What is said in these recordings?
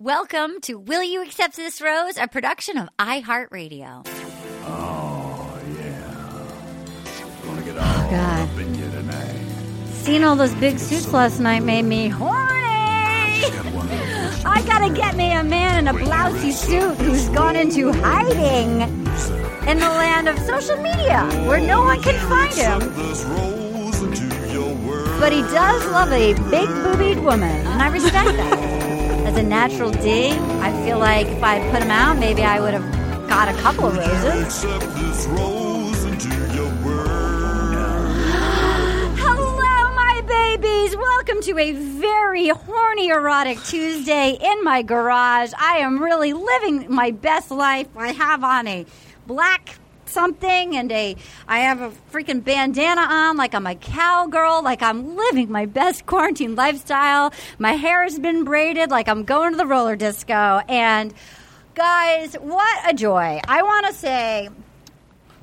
Welcome to Will You Accept This Rose, a production of iHeartRadio. Oh, yeah. Gonna get all God. up in you tonight. Seeing all those big suits last night made me horny. Got one of those I gotta get me a man in a blousy suit who's gone into hiding in the land of social media where no one can find him. this rose into your world. But he does love a big boobied woman, and I respect that. As a natural D, I feel like if I put them out, maybe I would have got a couple of roses. Accept this rose into your world. Hello, my babies. Welcome to a very horny, erotic Tuesday in my garage. I am really living my best life. I have on a black something and a I have a freaking bandana on like I'm a cowgirl like I'm living my best quarantine lifestyle. My hair has been braided like I'm going to the roller disco and guys, what a joy. I want to say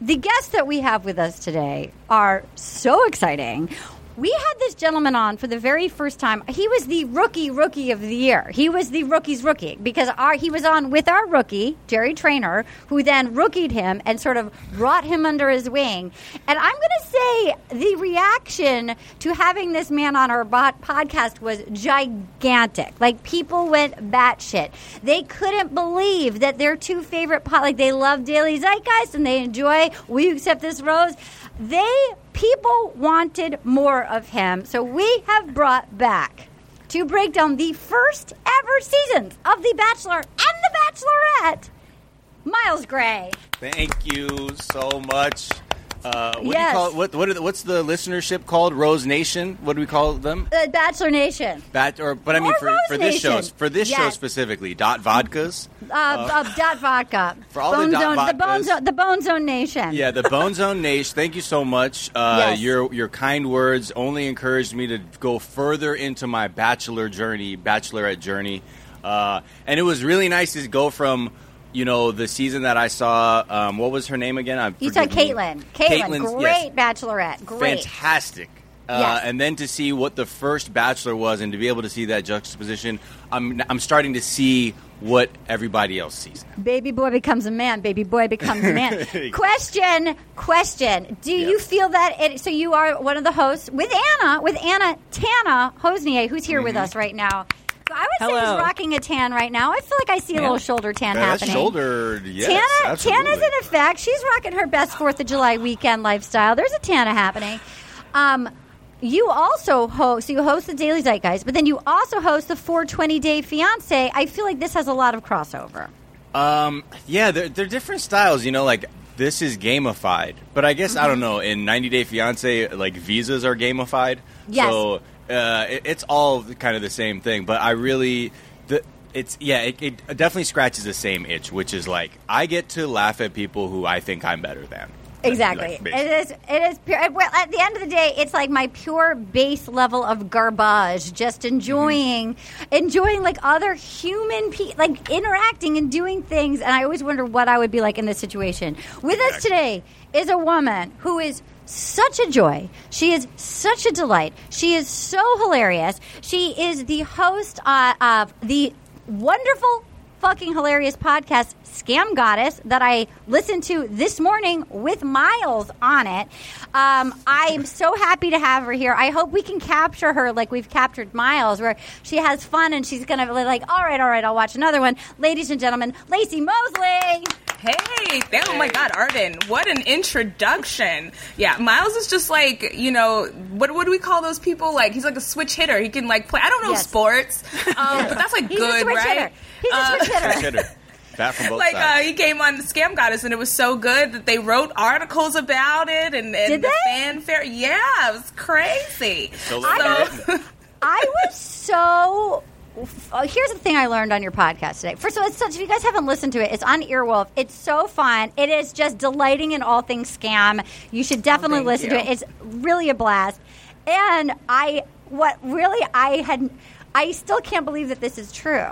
the guests that we have with us today are so exciting. We had this gentleman on for the very first time. He was the rookie rookie of the year. He was the rookie's rookie because our, he was on with our rookie, Jerry Trainer, who then rookied him and sort of brought him under his wing. And I'm going to say the reaction to having this man on our bot podcast was gigantic. Like people went batshit. They couldn't believe that their two favorite pot, like they love Daily Zeitgeist and they enjoy You Accept This Rose? They people wanted more of him, so we have brought back to break down the first ever seasons of The Bachelor and The Bachelorette. Miles Gray. Thank you so much. Uh, what do Yes. you call what? What? Are the, what's the listenership called? Rose Nation. What do we call them? The Bachelor Nation. Bat or but I mean Or for, Rose for this show for this show specifically. Dot vodkas. Uh, uh, dot vodka. For all the dot Zone, the Bone vodkas. Zone, the Bone Zone Nation. Yeah, the Bone Zone Nation. Thank you so much. Uh, Yes. Your your kind words only encouraged me to go further into my bachelor journey, bachelorette journey, uh, and it was really nice to go from. You know the season that I saw. Um, what was her name again? I You saw. Caitlyn. Caitlyn, great yes. Bachelorette. Great. fantastic. Uh, Yes. And then to see what the first Bachelor was, and to be able to see that juxtaposition, I'm I'm starting to see what everybody else sees. Now. Baby boy becomes a man. Baby boy becomes a man. question, question. Do you feel that? It, so you are one of the hosts with Anna, with Anna Tana Hosnier, who's here with Mm-hmm. us right now. So I would say Hello. he's rocking a tan right now. I feel like I see a little shoulder tan That's happening. shouldered. Yes, Tana, absolutely. Tana's in effect. She's rocking her best Fourth of July weekend lifestyle. There's a Tana happening. Um, you also host. So you host the Daily Zeitgeist, but then you also host the 420 Day Fiance. I feel like this has a lot of crossover. Um, yeah, they're, they're different styles. You know, like this is gamified, but I guess Mm-hmm. I don't know. In 90 Day Fiance, like visas are gamified. Yes. So uh, it, it's all kind of the same thing. But I really, the it's yeah, it, it definitely scratches the same itch, which is like I get to laugh at people who I think I'm better than. Exactly. Like, it is. It is pure. Well, at the end of the day, it's like my pure base level of garbage. Just enjoying, enjoying like other human people, like interacting and doing things. And I always wonder what I would be like in this situation. With us today is a woman who is such a joy. She is such a delight. She is so hilarious. She is the host uh, of the wonderful fucking hilarious podcast, Scam Goddess, that I listened to this morning with Miles on it. Um, I'm so happy to have her here. I hope we can capture her like we've captured Miles, where she has fun and she's going to be like, all right, all right, I'll watch another one. Ladies and gentlemen, Laci Mosley. Hey, thank- oh my God, Arden, what an introduction! Yeah, Miles is just like you know what what do we call those people? Like he's like a switch hitter. He can like play. I don't know Yes. sports, um, but that's like He's good, a switch right? hitter. He's a Uh, switch hitter. Switch hitter. Bat from both Like uh, he came on the Scam Goddess, and it was so good that they wrote articles about it, and, and Did the they? fanfare. Yeah, it was crazy. So I legit. So- I was so. Uh, here's the thing I learned on your podcast today. First of all, such. If you guys haven't listened to it, it's on Earwolf. It's so fun. It is just delighting in all things scam. You should definitely thank listen to it. It's really a blast. And I, what really I had, I still can't believe that this is true.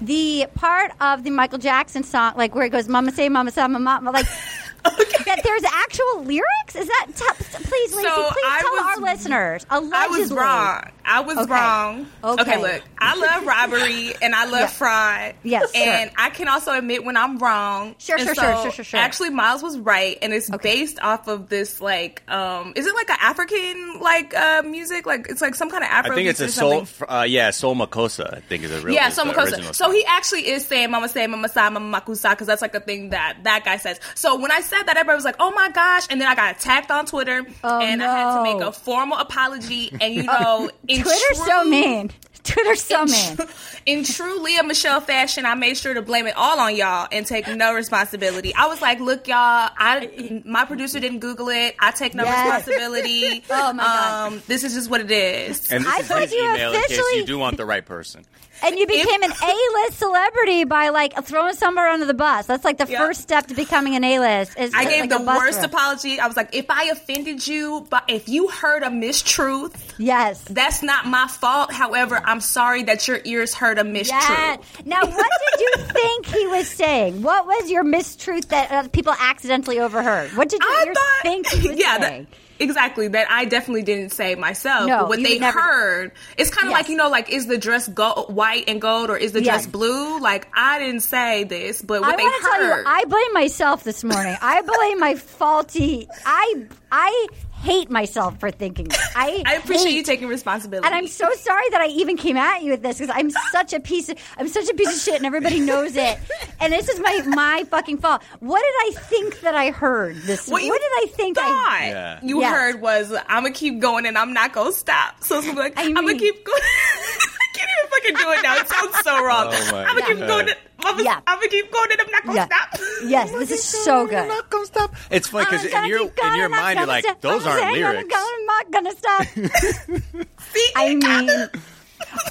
The part of the Michael Jackson song, like where it goes, "Mama say, Mama say, Mama," like. That there's actual lyrics? Is that? T- please, Laci, So please I tell was- our listeners. I Allegedly, was wrong. I was Okay. wrong. Okay. look, I love robbery and I love Yeah. fraud. Yes, sure. and I can also admit when I'm wrong. Sure, And sure, so, sure, sure, sure, sure. Actually, Miles was right, and it's based off of this like, um, is it like an African like uh music? Like it's like some kind of Afro. I think it's a soul. Uh, yeah, Soul Makossa. I think is a real. Yeah, is Soul Makossa. So he actually is saying Mama say Mama say Mama Makusa because that's like a thing that that guy says. So when I said that, everybody was like, "Oh my gosh!" And then I got attacked on Twitter, Oh, and I had to make a formal apology. And you know, in Twitter's true, so mean. Twitter's so in mean. tru- In true Lea Michele fashion, I made sure to blame it all on y'all and take no responsibility. I was like, "Look, y'all, I my producer didn't Google it. I take no Yes. responsibility. Oh, my God. Um, this is just what it is." And this I is thought his you email in case you do want the right person. And you became an A-list celebrity by like throwing somewhere under the bus. That's like the Yeah. first step to becoming an A-list. Is I gave like the worst throw. apology. I was like, if I offended you, but if you heard a mistruth, Yes. that's not my fault. However, I'm sorry that your ears heard a mistruth. Yeah. Now, what did you think he was saying? What was your mistruth that uh, people accidentally overheard? What did ears thought, think he was yeah, saying? that, exactly. That I definitely didn't say myself. No, but what they never- heard, it's kind of Yes. like you know, like is the dress gold, white and gold, or is the dress blue? Like I didn't say this, but what I they to tell you, heard. I blame myself this morning. I blame my faulty. I I hate myself for thinking. This. I I appreciate hate- you taking responsibility. And I'm so sorry that I even came at you with this because I'm such a piece of I'm such a piece of shit and everybody knows it. And this is my my fucking fault. What did I think that I heard this? What What, did I think thought I Yeah. you Yes. heard was I'm gonna keep going and I'm not gonna stop. So it's gonna be like I I'm gonna keep going. I can't even fucking do it now. It sounds so wrong. Oh I'm gonna keep going. And, I'm, Yeah. I'm gonna keep going and I'm not gonna Yeah. stop. Yes, this is so good. Not gonna stop. It's funny because in your going in your I'm mind you're like stop. those I'm aren't saying I'm lyrics. gonna- I'm not gonna stop. See, I mean, it.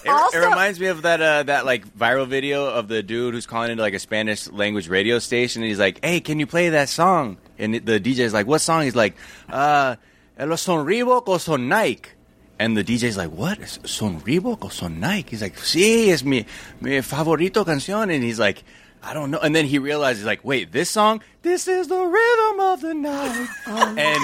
It, Also- it reminds me of that uh, that like viral video of the dude who's calling into like a Spanish language radio station, and he's like, "Hey, can you play that song?" And the DJ's like, "What song?" He's like, "Uh, los son Reebok o son Nike." And the DJ's like, "What? Son Reebok or son Nike?" He's like, "Sí, es mi mi favorito canción." And he's like, "I don't know." And then he realizes, like, "Wait, this song? This is the rhythm of the night." Oh and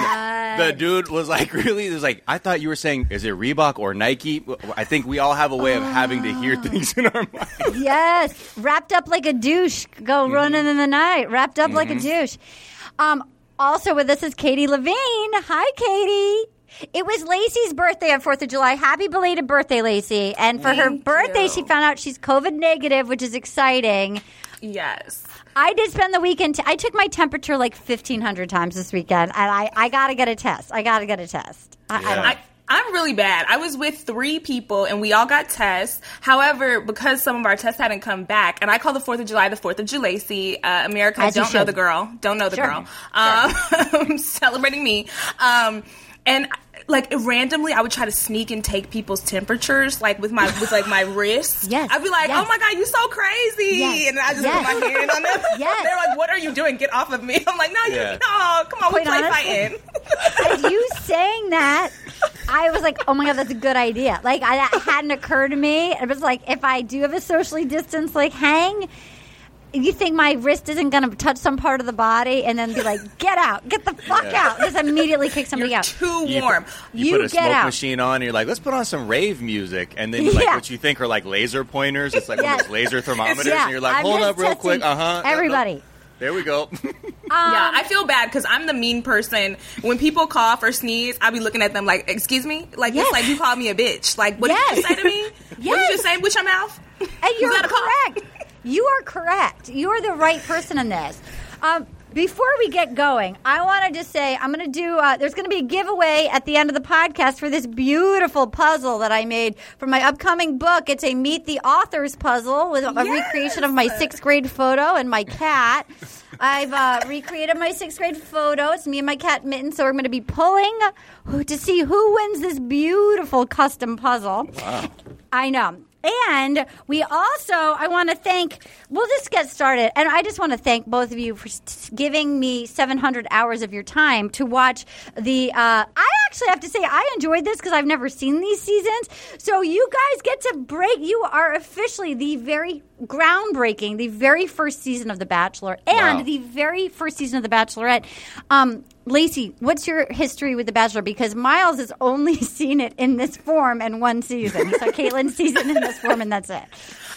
the dude was like, "Really?" He was like, "I thought you were saying, is it Reebok or Nike?" I think we all have a way of having to hear things in our mind. yes, wrapped up like a douche, go Mm-hmm. running in the night, wrapped up like a douche. Um, also with us is Katie Levine. Hi, Katie. It was Laci's birthday on Fourth of July. Happy belated birthday, Laci! And for her birthday, you. she found out she's COVID negative, which is exciting. Yes. I did spend the weekend. T- I took my temperature like fifteen hundred times this weekend, and I, I got to get a test. I got to get a test. I, I don't. Yeah. I, I'm really bad. I was with three people and we all got tests. However, because some of our tests hadn't come back, and I call the Fourth of July the Fourth of Julacy. Uh, America, As don't know the girl, don't know the Sure. girl. Um, celebrating me. Um, and like randomly, I would try to sneak and take people's temperatures, like with my with like my wrists. Yes, I'd be like, oh yes. "Oh my god, you're so crazy!" Yes, And I just yes. put my hand on them. Yes. They're like, "What are you doing? Get off of me!" I'm like, "No, you, Yeah. no, come on, we Quite play honestly, fighting." As you saying that, I was like, oh my God, that's a good idea. Like, I, that hadn't occurred to me. It was like, if I do have a socially distanced, like, hang, you think my wrist isn't going to touch some part of the body and then be like, get out, get the fuck Yeah. out. Just immediately kick somebody You're out. too warm. you, You put a get smoke out. machine on, and you're like, let's put on some rave music. And then, like, Yeah. what you think are like laser pointers. It's like one of Yes. those laser thermometers. Yeah, and you're like, hold up real quick. Uh huh. Everybody. There we go. yeah, I feel bad because I'm the mean person. When people cough or sneeze, I'll be looking at them like, "Excuse me," like Yes. it's like you called me a bitch. Like, what Yes. did you say to me? What did Yes. you say with your mouth? And you're that a cough? correct. You are correct. You are the right person in this. Um, before we get going, I want to just say I'm going to do. Uh, there's going to be a giveaway at the end of the podcast for this beautiful puzzle that I made for my upcoming book. It's a Meet the Authors puzzle with a recreation of my sixth grade photo and my cat. I've uh, recreated my sixth grade photo. It's me and my cat Mitten. So we're going to be pulling to see who wins this beautiful custom puzzle. I know. And we also, I want to thank, we'll just get started. And I just want to thank both of you for giving me 700 hours of your time to watch the, uh, I actually have to say I enjoyed this because I've never seen these seasons. So you guys get to break. You are officially the very groundbreaking, the very first season of The Bachelor, and Wow. the very first season of The Bachelorette. Um, Laci, what's your history with The Bachelor? Because Miles has only seen it in this form and one season. So Caitlin's season in this form, and that's it.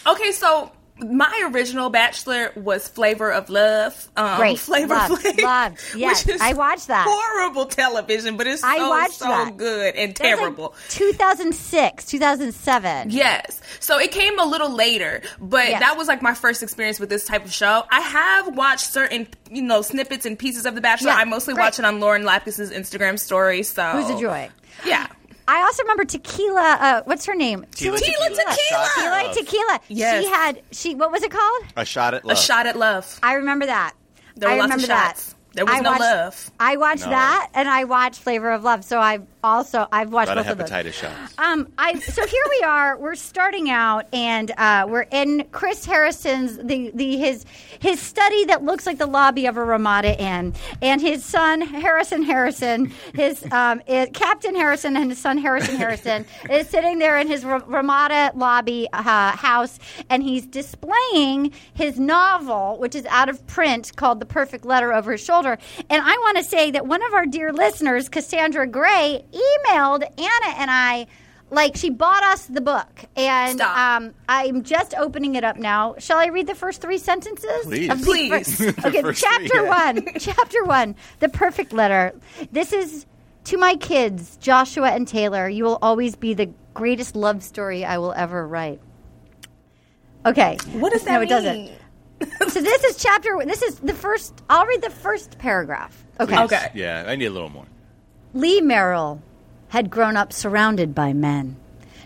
Okay, so my original Bachelor was Flavor of Love. Um, Great. Flavor Loved. Flav, Loved. Yes, which is I watched that. Horrible television, but it's so I watched so that. good and was like terrible. 2006, 2007. Yes. So it came a little later, but Yes. that was like my first experience with this type of show. I have watched certain, you know, snippets and pieces of The Bachelor. Yeah, I mostly great. watch it on Lauren Lapkus's Instagram story. So Who's a joy? Yeah. I also remember Tequila. Uh, what's her name? Tila Tila Tequila. Shot at Tequila. Tequila. Yes. She had. She. What was it called? A shot at A love. shot at love. I remember that. There were I lots of remember that. Shots. There was I no watched, love. I watched No. that, and I watched Flavor of Love. So I've also I've watched Got a both of those. hepatitis shots. Um, I so here we are. We're starting out, and uh, we're in Chris Harrison's the the his his study that looks like the lobby of a Ramada Inn, and his son Harrison Harrison, his um, is, Captain Harrison and his son Harrison Harrison is sitting there in his Ra- Ramada lobby uh, house, and he's displaying his novel, which is out of print, called The Perfect Letter, over his shoulder. And I want to say that one of our dear listeners, Cassandra Gray, emailed Anna and I. Like she bought us the book, and um, I'm just opening it up now. Shall I read the first three sentences? Please. of Please. fir- okay, first three, chapter yeah. one. Chapter one. The perfect letter. This is to my kids, Joshua and Taylor. You will always be the greatest love story I will ever write. Okay. What does that no, mean? it doesn't. So this is chapter. This is the first. I'll read the first paragraph. Okay. Okay. Yeah, I need a little more. Lee Merrill had grown up surrounded by men.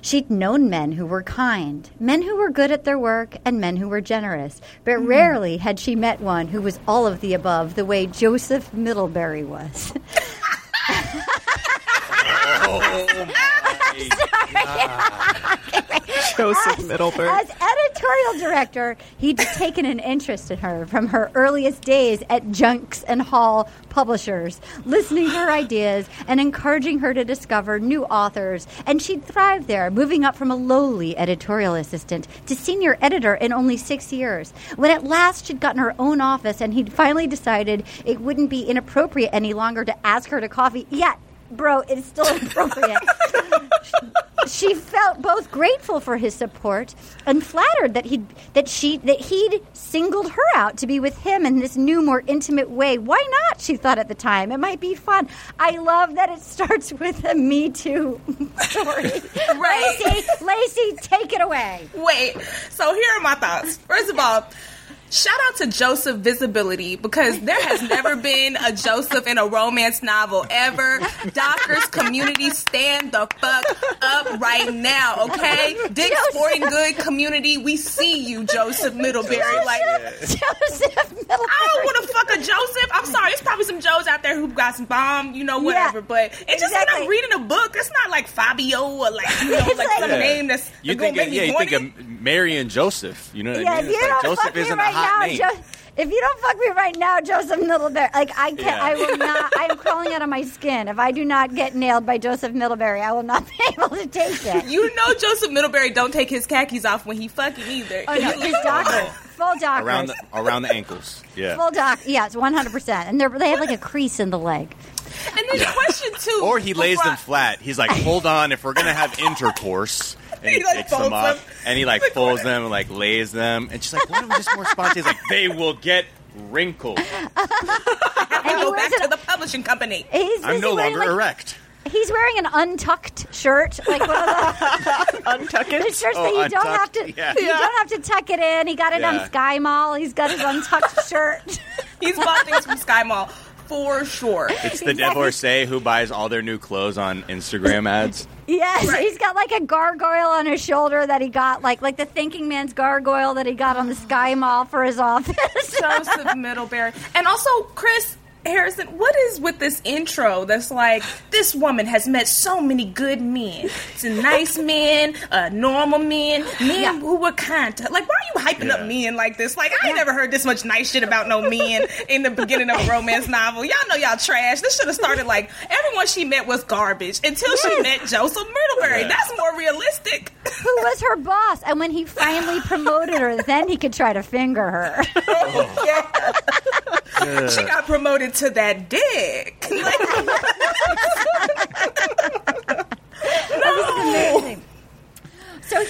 She'd known men who were kind, men who were good at their work, and men who were generous. But rarely had she met one who was all of the above, the way Joseph Middlebury was. Joseph Middlebury. As editorial director, he'd taken an interest in her from her earliest days at Junks and Hall Publishers, listening to her ideas and encouraging her to discover new authors. And she'd thrived there, moving up from a lowly editorial assistant to senior editor in only six years. When at last she'd gotten her own office and he'd finally decided it wouldn't be inappropriate any longer to ask her to coffee, yet, bro, it's still appropriate. she felt both grateful for his support and flattered that he that she that he'd singled her out to be with him in this new, more intimate way. Why not? She thought at the time it might be fun. I love that it starts with a Me Too story. Right. Laci, Laci, take it away. Wait. So here are my thoughts. First of all, shout out to Joseph Visibility because there has never been a Joseph in a romance novel ever. Dockers community, stand the fuck up right now, okay? Dick Joseph. Sporting Good community, we see you, Joseph Middlebury. Like. Joseph Middlebury. I don't want to fuck a Joseph. I'm sorry. There's probably some Joes out there who got some bomb, you know, whatever. but it's just when exactly. I'm reading a book, it's not like Fabio or like you know, It's like, like- some Yeah. name that's You think, make of, me yeah, you think of Mary and Joseph. You know what Yeah, I mean? you It's like Joseph isn't right a hot now, name. Jo- if you don't fuck me right now, Joseph Middlebury, like I can't, Yeah. I will not. I am crawling out of my skin. If I do not get nailed by Joseph Middlebury, I will not be able to take it. You know Joseph Middlebury don't take his khakis off when he fucking either. Oh no, his doctor, full doctor, around the around the ankles. Yeah. full doc. Yes, one hundred percent. And they're, have like a crease in the leg. And then question two. Or he lays before them flat. He's like, hold on, if we're gonna have intercourse, and he, He, like, takes them folds off, them. and he like folds them, and, like lays them, and she's like, why don't we just more spontaneous? Like they will get wrinkled. I he go back it- to the publishing company. He's, I'm no wearing, longer like- erect. He's wearing an untucked shirt, like one of the, Untuck the shirts Oh, that you don't have to. yeah. You don't have to tuck it in. He got it Yeah. on Sky Mall. He's got his untucked shirt. He's bought things from Sky Mall for sure. It's the Exactly. divorcee who buys all their new clothes on Instagram ads. Yes, Right. he's got like a gargoyle on his shoulder that he got, like like the Thinking Man's gargoyle that he got on the Sky Mall for his office. Joseph Middlebury. And also, Chris, Harrison, what is with this intro that's like, this woman has met so many good men. Some nice men, uh, normal men, men Yeah. who were kind to her. Like, why are you hyping Yeah. up men like this? Like, I ain't never heard this much nice shit about no men in the beginning of a romance novel. Y'all know y'all trash. This should have started like, everyone she met was garbage until she met Joseph Myrtleberry. Yeah. That's more realistic. Who was her boss? And when he finally promoted her, then he could try to finger her. She got promoted to that dick. Like, Amazing. So,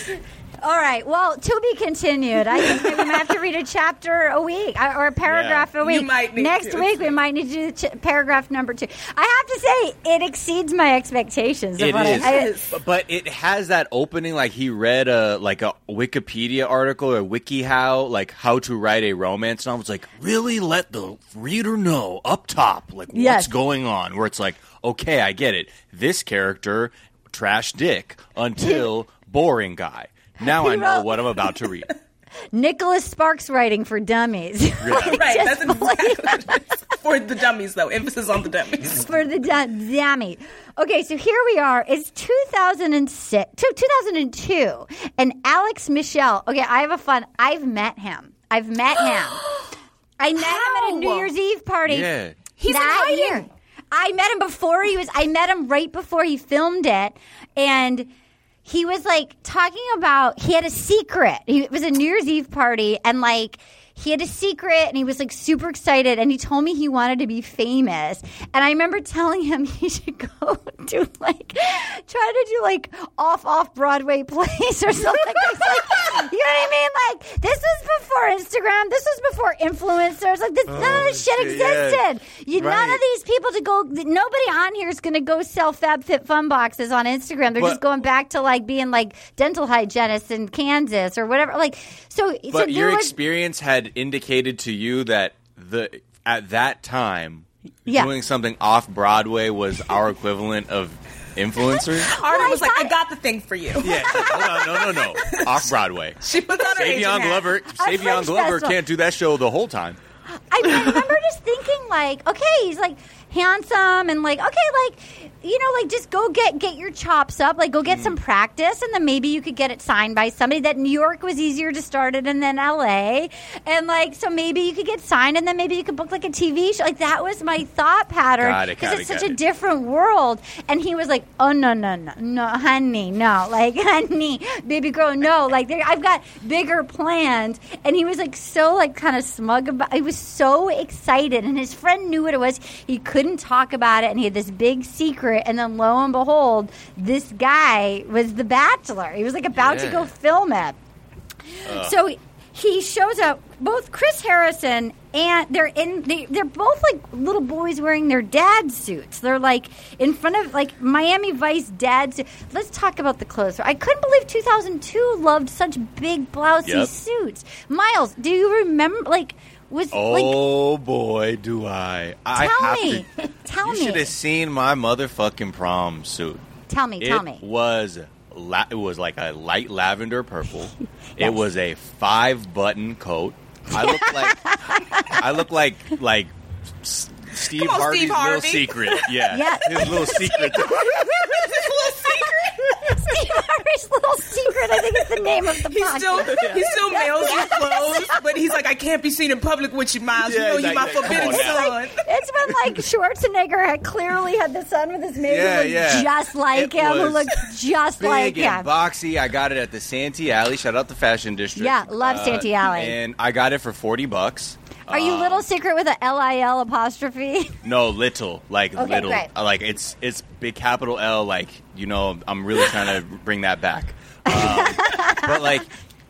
all right. Well, to be continued. I think we might have to read a chapter a week uh, or a paragraph Yeah. a week. You might need Next to. week, we might need to do ch- paragraph number two. I have to say, it exceeds my expectations. of It what I- I- But- but it has that opening like he read a like a Wikipedia article or WikiHow, like how to write a romance novel. It's like really let the reader know up top, like Yes. what's going on. Where it's like, okay, I get it. This character trash dick until boring guy. Now He I know what I'm about to read. Nicholas Sparks writing for dummies. right, that's exactly what it is. For the dummies, though. Emphasis on the dummies. for the du- dummy. Okay, so here we are. It's 2006, 2002, and Alex Michel. Okay, I have a fun. I've met him. I've met him. I met him at a New Year's Eve party. Yeah. He's in that year. I met him before he was. I met him right before he filmed it, and he was like talking about he had a secret. He, it was a New Year's Eve party, and like he had a secret, and he was like super excited, and he told me he wanted to be famous. And I remember telling him he should go to like try to do like off off Broadway plays or something. Like, you know what I mean? Like this was before Instagram. This was before influencers. Like this, none of this oh, shit Oh, shit, yeah. existed. You, None of these people to go. Nobody on here is going to go sell FabFitFun boxes on Instagram. They're But- just going back to like being like dental hygienists in Kansas or whatever. Like so. so But there your was- experience had indicated to you that the at that time Yeah. doing something off Broadway was our equivalent of influencer. Arden was I like, I got the thing for you. yeah, hold on, no, no, no, off Broadway. She puts on her Savion. Glover, Savion Glover can't do that show the whole time. I, I remember just thinking like, okay, he's like handsome and like, okay, like you know, like just go get get your chops up, like go get some mm. practice, and then maybe you could get it signed by somebody. That New York was easier to start it, and then L.A. and like so maybe you could get signed, and then maybe you could book like a TV show. Like that was my thought pattern because it, it's it, such got a it. different world. And he was like, oh no no no no, honey, no, like honey, baby girl, no, like I've got bigger plans. And he was like so like kind of smug about. He was so excited, and his friend knew what it was. He couldn't talk about it, and he had this big secret. And then lo and behold, this guy was the Bachelor. He was like about to go film it. So he shows up. Both Chris Harrison and they're in. They, they're both like little boys wearing their dad suits. They're like in front of like Miami Vice dads. Let's talk about the clothes. I couldn't believe 2002 loved such big blousy Yep. suits. Miles, do you remember? Like was oh, like Oh boy, do I! I Tell have me. to. Tell you me. should have seen my motherfucking prom suit. tell me, tell it me. was la- it was like a light lavender purple. Yes. It was a five button coat. I look like I look like like S- Steve on, Harvey's Steve little secret. Yeah, Yeah. his little secret. This little secret. Steve Harvey's little secret. I think is the name of the He podcast. still he still mails you clothes, but he's like, I can't be seen in public with you, Miles. Yeah, you know he's you my like, come forbidden on now. son. It's when like Schwarzenegger had clearly had the son with his maid Yeah, who looked yeah. just like It him, who was looked just like Big him. boxy. I got it at the Santee Alley. Shout out the Fashion District. Yeah, love uh, Santee Alley. And I got it for forty bucks. Are you Um, little secret with a L I L apostrophe? No, little, like Okay, little, great. Uh, like it's it's big capital L. Like you know, I'm really trying to bring that back. Um, but like,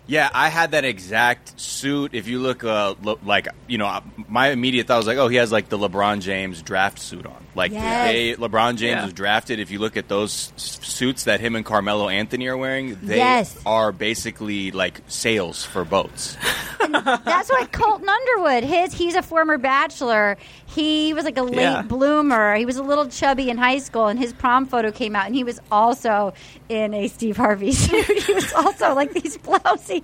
yeah, I had that exact suit. If you look, uh, lo- like you know, my immediate thought was like, oh, he has like the LeBron James draft suit on. Like Yes. they, LeBron James Yeah. was drafted. If you look at those s- suits that him and Carmelo Anthony are wearing, they Yes. are basically like sails for boats. That's why Colton Underwood. His he's a former bachelor. He was like a late Yeah. bloomer. He was a little chubby in high school, and his prom photo came out, and he was also in a Steve Harvey suit. he was also like these blousy.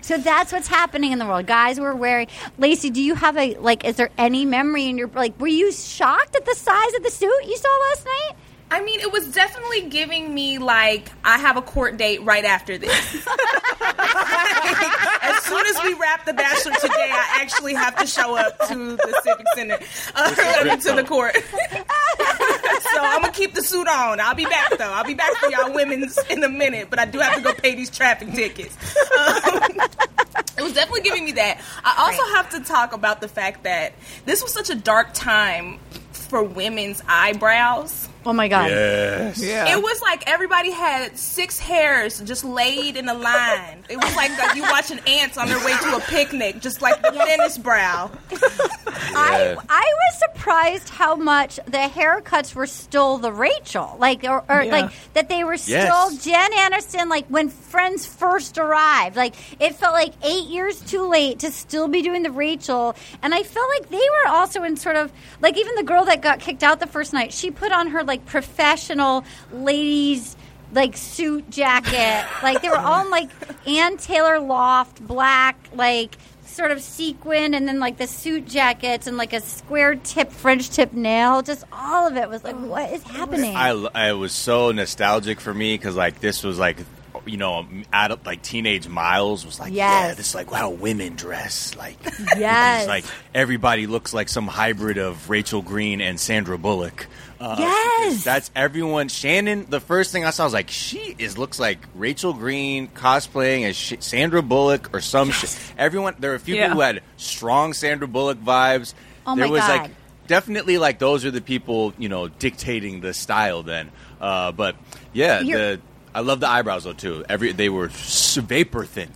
So that's what's happening in the world. Guys were wearing. Laci, do you have a like? Is there any memory in your like? Were you shocked at the size of the suit you saw last night? I mean, it was definitely giving me like I have a court date right after this. as soon as we wrap The Bachelor today, I actually have to show up to the Civic Center, uh, to the court. so I'm gonna keep the suit on. I'll be back though. I'll be back for y'all women's in a minute, but I do have to go pay these traffic tickets. Um, it was definitely giving me that. I also have to talk about the fact that this was such a dark time for women's eyebrows. Oh my god! Yes. Yeah. It was like everybody had six hairs just laid in a line. It was like, like you watching ants on their way to a picnic, just like the thinnest brow. I Yeah. I was surprised how much the haircuts were still the Rachel, like or, or Yeah. like that they were still Yes. Jen Aniston, like when Friends first arrived. Like it felt like eight years too late to still be doing the Rachel, and I felt like they were also in sort of like even the girl that got kicked out the first night, she put on her like professional ladies. Like suit jacket, like they were all in, like Ann Taylor Loft black, like sort of sequin and then like the suit jackets and like a square tip French tip nail. Just all of it was like, oh, what is happening? I, I was so nostalgic for me because like this was like you know add up like teenage miles was like yeah this is like how women dress like Yes. like everybody looks like some hybrid of Rachel Green and Sandra Bullock uh, Yes. that's everyone Shannon the first thing I saw was like she is looks like Rachel Green cosplaying as Sh- Sandra Bullock or some shit everyone there were a few Yeah. people who had strong Sandra Bullock vibes Oh there my was God. like definitely like those are the people you know dictating the style then uh, but yeah You're- the i love the eyebrows though too every they were vapor thin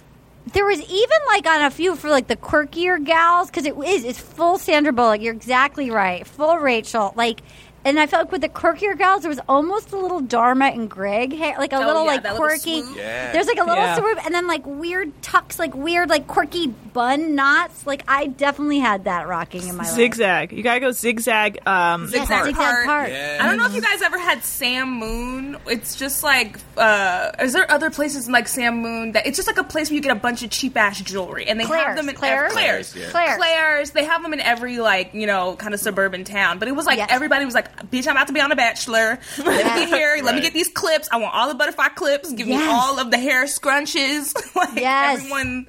there was even like on a few for like the quirkier gals because it is it's full Sandra Bullock. You're exactly right, full Rachel. Like, and I felt like with the quirkier gals, there was almost a little Dharma and Greg hair, like a Oh, little yeah, like that little quirky. Yeah. There's like a little Yeah. swoop, and then like weird tucks, like weird like quirky bun knots. Like I definitely had that rocking in my life. Zigzag. You gotta go zigzag. Um, Yes, Zigzag zigzag part. part. Yeah. I don't know if you guys ever had Sam Moon. It's just like, uh, is there other places like Sam Moon that it's just like a place where you get a bunch of cheap ass jewelry and they have them in Claire's? Claire's. Claire's, yeah. Claire's. Claire's. They have them in every like you know kind of suburban town. But it was like Yes. everybody was like, "Bitch, I'm about to be on a Bachelor. Let me Yes. get here. Let me get these clips. I want all the butterfly clips. Give me all of the hair scrunches. like Yes. everyone,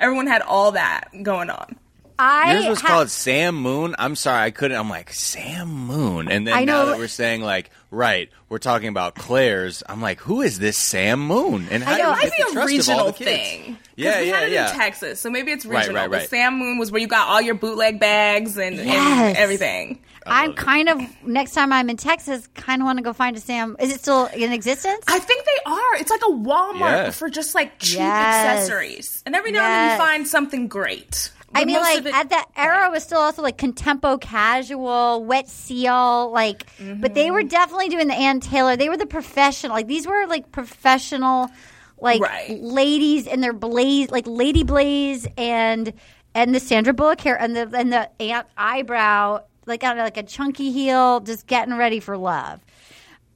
everyone had all that going on. I yours was ha- called sam moon i'm sorry i couldn't i'm like sam moon and then I now know- that we're saying like right we're talking about claire's i'm like who is this sam moon and how I know, did we it get might the a trust of all regional the kids? thing. 'Cause yeah we yeah had it yeah in Texas, so maybe it's Right, regional. right, But right. Sam Moon was where you got all your bootleg bags and, Yes. and everything. I'm kind of next time I'm in Texas, kind of want to go find a Sam. Is it still in existence? I think they are. It's like a Walmart Yeah. for just like cheap Yes. accessories, and every now and then you find something great. I mean, like it- at that era, it was still also like contempo casual, wet seal, like. But they were Mm-hmm. definitely doing the Ann Taylor. They were the professional. Like these were like professional, like Right. ladies in their blaze, like Lady Blaze and and the Sandra Bullock hair and the and the ant eyebrow, like on like a chunky heel, just getting ready for love.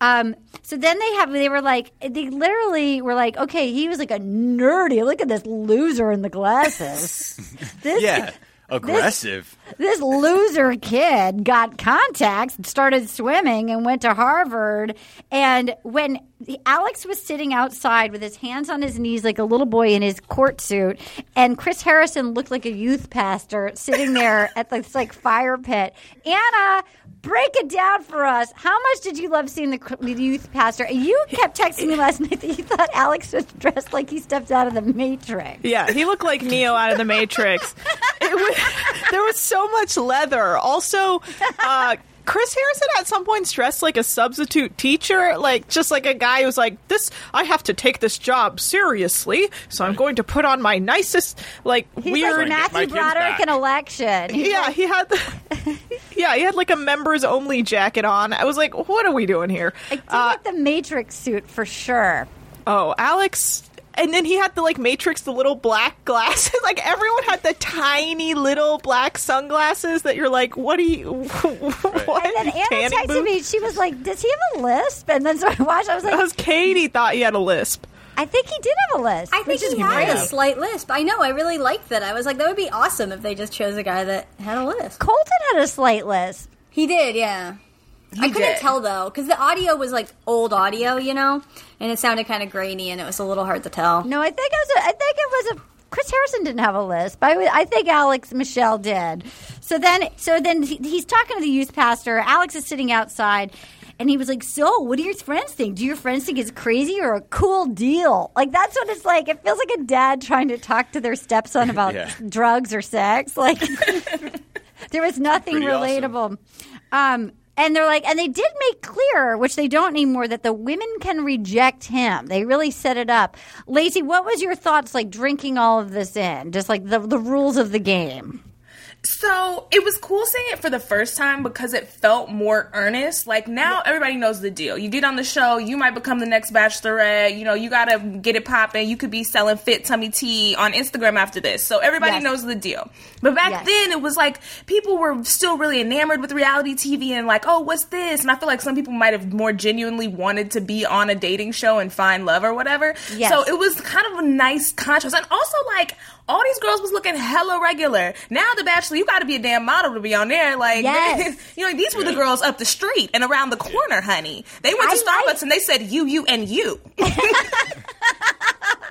Um, so then they have, they were like, they literally were like, okay, he was like a nerdy. Look at this loser in the glasses. this, yeah aggressive this loser kid got contacts, started swimming, and went to Harvard. And when Alex was sitting outside with his hands on his knees like a little boy in his court suit, and Chris Harrison looked like a youth pastor sitting there at this like fire pit. Anna, break it down for us. How much did you love seeing the, youth pastor? You kept texting me last night that you thought Alex was dressed like he stepped out of the Matrix. Yeah, he looked like Neo out of the Matrix. Was, there was so much leather. Also, uh, Chris Harrison at some point dressed like a substitute teacher, like just like a guy who's like, "This, I have to take this job seriously, so I'm going to put on my nicest, like He's weird." like Get my Matthew Broderick in election. He's yeah, he had the. Yeah, he had like a members only jacket on. I was like, "What are we doing here?" I do Uh, like the Matrix suit for sure. Oh, Alex and then he had the like Matrix, the little black glasses. like everyone had the tiny little black sunglasses that you're like, what are you? what? And then Anna tanning texted booth? me. She was like, "Does he have a lisp?" And then so I watched. I was like, Because Katie thought he had a lisp. "I think he did have a lisp." I think which is he had a slight lisp. I know. I really liked that. I was like, that would be awesome if they just chose a guy that had a lisp. Colton had a slight lisp. He did, yeah. I couldn't did. tell though because the audio was like old audio, you know, and it sounded kind of grainy, and it was a little hard to tell. No, I think it was. A, I think it was a. Chris Harrison didn't have a lisp. I, I think Alex Michel did. So then, so then he, he's talking to the youth pastor. Alex is sitting outside, and he was like, "So, what do your friends think? Do your friends think it's crazy or a cool deal? Like that's what it's like. It feels like a dad trying to talk to their stepson about Yeah. drugs or sex. Like there was nothing Pretty awesome. relatable. Um, and they're like, and they did make clear, which they don't anymore, that the women can reject him. They really set it up. Laci, what was your thoughts like drinking all of this in? Just like the the rules of the game. So it was cool seeing it for the first time because it felt more earnest. Like now everybody knows the deal. You get on the show, you might become the next bachelorette. You know, you gotta get it popping. You could be selling fit tummy tea on Instagram after this. So everybody Yes. knows the deal. But back Yes. then it was like people were still really enamored with reality TV and like, oh, what's this? And I feel like some people might have more genuinely wanted to be on a dating show and find love or whatever. Yes. So it was kind of a nice contrast. And also like all these girls was looking hella regular. Now the Bachelor, you got to be a damn model to be on there. Like, Yes. you know, these were the girls up the street and around the corner, honey. They went to I Starbucks like- and they said you, you, and you.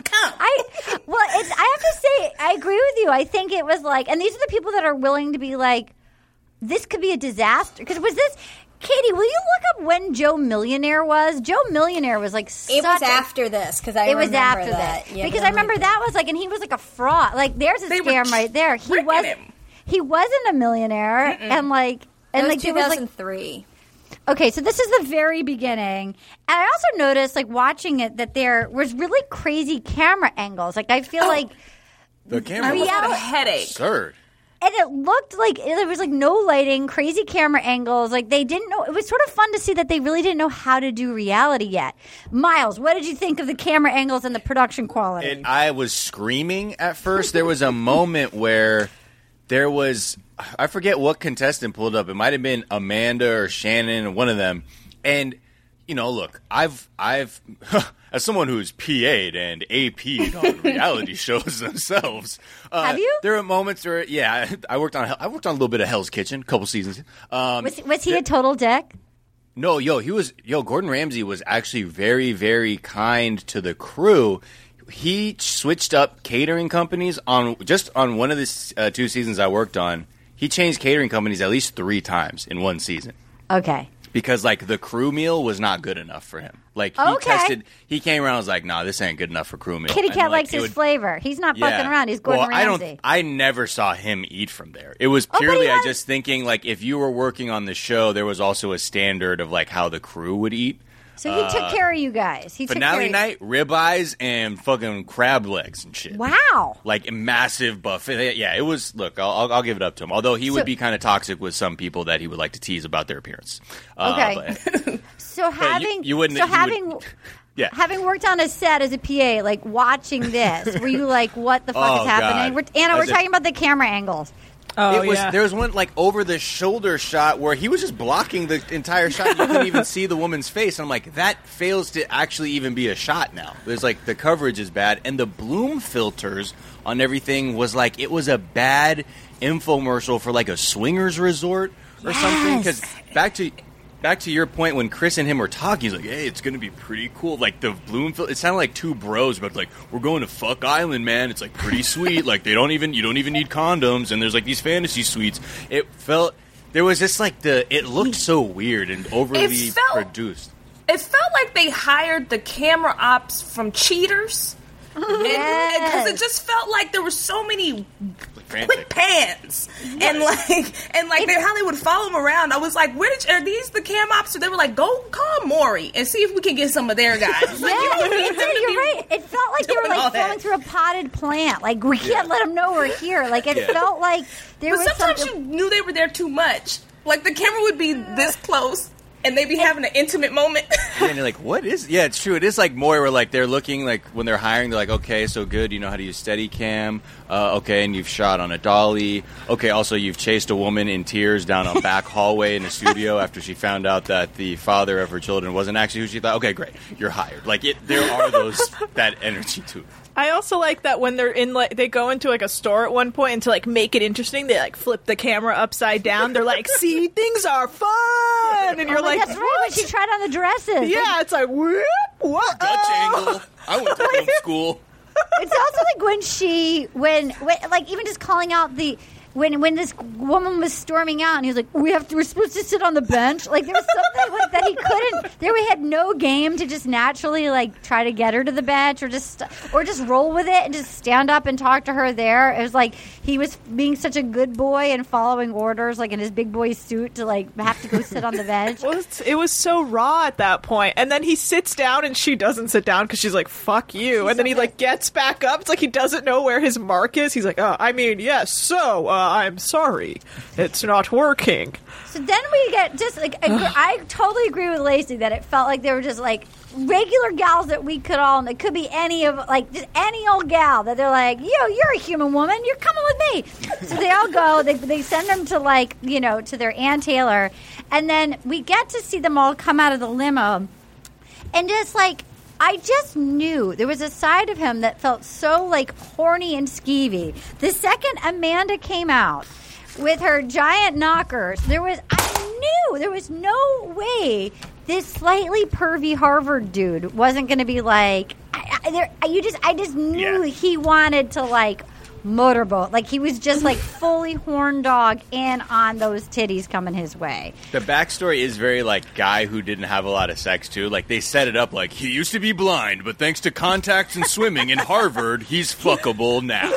Come. I well, it's, I have to say, I agree with you. I think it was like, and these are the people that are willing to be like, this could be a disaster. Because was this, Katie? Will you look up when Joe Millionaire was? Joe Millionaire was like It was such a- after this because I It was remember after that. that, Yeah, because I remember that was like, and he was like a fraud. Like, there's a They scam right there. He was, him. he wasn't a millionaire, and like, It and was like there was like 2003. Okay, so this is the very beginning. And I also noticed, like, watching it, that there was really crazy camera angles. Like, I feel oh. like, The I camera was almost had a headache. absurd. And it looked like there was like no lighting, crazy camera angles. Like, they didn't know. It was sort of fun to see that they really didn't know how to do reality yet. Miles, what did you think of the camera angles and the production quality? And I was screaming at first. There was a moment where there was I forget what contestant pulled up. It might have been Amanda or Shannon, one of them. And you know, look, I've I've as someone who's PA'd and AP'd on reality shows themselves. Uh, Have you? There are moments where, yeah, I, worked on I worked on a little bit of Hell's Kitchen, a couple seasons. Um, was, was he a total dick? no, yo, he was yo. Gordon Ramsay was actually very, very kind to the crew. He switched up catering companies on just on one of the uh, two seasons I worked on. He changed catering companies at least three times in one season Okay. Because like the crew meal was not good enough for him. Like he Okay. tested, he came around and was like, "Nah, this ain't good enough for crew meal." Kitty And, Cat like, likes his would- flavor. He's not yeah. fucking around. He's Gordon well, I don't. I never saw him eat from there. It was Oh, purely he I just thinking like if you were working on the show, there was also a standard of like how the crew would eat. So he took care of you guys. He took care Finale of night, ribeyes and fucking crab legs and shit. Wow. Like a massive buffet. Yeah, it was. Look, I'll, I'll, give it up to him. Although he So- would be kind of toxic with some people that he would like to tease about their appearance. Uh, Okay. but- So having you wouldn't- so you would- having yeah. having worked on a set as a PA, like watching this, were you like, "What the fuck Oh, is happening?" We're, Anna, we're talking about the camera angles. Oh it was yeah. there was one like over the shoulder shot where he was just blocking the entire shot. You couldn't even see the woman's face. And I'm like, that fails to actually even be a shot now. There's like the coverage is bad, and the bloom filters on everything was like it was a bad infomercial for like a swingers resort or something. Because back to back to your point when Chris and him were talking, he's like, "Hey, it's gonna be pretty cool." Like the Bloomfield, it sounded like two bros, but like we're going to fuck island, man. It's like pretty sweet. like they don't even you don't even need condoms, and there's like these fantasy suites. It felt there was just like the it looked so weird and overly felt- produced. It felt like they hired the camera ops from Cheaters. Yes. Because it just felt like there were so many Frantic. quick pans and like and like they, how they would follow him around. I was like, "Where did are these the cam ops?" So they were like, "Go call Maury and see if we can get some of their guys." Like, Yeah, you don't need it them did, to you're right. It felt like they were doing all like that. flowing through a potted plant. Like we can't let them know we're here. Like it Yeah. felt like there But was sometimes something. you knew they were there too much. Like the camera would be this close and they be having an intimate moment. and you're like, what is? Yeah, it's true. It is like more where like they're looking like when they're hiring, they're like, okay, so good. You know how to use Steadicam. Uh, okay, and you've shot on a dolly. Okay, also you've chased a woman in tears down a back hallway in a studio after she found out that the father of her children wasn't actually who she thought. Okay, great, you're hired. Like it, there are those that energy to it. I also like that when they're in like they go into like a store at one point and to like make it interesting, they like flip the camera upside down. They're like, "See, things are fun," and you're Oh, like, that's right. When she tried on the dresses. "Yeah." It's like, "Whoop, what?" Dutch angle. I went to film school. It's also like when she, when, when, like even just calling out the. When, when this woman was storming out and he was like, "We have to, we're supposed to sit on the bench." Like there was something like that he couldn't. There we had no game to just naturally like try to get her to the bench or just or just roll with it and just stand up and talk to her there. It was like he was being such a good boy and following orders, like in his big boy suit, to like have to go sit on the bench. Well, it's- it was so raw at that point. And then he sits down and she doesn't sit down because she's like, fuck you. and then he like gets back up. It's like he doesn't know where his mark is. He's like, "Oh, I mean, yes, so uh, I'm sorry. It's not working. So then we get just like I totally agree with Laci that it felt like they were just like regular gals that we could all. It could be any of like just any old gal that they're like, yo, you're a human woman, you're coming with me. So they all go. They they send them to like you know to their Ann Taylor, and then we get to see them all come out of the limo, and just like. I just knew there was a side of him that felt so like horny and skeevy. The second Amanda came out with her giant knockers, there was I knew there was no way this slightly pervy Harvard dude wasn't going to be like I, I, there, you just I just knew Yeah. he wanted to like motorboat like he was just like fully horn dog in on those titties coming his way. The backstory is very like guy who didn't have a lot of sex too. Like they set it up like he used to be blind, but thanks to contacts and swimming in Harvard, he's fuckable now.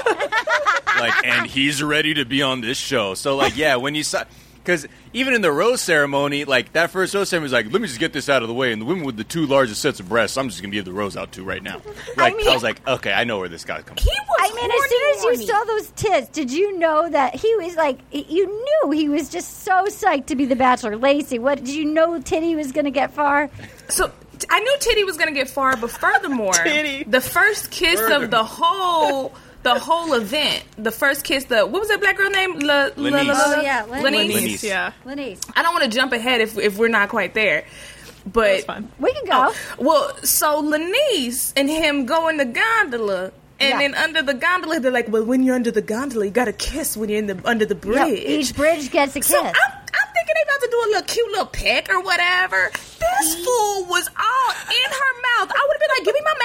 like, and he's ready to be on this show. So like, yeah, when you saw. Because even in the rose ceremony, like that first rose ceremony was like, let me just get this out of the way. And the women with the two largest sets of breasts, I'm just gonna give the rose out to right now. Like I, mean- was like, okay, I know where this guy's coming. he from. was. I mean, as soon as horny, you saw those tits, did you know that he was like? You knew he was just so psyched to be the Bachelor. Laci, what did you know? Titty was going to get far. So I knew Titty was going to get far, but furthermore, the first kiss of the whole the whole event, the first kiss, the what was that black girl name? La, La- La- LaNease. La- Oh, yeah, LaNease. LaNease. LaNease. Yeah. LaNease, I don't want to jump ahead if if we're not quite there, but That's we can go. Oh, well, so LaNease and him go in the gondola. And Yeah. then under the gondola, they're like, "Well, when you're under the gondola, you got to kiss when you're in the under the Yep, bridge." each bridge gets a kiss. So I'm, I'm thinking they about to do a little cute little peck or whatever. This fool was all in her mouth. I would have been like, "Give me my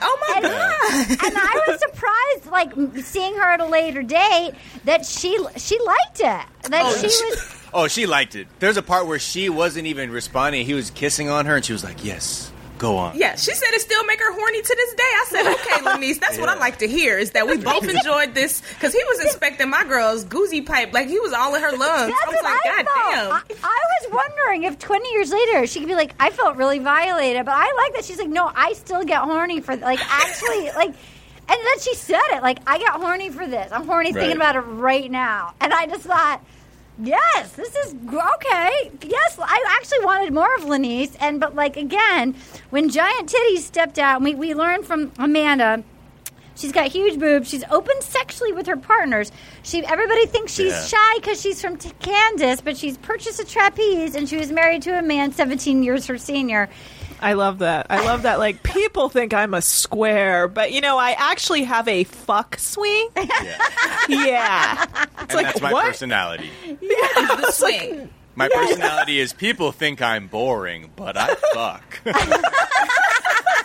mouth! Oh my and, god! and I was surprised, like seeing her at a later date, that she she liked it. That Oh, she she- was. Oh, she liked it. There's a part where she wasn't even responding. He was kissing on her, and she was like, "Yes, go on." Yeah, she said it still make her horny to this day. I said, "Okay, LaNease, that's what I like to hear is that we both enjoyed this because he was inspecting my girl's goozy pipe like he was all in her lungs." That's I was what like, I "God felt. damn!" I, I was wondering if 20 years later she could be like, I felt really violated, but I like that she's like, no, I still get horny for like actually like. And then she said it like, I get horny for this. I'm horny thinking about it right now. And I just thought, yes, this is okay. Yes, I actually wanted more of LaNease. And but like again, when Giant Titties stepped out, we we learned from Amanda. She's got huge boobs. She's open sexually with her partners. She everybody thinks she's Yeah. shy because she's from t- Kansas, but she's purchased a trapeze and she was married to a man 17 years her senior. I love that. I love that. Like people think I'm a square, but you know, I actually have a fuck swing. yeah, and like, that's my what? personality. Yeah, it's the swing. My personality is people think I'm boring, but I fuck.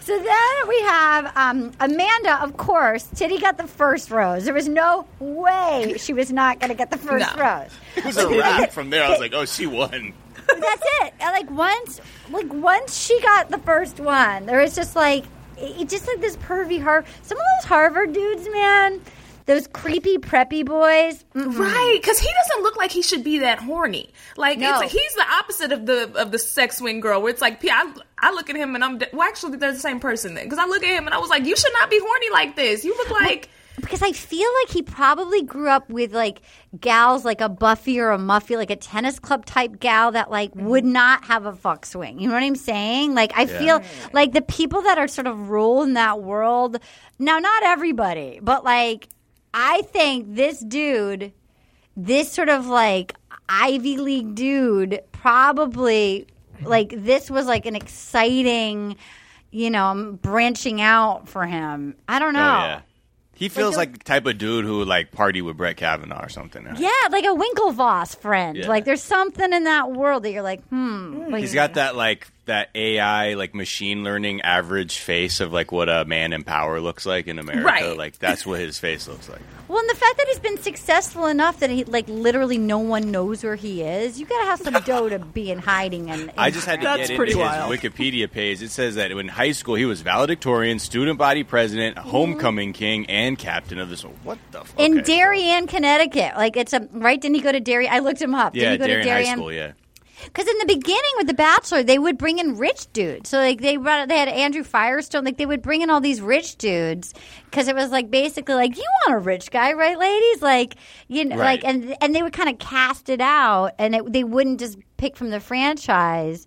So then we have um, Amanda, of course. Titty got the first rose. There was no way she was not going to get the first No. rose. it was a wrap from there. I was like, oh, she won. That's it. Like once, like once she got the first one, there was just like it it just like this pervy Harvard. Some of those Harvard dudes, man, those creepy preppy boys. mm, Right, because he doesn't look like he should be that horny. Like No. it's like he's the opposite of the of the sex swing girl, where it's like I, I look at him and I'm well, actually they're the same person then, because I look at him and I was like, you should not be horny like this. You look like But because I feel like he probably grew up with like gals like a Buffy or a Muffy, like a tennis club type gal that like would not have a fuck swing. You know what I'm saying? Like I feel like the people that are sort of rule in that world. Now, not everybody, but like I think this dude, this sort of like Ivy League dude, probably like this was like an exciting, you know, branching out for him. I don't know. Oh yeah. He feels a- like, the type of dude who would like party with Brett Kavanaugh or something. Yeah, like a Winklevoss friend. Yeah. Like there's something in that world that you're like, hmm. Like, He's got that like that AI like machine learning average face of like what a man in power looks like in America. Right. Like that's what his face looks like. well, and the fact that he's been successful enough that he like literally no one knows where he is. You gotta have some dough to be in hiding. And I just had to That's get pretty into wild. his Wikipedia page. It says that in high school he was valedictorian, student body president, homecoming king, and captain of this. What the fuck? in Okay, so- Darien, Connecticut. Like it's a right. Didn't he go to Darien? I looked him up. Yeah, Did he go Darien to High School. Yeah. Because in the beginning with The Bachelor, they would bring in rich dudes. So like they brought, they had Andrew Firestone. Like they would bring in all these rich dudes because it was like basically like you want a rich guy, right, ladies? Like you know, Right. like and and they would kind of cast it out, and it, they wouldn't just pick from the franchise.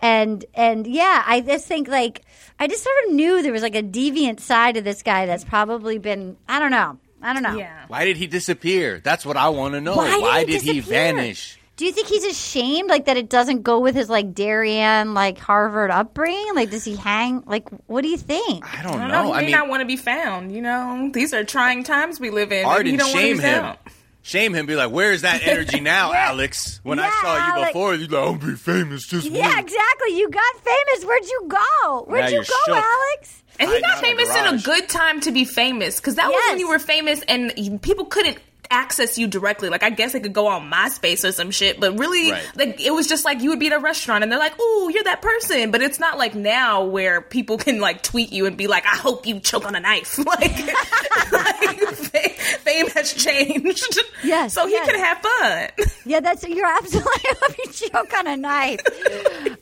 And and yeah, I just think like I just sort of knew there was like a deviant side of this guy that's probably been I don't know I don't know Yeah. Why did he disappear? That's what I want to know. why, did, he, he vanish? Do you think he's ashamed, like that it doesn't go with his like Darien, like Harvard upbringing? Like, does he hang? Like, what do you think? I don't I don't know. know. He I may mean, not want to be found. You know, these are trying times we live in. and Arden, don't shame him. found. Shame him. Be like, where's that energy now, Alex? When I saw you Alex. before, you like, I'll be famous just Yeah, me." exactly. You got famous. Where'd you go? Where'd Now you go, shook. Alex? And he Hiding got out in the famous in a good time to be famous because that was when you were famous and people couldn't access you directly. Like I guess they could go on MySpace or some shit, but really, Right. like it was just like you would be at a restaurant and they're like, "Oh, you're that person." But it's not like now where people can like tweet you and be like, "I hope you choke on a knife." like, like fa- fame has changed. Yes, so he yes. could have fun. Yeah, that's you're absolutely. I hope you choke on a knife.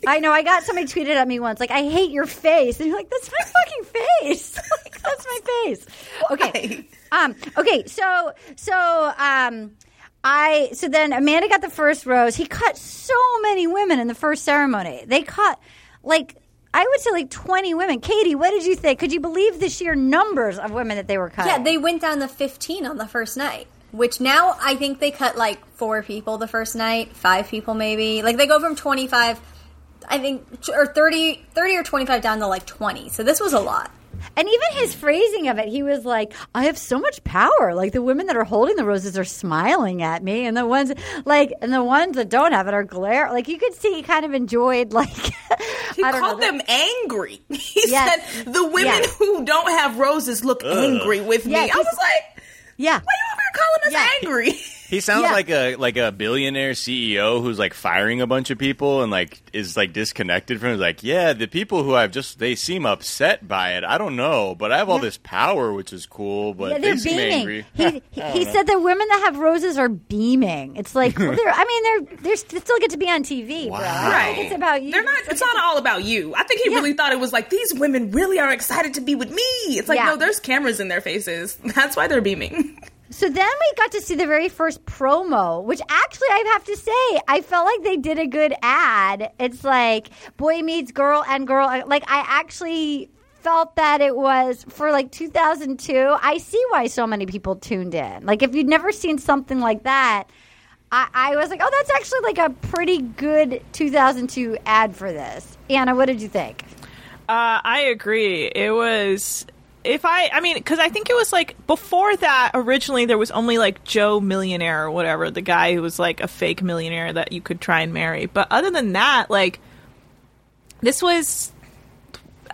I know. I got somebody tweeted at me once, like, "I hate your face," and you're like, "That's my fucking face. like, that's my face." Okay. Um. Okay. So. So. Um. I so then Amanda got the first rose. He cut so many women in the first ceremony. They cut like I would say like twenty women. Katie, what did you think? Could you believe the sheer numbers of women that they were cutting? Yeah, they went down to 15 on the first night, which now I think they cut like four people the first night, five people maybe. Like they go from 25, I think, or 30, 30 or 25 down to like 20. So this was a lot. And even his phrasing of it, he was like, I have so much power. Like the women that are holding the roses are smiling at me, and the ones like and the ones that don't have it are glare. Like you could see he kind of enjoyed like He I don't called know. them angry. He Yes. said the women Yeah. who don't have roses look angry with me. I was like, Yeah. why you over here calling us Yeah. angry? He sounds Yeah. like a like a billionaire CEO who's like firing a bunch of people and like is like disconnected from. It. Like, yeah, the people who I've just they seem upset by it. I don't know, but I have all this power, which is cool. But Yeah, they they're seem beaming. angry. He, he, he said the women that have roses are beaming. It's like well, they're. I mean, they're they're they still get to be on TV, bro. I don't Right. It's about you. They're not. It's not all about you. I think he Yeah. really thought it was like these women really are excited to be with me. It's like Yeah. no, there's cameras in their faces. That's why they're beaming. So then we got to see the very first promo, which actually I have to say, I felt like they did a good ad. It's like boy meets girl and girl. Like I actually felt that it was for like 2002. I see why so many people tuned in. Like if you'd never seen something like that, I, I was like, oh, that's actually like a pretty good 2002 ad for this. Anna, what did you think? Uh, I agree. It was. If I, I mean, because I think it was like before that. Originally, there was only like Joe Millionaire or whatever, the guy who was like a fake millionaire that you could try and marry. But other than that, like, this was.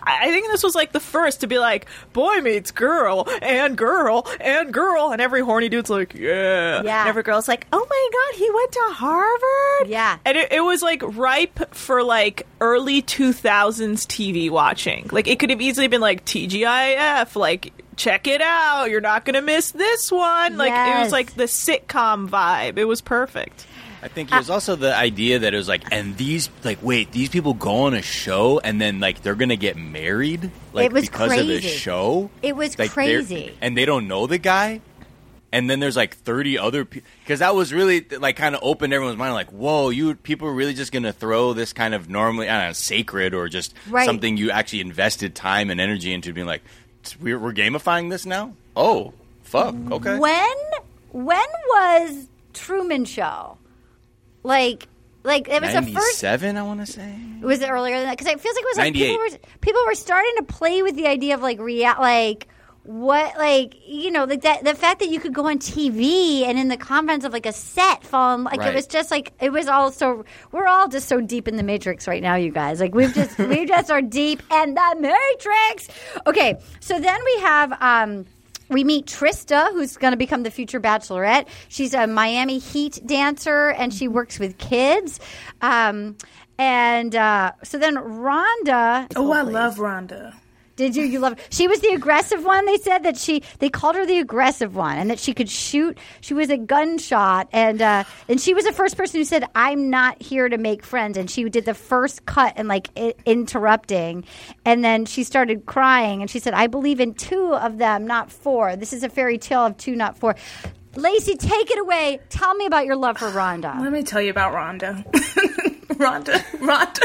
I think this was like the first to be like boy meets girl and girl and girl, and every horny dude's like, yeah, Yeah. And every girl's like, oh my god, he went to Harvard, Yeah. and it, it was like ripe for like early 2000s TV watching. Like it could have easily been like TGIF, like check it out, you're not gonna miss this one. Like it was like the sitcom vibe. It was perfect. I think it was uh, also the idea that it was like, and these, like, wait, these people go on a show and then, like, they're going to get married? Like, It was because of the show? It was Like, crazy. And they don't know the guy? And then there's like 30 other people. Because that was really, like, kind of opened everyone's mind. Like, whoa, you people are really just going to throw this kind of normally, I don't know, sacred or just Right. something you actually invested time and energy into being like, we're, we're gamifying this now? Oh, fuck. Okay. When when was Truman Show? Like like it was the first seven. I want to say. was it earlier than that? Because it feels like it was like people were people were starting to play with the idea of like rea- like what like you know like that the fact that you could go on TV and in the confines of like a set fall in, like it was just like it was all so we're all just so deep in the matrix right now you guys like we've just we just are deep in the matrix okay so then we have um we meet Trista, who's going to become the future bachelorette. She's a Miami Heat dancer, and she works with kids. Um, and uh, so then Rhonda. Oh, I love Rhonda. Did you? You love? She was the aggressive one. They said that she. They called her the aggressive one, and that she could shoot. She was a gunshot, and uh, and she was the first person who said, "I'm not here to make friends." And she did the first cut and like I- interrupting, and then she started crying, and she said, "I believe in two of them, not four. This is a fairy tale of two, not four. Laci, take it away. Tell me about your love for Rhonda. Let me tell you about Rhonda. Rhonda, Rhonda,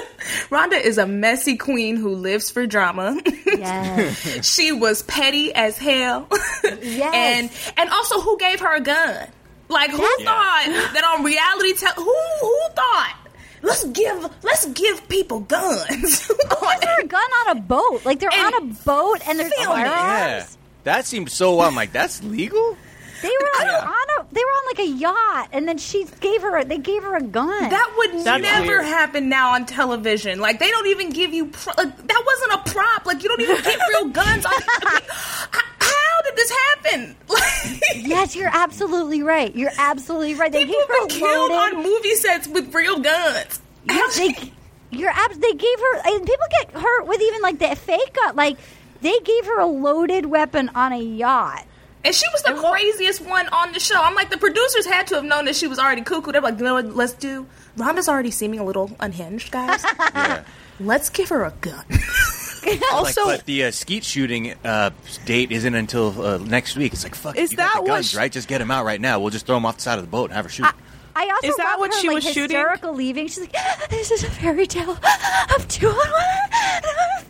Rhonda is a messy queen who lives for drama. Yes. she was petty as hell. Yes. and and also who gave her a gun? Like who That's- thought that on reality te- who who thought let's give let's give people guns? Who thought- They're a gun on a boat. Like they're And on a boat and they're it. Yeah. firearms. That seems so wild. I'm like, that's legal? They were on, on a they were on like a yacht, and then she gave her a, they gave her a gun. That would That's never weird. happen now on television. Like they don't even give you pro- like, that wasn't a prop. Like you don't even get real guns. On, I mean, h- how did this happen? Yes, you're absolutely right. You're absolutely right. They people gave her have been killed loaded. on movie sets with real guns. Yes, they, you're abs- They gave her. And people get hurt with even like the fake gun. Like they gave her a loaded weapon on a yacht. And she was the craziest one on the show. I'm like, the producers had to have known that she was already cuckoo. They're like, you know what, let's do. Rhonda's already seeming a little unhinged, guys. Yeah. let's give her a gun. Also, like, but the uh, skeet shooting uh, date isn't until uh, next week. It's like, fuck, Is you got that the what guns, sh- right? Just get him out right now. We'll just throw him off the side of the boat and have her shoot. I also Is that what her, she like, was shooting? hysterical leaving. She's like, ah, "This is a fairy tale of two on one,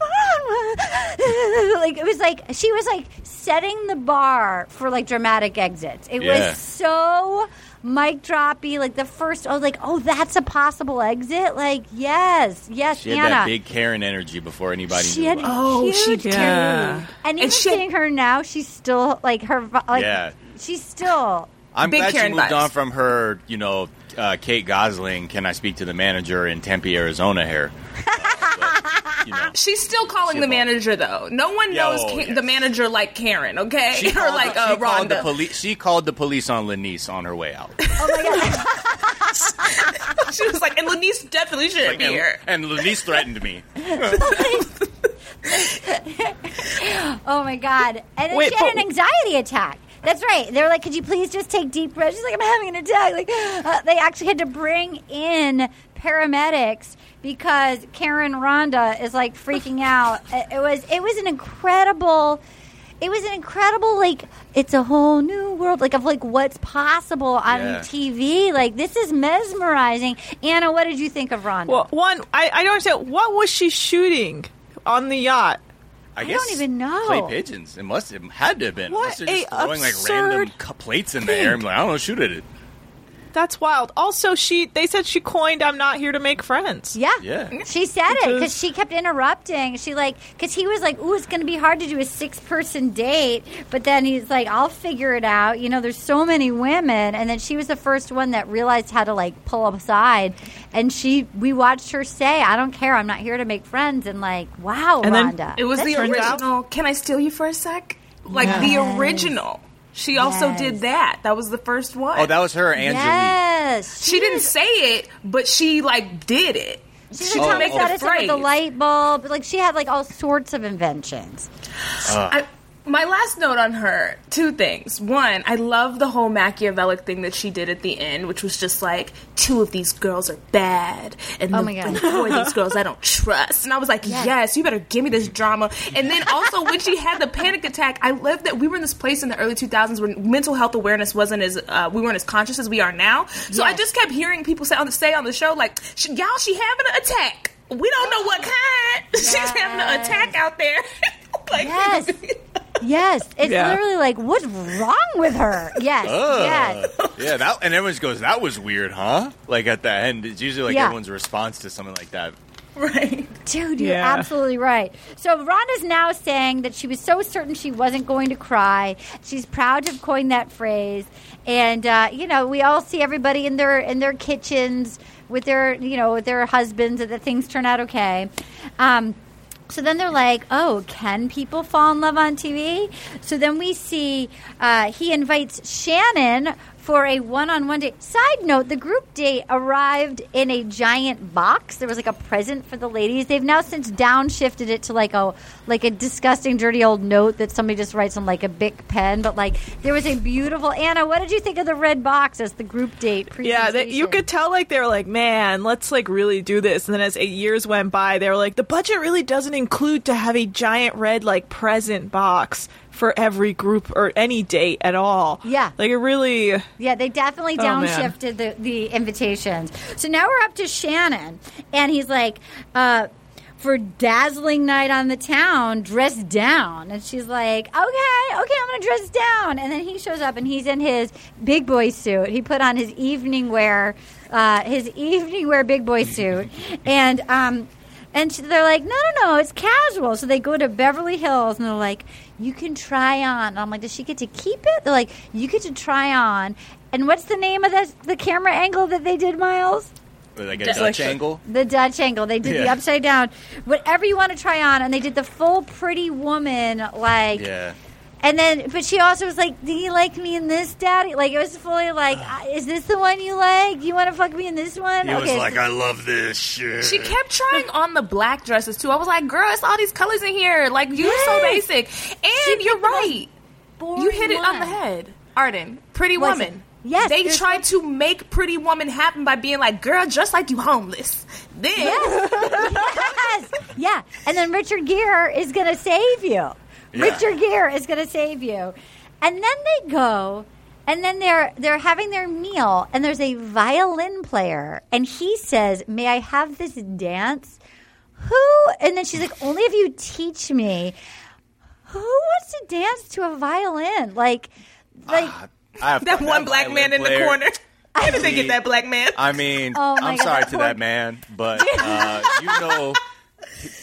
on one." like it was like she was like setting the bar for like dramatic exits. It Yeah. was so mic droppy. Like the first, I was like, "Oh, that's a possible exit." Like, yes, yes, she had that big Karen energy before anybody she knew had. Oh, huge she too. did. And even And she- seeing her now, she's still like her. Like, Yeah. she's still. I'm Big glad Karen she moved vibes. on from her, you know, uh, Kate Gosselin. Can I speak to the manager in Tempe, Arizona? Here, Uh, but, you know, She's still calling She the evolved. manager, though. No one Yo, knows Ka- yes. the manager like Karen, okay? she or called, like she uh, called the Rhonda. police. She called the police on LaNease on her way out. Oh my god! she was like, and LaNease definitely shouldn't be and, here. and LaNease threatened me. Oh my god! And then Wait, she had but- an anxiety attack. That's right. They were like, "Could you please just take deep breaths?" She's like, "I'm having an attack." Like, uh, they actually had to bring in paramedics because Karen Rhonda is like freaking out. It it was it was an incredible. It was an incredible like it's a whole new world like of like what's possible on Yeah. TV. Like this is mesmerizing. Anna, what did you think of Rhonda? well, one, I, I don't understand. What was she shooting on the yacht? I, don't even know. Clay pigeons. It must have had to have been. What Unless they're just a throwing like random absurd plates in the air. I'm like, I don't know, shoot at it. That's wild. Also, she they said she coined "I'm not here to make friends." Yeah. Yeah. She said it because she kept interrupting. She like because he was like, "Ooh, it's going to be hard to do a six person date," but then he's like, "I'll figure it out." You know, there's so many women, and then she was the first one that realized how to like pull aside, and she we watched her say, "I don't care. I'm not here to make friends," and like, wow, And then Rhonda, It was the turns out- original. Can I steal you for a sec? Like the original. She also Yes. did that. That was the first one. Oh, that was her, Angelique. yes, she didn't is- say it, but she like did it. She's she like Oh, Thomas oh. Edison with the light bulb. Like she had like all sorts of inventions. Uh. I, My last note on her, two things. One, I love the whole Machiavellic thing that she did at the end, which was just like, two of these girls are bad, and Oh the, my God. the four of these girls I don't trust. And I was like, yes. you better give me this drama. And then also when she had the panic attack, I lived that we were in this place in the early 2000s where mental health awareness wasn't as, uh, we weren't as conscious as we are now. So I just kept hearing people say on the, say on the show, like, y'all, she having an attack. We don't know what kind. She's having an attack out there. like, Yes. Yes, it's Yeah. literally like, what's wrong with her? Yes, yes. yeah, that and everyone goes, "That was weird, huh?" Like at the end, it's usually like Yeah. everyone's response to something like that. right. Dude, you're Yeah. absolutely right. So Rhonda's now saying that she was so certain she wasn't going to cry. She's proud to have coined that phrase, and uh, you know we all see everybody in their in their kitchens with their you know with their husbands, and that things turn out okay. Um, so then they're like, oh, can people fall in love on TV? So then we see uh, he invites Shannon for a one on one date. Side note the group date arrived in a giant box. There was like a present for the ladies. They've now since downshifted it to like a like a disgusting, dirty old note that somebody just writes on like a big pen. But like there was a beautiful Anna, what did you think of the red box as the group date Yeah, they, you could tell like they were like, man, let's like really do this. And then as eight years went by, they were like, the budget really doesn't include to have a giant red like present box for every group or any date at all. Yeah. like it really. Yeah, they definitely Oh, downshifted the, the invitations. So now we're up to Shannon, and he's like, uh, for dazzling night on the town, dress down. And she's like, okay, okay, I'm going to dress down. And then he shows up, and he's in his big boy suit. He put on his evening wear, uh, his evening wear big boy suit. And, um, and she- they're like, no, no, no, it's casual. So they go to Beverly Hills and they're like, you can try on. And I'm like, does she get to keep it? They're like, you get to try on. And what's the name of the, the camera angle that they did, Miles? Like a Just Dutch angle. The Dutch angle. They did the upside down. Whatever you want to try on. And they did the full pretty woman, like. Yeah. And then, but she also was like, "Do you like me in this, Daddy?" Like it was fully like, uh, "Is this the one you like? You want to fuck me in this one?" He was like, "I love this shit." She kept trying on the black dresses too. I was like, girl, it's all these colors in here. Like, you're so Yes. basic. She And you're picked the most right. boring You hit it on the head. Arden, Pretty Was Woman. it? Yes, They tried to make Pretty Woman happen by being like, girl, just like you homeless. Then, yes, yeah. And then Richard Gere is going to save you. Yeah. Richard Gere is going to save you. And then they go, and then they're they're having their meal, and there's a violin player, and he says, "May I have this dance?" Who? And then she's like, "Only if you teach me." Who wants to dance to a violin? Like, like. I have that one black man in the player- corner. Where did they get that black man? I mean, Oh I'm God, sorry to that man, but uh, you know,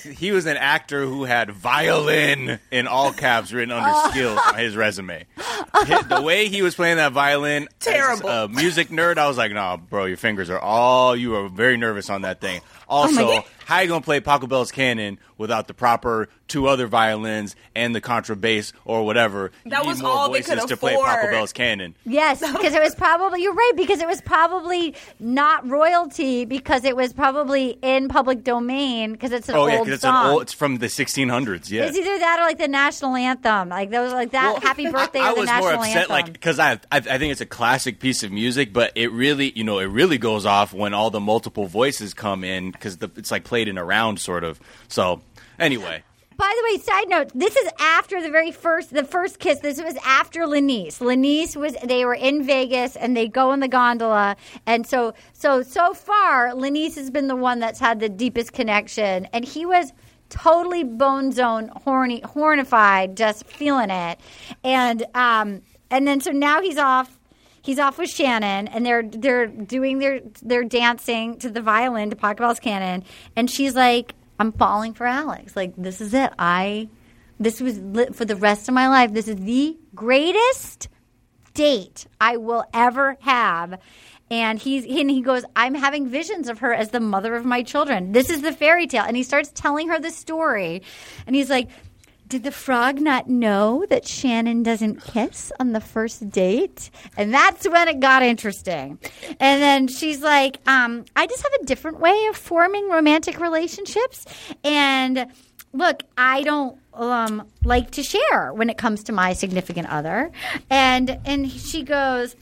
he, he was an actor who had violin in all caps written under Oh. skills on his resume. The way he was playing that violin, Terrible. As a music nerd, I was like, "Nah, bro, your fingers are all you are very nervous on that thing." Also, Oh God. how you gonna play Pachelbel's Canon without the proper two other violins and the contrabass or whatever? You That need was more all they voices could to play Paco. Bell's Canon. Yes, because it was probably you're right because it was probably not royalty because it was probably in public domain because it's an Oh old yeah, because it's song. an old. It's from the 1600s. Yeah. It's either that or like the national anthem, like those like that Well, Happy Birthday I, I was more upset, anthem. like because I, I I think it's a classic piece of music, but it really, you know, it really goes off when all the multiple voices come in because it's like played in a round, sort of. So anyway, By the way, side note: this is after the very first, the first kiss. This was after LaNease. LaNease was they were in Vegas and they go in the gondola, and so so so far, LaNease has been the one that's had the deepest connection, and he was totally bone zone horny hornified, just feeling it, and um and then so now he's off. He's off with Shannon, and they're they're doing their they're dancing to the violin to Pachelbel's Canon, and she's like, "I'm falling for Alex. Like this is it. I this was lit for the rest of my life. This is the greatest date I will ever have." And he's and he goes, "I'm having visions of her as the mother of my children. This is the fairy tale." And he starts telling her the story, and he's like. Did the frog not know that Shannon doesn't kiss on the first date? And that's when it got interesting. And then she's like, um, I just have a different way of forming romantic relationships. And look, I don't um, like to share when it comes to my significant other, and and she goes.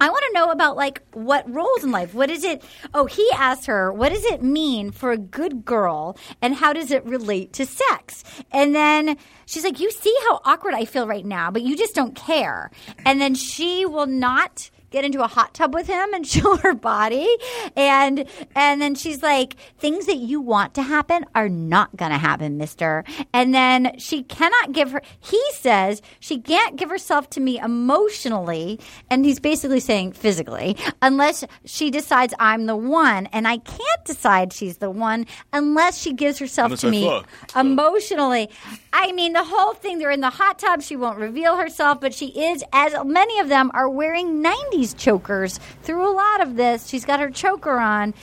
I want to know about like what roles in life. What is it? Oh, he asked her, what does it mean for a good girl and how does it relate to sex? And then she's like, you see how awkward I feel right now, but you just don't care. And then she will not get into a hot tub with him and show her body. And and then she's like things that you want to happen are not going to happen mister. And then she cannot give her he says she can't give herself to me emotionally and he's basically saying physically unless she decides I'm the one. And I can't decide she's the one unless she gives herself Unless to I me fuck. emotionally I mean the whole thing they're in the hot tub she won't reveal herself but she is as many of them are wearing 90s chokers through a lot of this she's got her choker on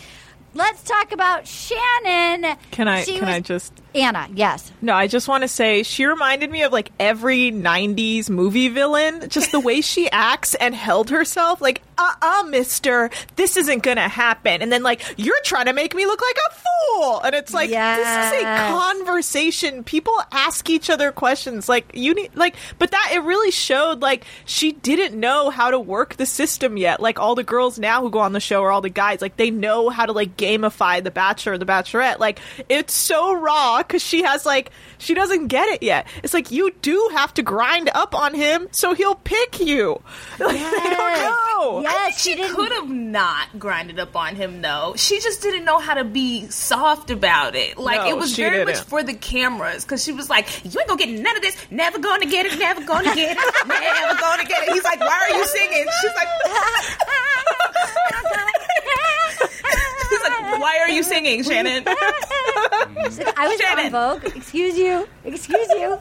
let's talk about Shannon Can I? She can I just? Anna yes No, I just want to say she reminded me of like every 90s movie villain. Just the way she acts and held herself. Like, uh uh, mister, this isn't going to happen. And then, like, you're trying to make me look like a fool. And it's like, this is a conversation. People ask each other questions. Like, you need, like, but that, it really showed, like, she didn't know how to work the system yet. Like, all the girls now who go on the show or all the guys, like, they know how to, like, gamify the Bachelor or the Bachelorette. Like, it's so raw because she has, like, she doesn't get it yet. It's like, you do have to grind up on him so he'll pick you. Like, I don't know. yes she, she could have not grinded up on him though. She just didn't know how to be soft about it. Like No, it was she very much didn't. for the cameras because she was like, "You ain't gonna get none of this. Never gonna get it. Never gonna get it. Never gonna get it." He's like, "Why are you singing?" She's like, "She's like, why are you singing, Shannon?" I was Shannon. En Vogue excuse you excuse you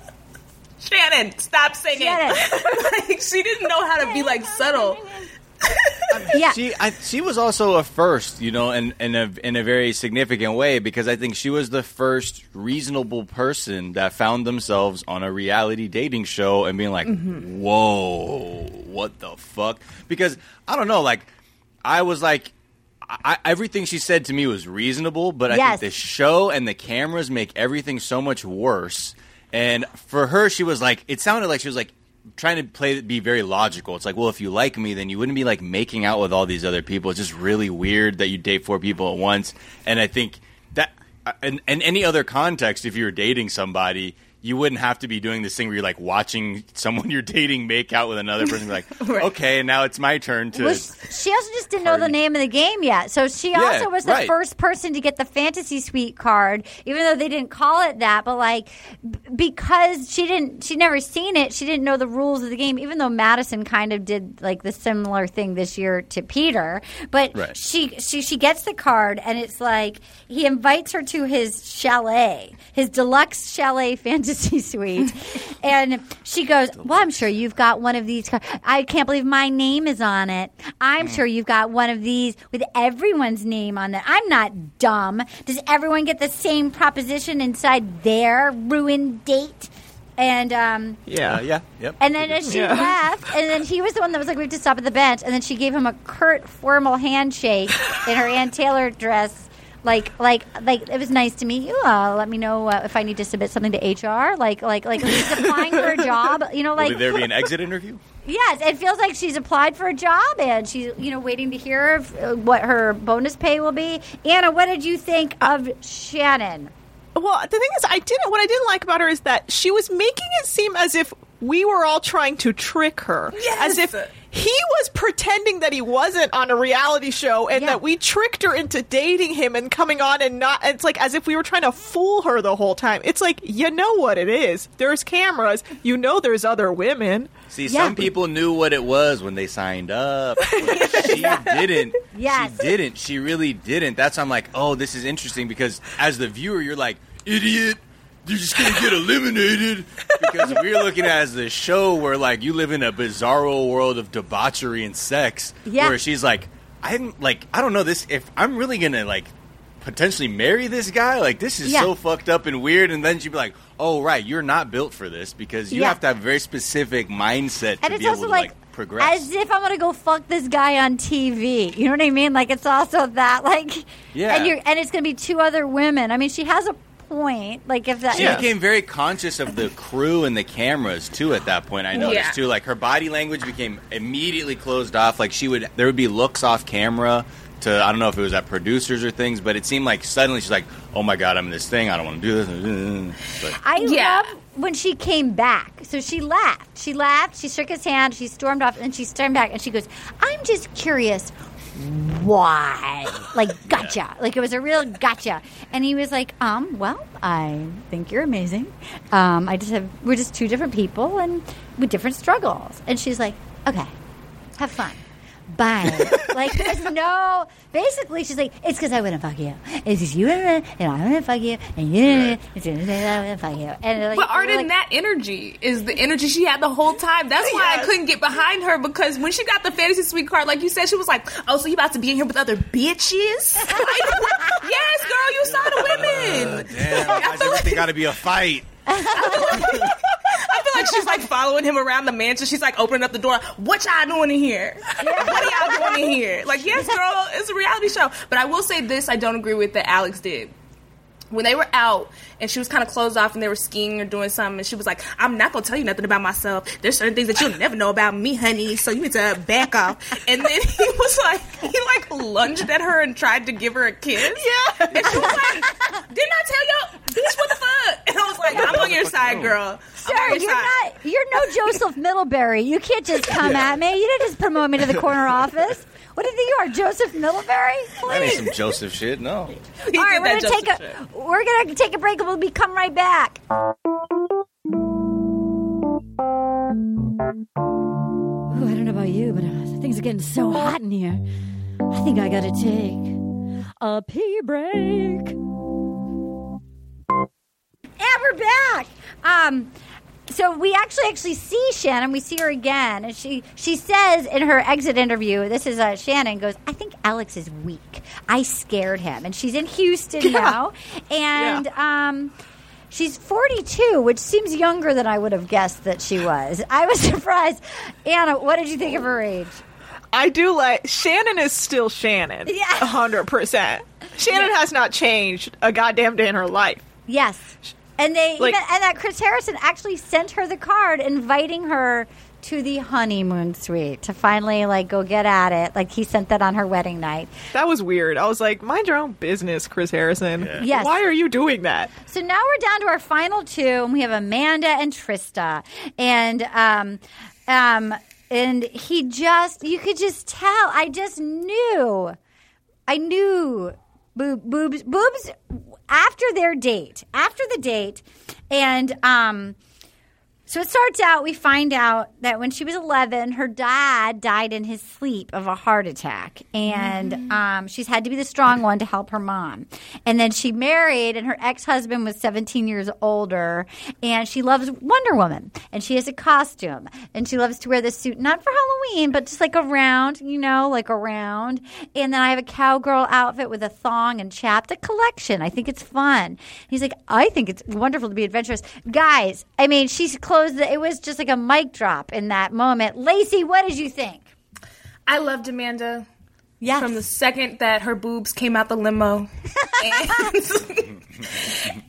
Shannon, stop singing. Shannon. like she didn't know how to be like subtle. yeah She I, she was also a first, you know, in in a in a very significant way because I think she was the first reasonable person that found themselves on a reality dating show and being like, mm-hmm. "Whoa, what the fuck?" Because I don't know, like I was like. I, everything she said to me was reasonable, but I Yes. think the show and the cameras make everything so much worse. And for her, she was like, it sounded like she was like trying to play be very logical. It's like, well, if you like me, then you wouldn't be like making out with all these other people. It's just really weird that you date four people at once. And I think that uh, in, in any other context, if you were dating somebody, you wouldn't have to be doing this thing where you're like watching someone you're dating make out with another person. Like, okay, now it's my turn to. Well, she also just didn't know the name of the game yet. So she Yeah, also was the right. first person to get the fantasy suite card, even though they didn't call it that. But like, because she didn't, she never seen it. She didn't know the rules of the game. Even though Madison kind of did like the similar thing this year to Peter, but Right. she she she gets the card, and it's like he invites her to his chalet, his deluxe chalet fantasy suite, and she goes, "Well, I'm sure you've got one of these. I can't believe my name is on it. I'm sure you've got one of these with everyone's name on it. I'm not dumb. Does everyone get the same proposition inside their ruined date?" And um, Yeah. Yeah, yep. and then as she Yeah. left, and then he was the one that was like, "We have to stop at the bench." And then she gave him a curt, formal handshake in her Ann Taylor dress, like, like, like it was nice to meet you. Uh, let me know uh, if I need to submit something to HR. Like, like, like she's applying for a job. You know, like Will like there be an exit interview? yes, it feels like she's applied for a job and she's you know waiting to hear if, uh, what her bonus pay will be. Anna, what did you think of Shannon? Well, the thing is, I didn't. What I didn't like about her is that she was making it seem as if we were all trying to trick her, Yes. as if he was pretending that he wasn't on a reality show, and Yeah. that we tricked her into dating him and coming on, and not. It's like as if we were trying to fool her the whole time. It's like you know what it is. There's cameras. You know there's other women. See, Yeah. some people knew what it was when they signed up. she didn't. Yes. She didn't. She really didn't. That's why I'm like, oh, this is interesting because as the viewer, you're like, idiot. You're just gonna get eliminated because we're looking at it as the show where like you live in a bizarro world of debauchery and sex. Yeah. Where she's like, I'm like, I don't know this. If I'm really gonna like potentially marry this guy, like this is Yeah. so fucked up and weird. And then she'd be like, oh right, you're not built for this because you Yeah. have to have a very specific mindset to And it's be able also to like, like, progress. as if I'm gonna go fuck this guy on TV. You know what I mean? Like it's also that like, Yeah. and you're and it's gonna be two other women. I mean, she has a point. Like if that, She Yeah. became very conscious of the crew and the cameras too. At that point, I noticed Yeah. too. Like her body language became immediately closed off. Like she would, there would be looks off camera to I don't know if it was at producers or things, but it seemed like suddenly she's like, "Oh my god, I'm in this thing. I don't want to do this." But I Yeah. love when she came back. So she laughed. She laughed. She shook his hand. She stormed off, and she stormed back. And she goes, "I'm just curious." Why? Like gotcha. Like it was a real gotcha. And he was like, um, well, I think you're amazing. Um, I just have we're just two different people and with different struggles. And she's like, Okay, have fun. Bye. like there's no basically she's like, It's because I wouldn't fuck you. It's because you and I wouldn't fuck you and you Right. it's because I wouldn't fuck you. And like, But Arden, like, that energy is the energy she had the whole time. That's why I couldn't get behind her because when she got the fantasy suite card, like you said, she was like, "Oh, so you about to be in here with other bitches?" Like, yes, girl, you saw the women. Uh, damn, why's everything got to be a fight? I feel like she's like following him around the mansion. She's like opening up the door. What y'all doing in here? What are y'all doing in here? Like, yes, girl, it's a reality show. But I will say this: I don't agree with that Alex did. When they were out and she was kind of closed off and they were skiing or doing something, and she was like, "I'm not gonna tell you nothing about myself. There's certain things that you'll never know about me, honey. So you need to back off." And then he was like, he like lunged at her and tried to give her a kiss. Yeah. And she was like, "Didn't I tell you, bitch? What the fuck?" And I was like, "I'm on your side, girl. I'm Sir, you're side." not. You're no Joseph Middlebury. You can't just come at me. You didn't just promote me to the corner office. What do you think you are, Joseph Middlebury? That ain't some Joseph shit. No. He All right, we're gonna take a shit. we're gonna take a break and we'll be come right back. Ooh, I don't know about you, but uh, things are getting so hot in here. I think I gotta take a pee break. And we're back. Um, so we actually actually see Shannon. We see her again, and she she says in her exit interview, "This is uh, Shannon goes. I think Alex is weak. I scared him, and she's in Houston now, and um." She's 42, which seems younger than I would have guessed that she was. I was surprised. Anna, what did you think of her age? I do like Shannon is still Shannon. Yeah. a hundred percent. Shannon has not changed a goddamn day in her life. Yes. And they Like- even, and that Chris Harrison actually sent her the card inviting her to the honeymoon suite to finally like go get at it. Like he sent that on her wedding night. That was weird. I was like, mind your own business, Chris Harrison. Yes. Why are you doing that? So now we're down to our final two, and we have Amanda and Trista, and um, um, and he just you could just tell. I just knew, I knew, boob, boobs, boobs. After their date, after the date, and um. So it starts out, we find out that when she was 11, her dad died in his sleep of a heart attack. And um, she's had to be the strong one to help her mom. And then she married, and her ex husband was 17 years older. And she loves Wonder Woman. And she has a costume. And she loves to wear this suit, not for Halloween, but just like around, you know, like around. And then I have a cowgirl outfit with a thong and chapped, a collection. I think it's fun. He's like, I think it's wonderful to be adventurous. Guys, I mean, she's closed, the, it was just like a mic drop in that moment. Laci, what did you think? I loved Amanda. Yes. From the second that her boobs came out the limo. and,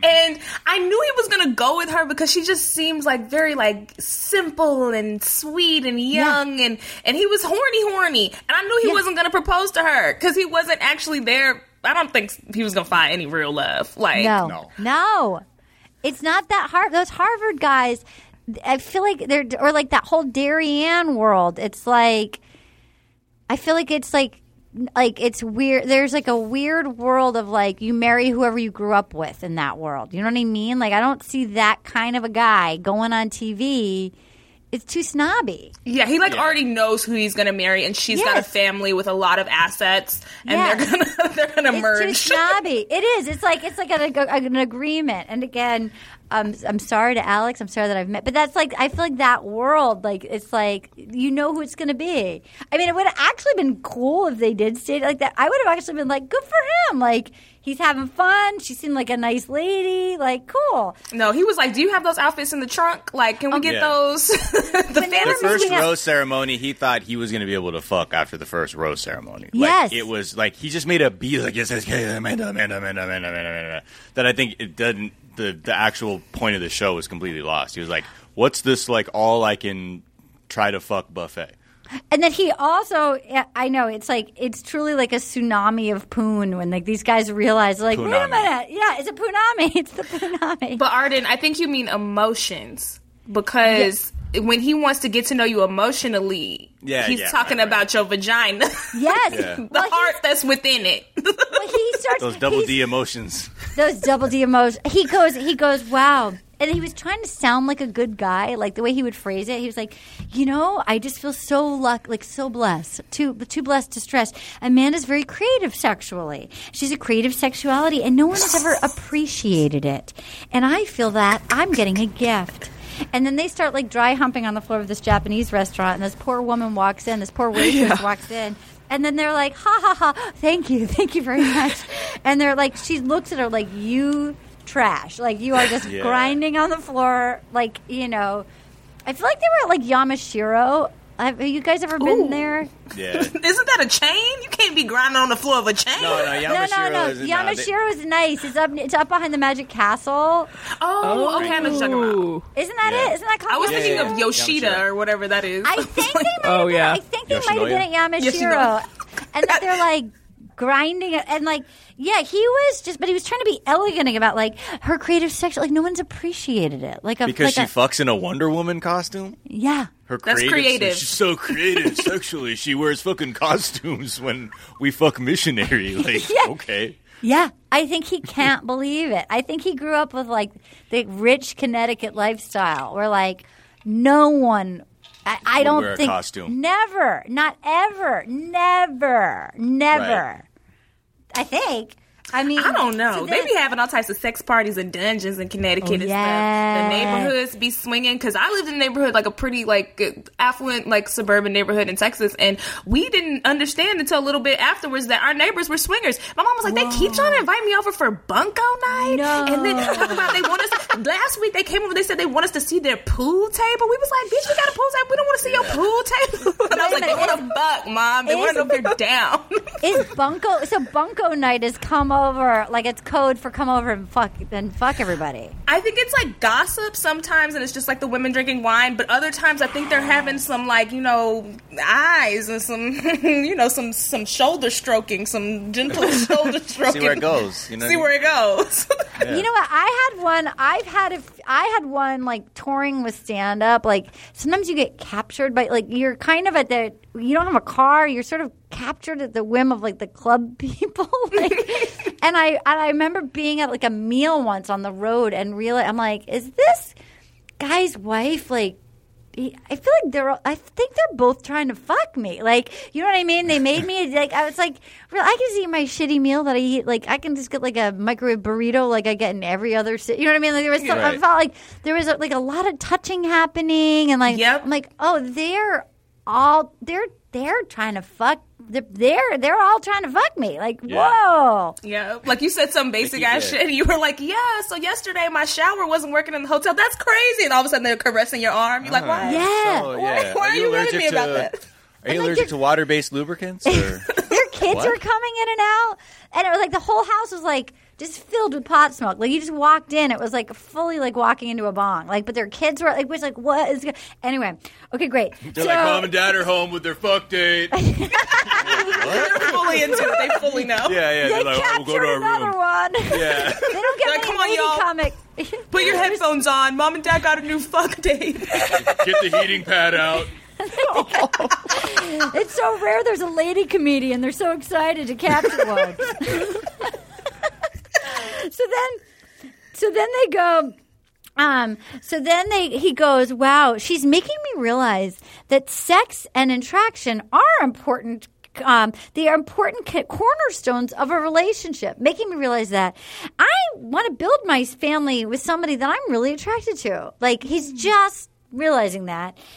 and I knew he was gonna go with her because she just seems like very like simple and sweet and young and and he was horny horny. And I knew he Yeah. wasn't gonna propose to her because he wasn't actually there. I don't think he was gonna find any real love. Like No, No. no, it's not that hard. Those Harvard guys, I feel like they're or like that whole Darien world. It's like I feel like it's like like it's weird. There's like a weird world of like you marry whoever you grew up with in that world. You know what I mean? Like I don't see that kind of a guy going on TV. It's too snobby. Yeah, he like Yeah. already knows who he's gonna marry, and she's got a family with a lot of assets, and Yes. they're gonna they're gonna It's too merge. snobby. It is. It's like it's like an, an agreement. And again, I'm I'm sorry to Alex. I'm sorry that I've met, but that's like I feel like that world, like it's like you know who it's going to be. I mean, it would have actually been cool if they did stay like that. I would have actually been like, good for him. Like he's having fun. She seemed like a nice lady. Like cool. No, he was like, "Do you have those outfits in the trunk? Like, can we get Yeah. those?" the the first we have- rose ceremony, he thought he was going to be able to fuck after the first rose ceremony. Yes. like, it was like he just made a beat like yes, yes, yes, Amanda, Amanda, Amanda, Amanda, Amanda, Amanda. That I think it doesn't. The the actual point of the show was completely lost. He was like, "What's this like? All I can try to fuck buffet." And then he also, I know it's like it's truly like a tsunami of poon when like these guys realize like, wait a minute, yeah, it's a punami, it's the punami. But Arden, I think you mean emotions because when he wants to get to know you emotionally, Yeah, he's yeah, talking right, about your vagina, yes, Yeah. the Well, heart that's within it. he, well, he starts Those double D emotions. those double D emotions. He goes, he goes, wow. And he was trying to sound like a good guy, like the way he would phrase it. He was like, you know, I just feel so luck, like so blessed, too, too blessed to stress. Amanda's very creative sexually. She's a creative sexuality, and no one has ever appreciated it. And I feel that I'm getting a gift. And then they start like dry humping on the floor of this Japanese restaurant, and this poor woman walks in, this poor waitress walks in, and then they're like, ha ha ha, thank you, thank you very much. And they're like, she looks at her like, you trash. Like, you are just Yeah. grinding on the floor. Like, you know, I feel like they were at like Yamashiro. Have you guys ever been Ooh. there? Yeah. Isn't that a chain? You can't be grinding on the floor of a chain. No, no, Yamashiro no, no, no. isn't. nah, they- Yamashiro is nice. It's up. It's up behind the Magic Castle. Oh, oh okay, I know what you're talking about. Isn't that Yeah. it? Isn't that called? I was Yeah, thinking yeah, of. Yoshida Yamashiro. or whatever that is. I think they might Oh, have been, yeah. I think they might have been at Yamashiro. Yoshinoya. and that they're like grinding it and like yeah, he was just but he was trying to be elegant about like her creative section like no one's appreciated it. Like a because like she a, fucks in a Wonder Woman costume. Yeah. Her That's creative, creative. She's so creative sexually. She wears fucking costumes when we fuck missionary. Like, Yeah. okay. Yeah, I think he can't believe it. I think he grew up with like the rich Connecticut lifestyle where like no one I, I don't wear a think costume. never, not ever, never, never. Right. I think. I mean, I don't know. so they then- be having all types of sex parties and dungeons in Connecticut Oh, and yeah. stuff. The neighborhoods be swinging because I lived in a neighborhood like a pretty like uh, affluent like suburban neighborhood in Texas, and we didn't understand until a little bit afterwards that our neighbors were swingers. My mom was like, "They keep trying to invite me over for bunko night," No. and then talk about they want us. Last week they came over. They said they want us to see their pool table. We was like, "Bitch, we got a pool table. We don't want to see your pool table." And I was like, "They want to buck, mom. They want to know if you're down." is bunko so bunko night is come over like it's code for come over and fuck and fuck everybody. I think it's like gossip sometimes, and it's just like the women drinking wine. But other times, I think they're having some like you know eyes and some you know some some shoulder stroking, some gentle shoulder stroking. See where it goes. You know. See where it goes. You know what? I had one. I've had a. I had one like touring with stand up. Like sometimes you get captured by like you're kind of at the. You don't have a car. You're sort of captured at the whim of like the club people. like, and I and I remember being at like a meal once on the road and realize I'm like, is this guy's wife like? He- I feel like they're. I think they're both trying to fuck me. Like, you know what I mean? They made me like. I was like, real- I can just eat my shitty meal that I eat. Like, I can just get like a microwave burrito, like I get in every other. City. You know what I mean? Like, there was. Some, I felt like there was like a lot of touching happening, and like, Yep. I'm like, oh, they're all they're they're trying to fuck. They're they're, they're all trying to fuck me. Like, Yeah. whoa. yeah, like you said some basic ass did. shit. And you were like, "Yeah, so yesterday my shower wasn't working in the hotel. That's crazy." And all of a sudden they're caressing your arm. You're like, uh-huh. "Why? Yeah. So, Why- yeah. why are you letting me about that? Are you like allergic you're- to water-based lubricants? Or? Their kids What? were coming in and out, and it was like the whole house was like just filled with pot smoke. Like you just walked in, it was like fully like walking into a bong. Like, but their kids were like, it was like, what is? go-" Anyway, okay, great. They're so, like, mom and dad are home with their fuck date. yeah, They're fully into it. They fully know." yeah. they They're like, oh, we'll go captured to our another room. one. Yeah. they don't get Like, me come a on, y'all. comic. Put your headphones on. Mom and dad got a new fuck date. Get the heating pad out. It's so rare. There's a lady comedian. They're so excited to capture one. So then, so then they go. Um, so then they he goes, "Wow, she's making me realize that sex and attraction are important um, they are important cornerstones of a relationship, making me realize that I want to build my family with somebody that I'm really attracted to. Like he's just realizing that.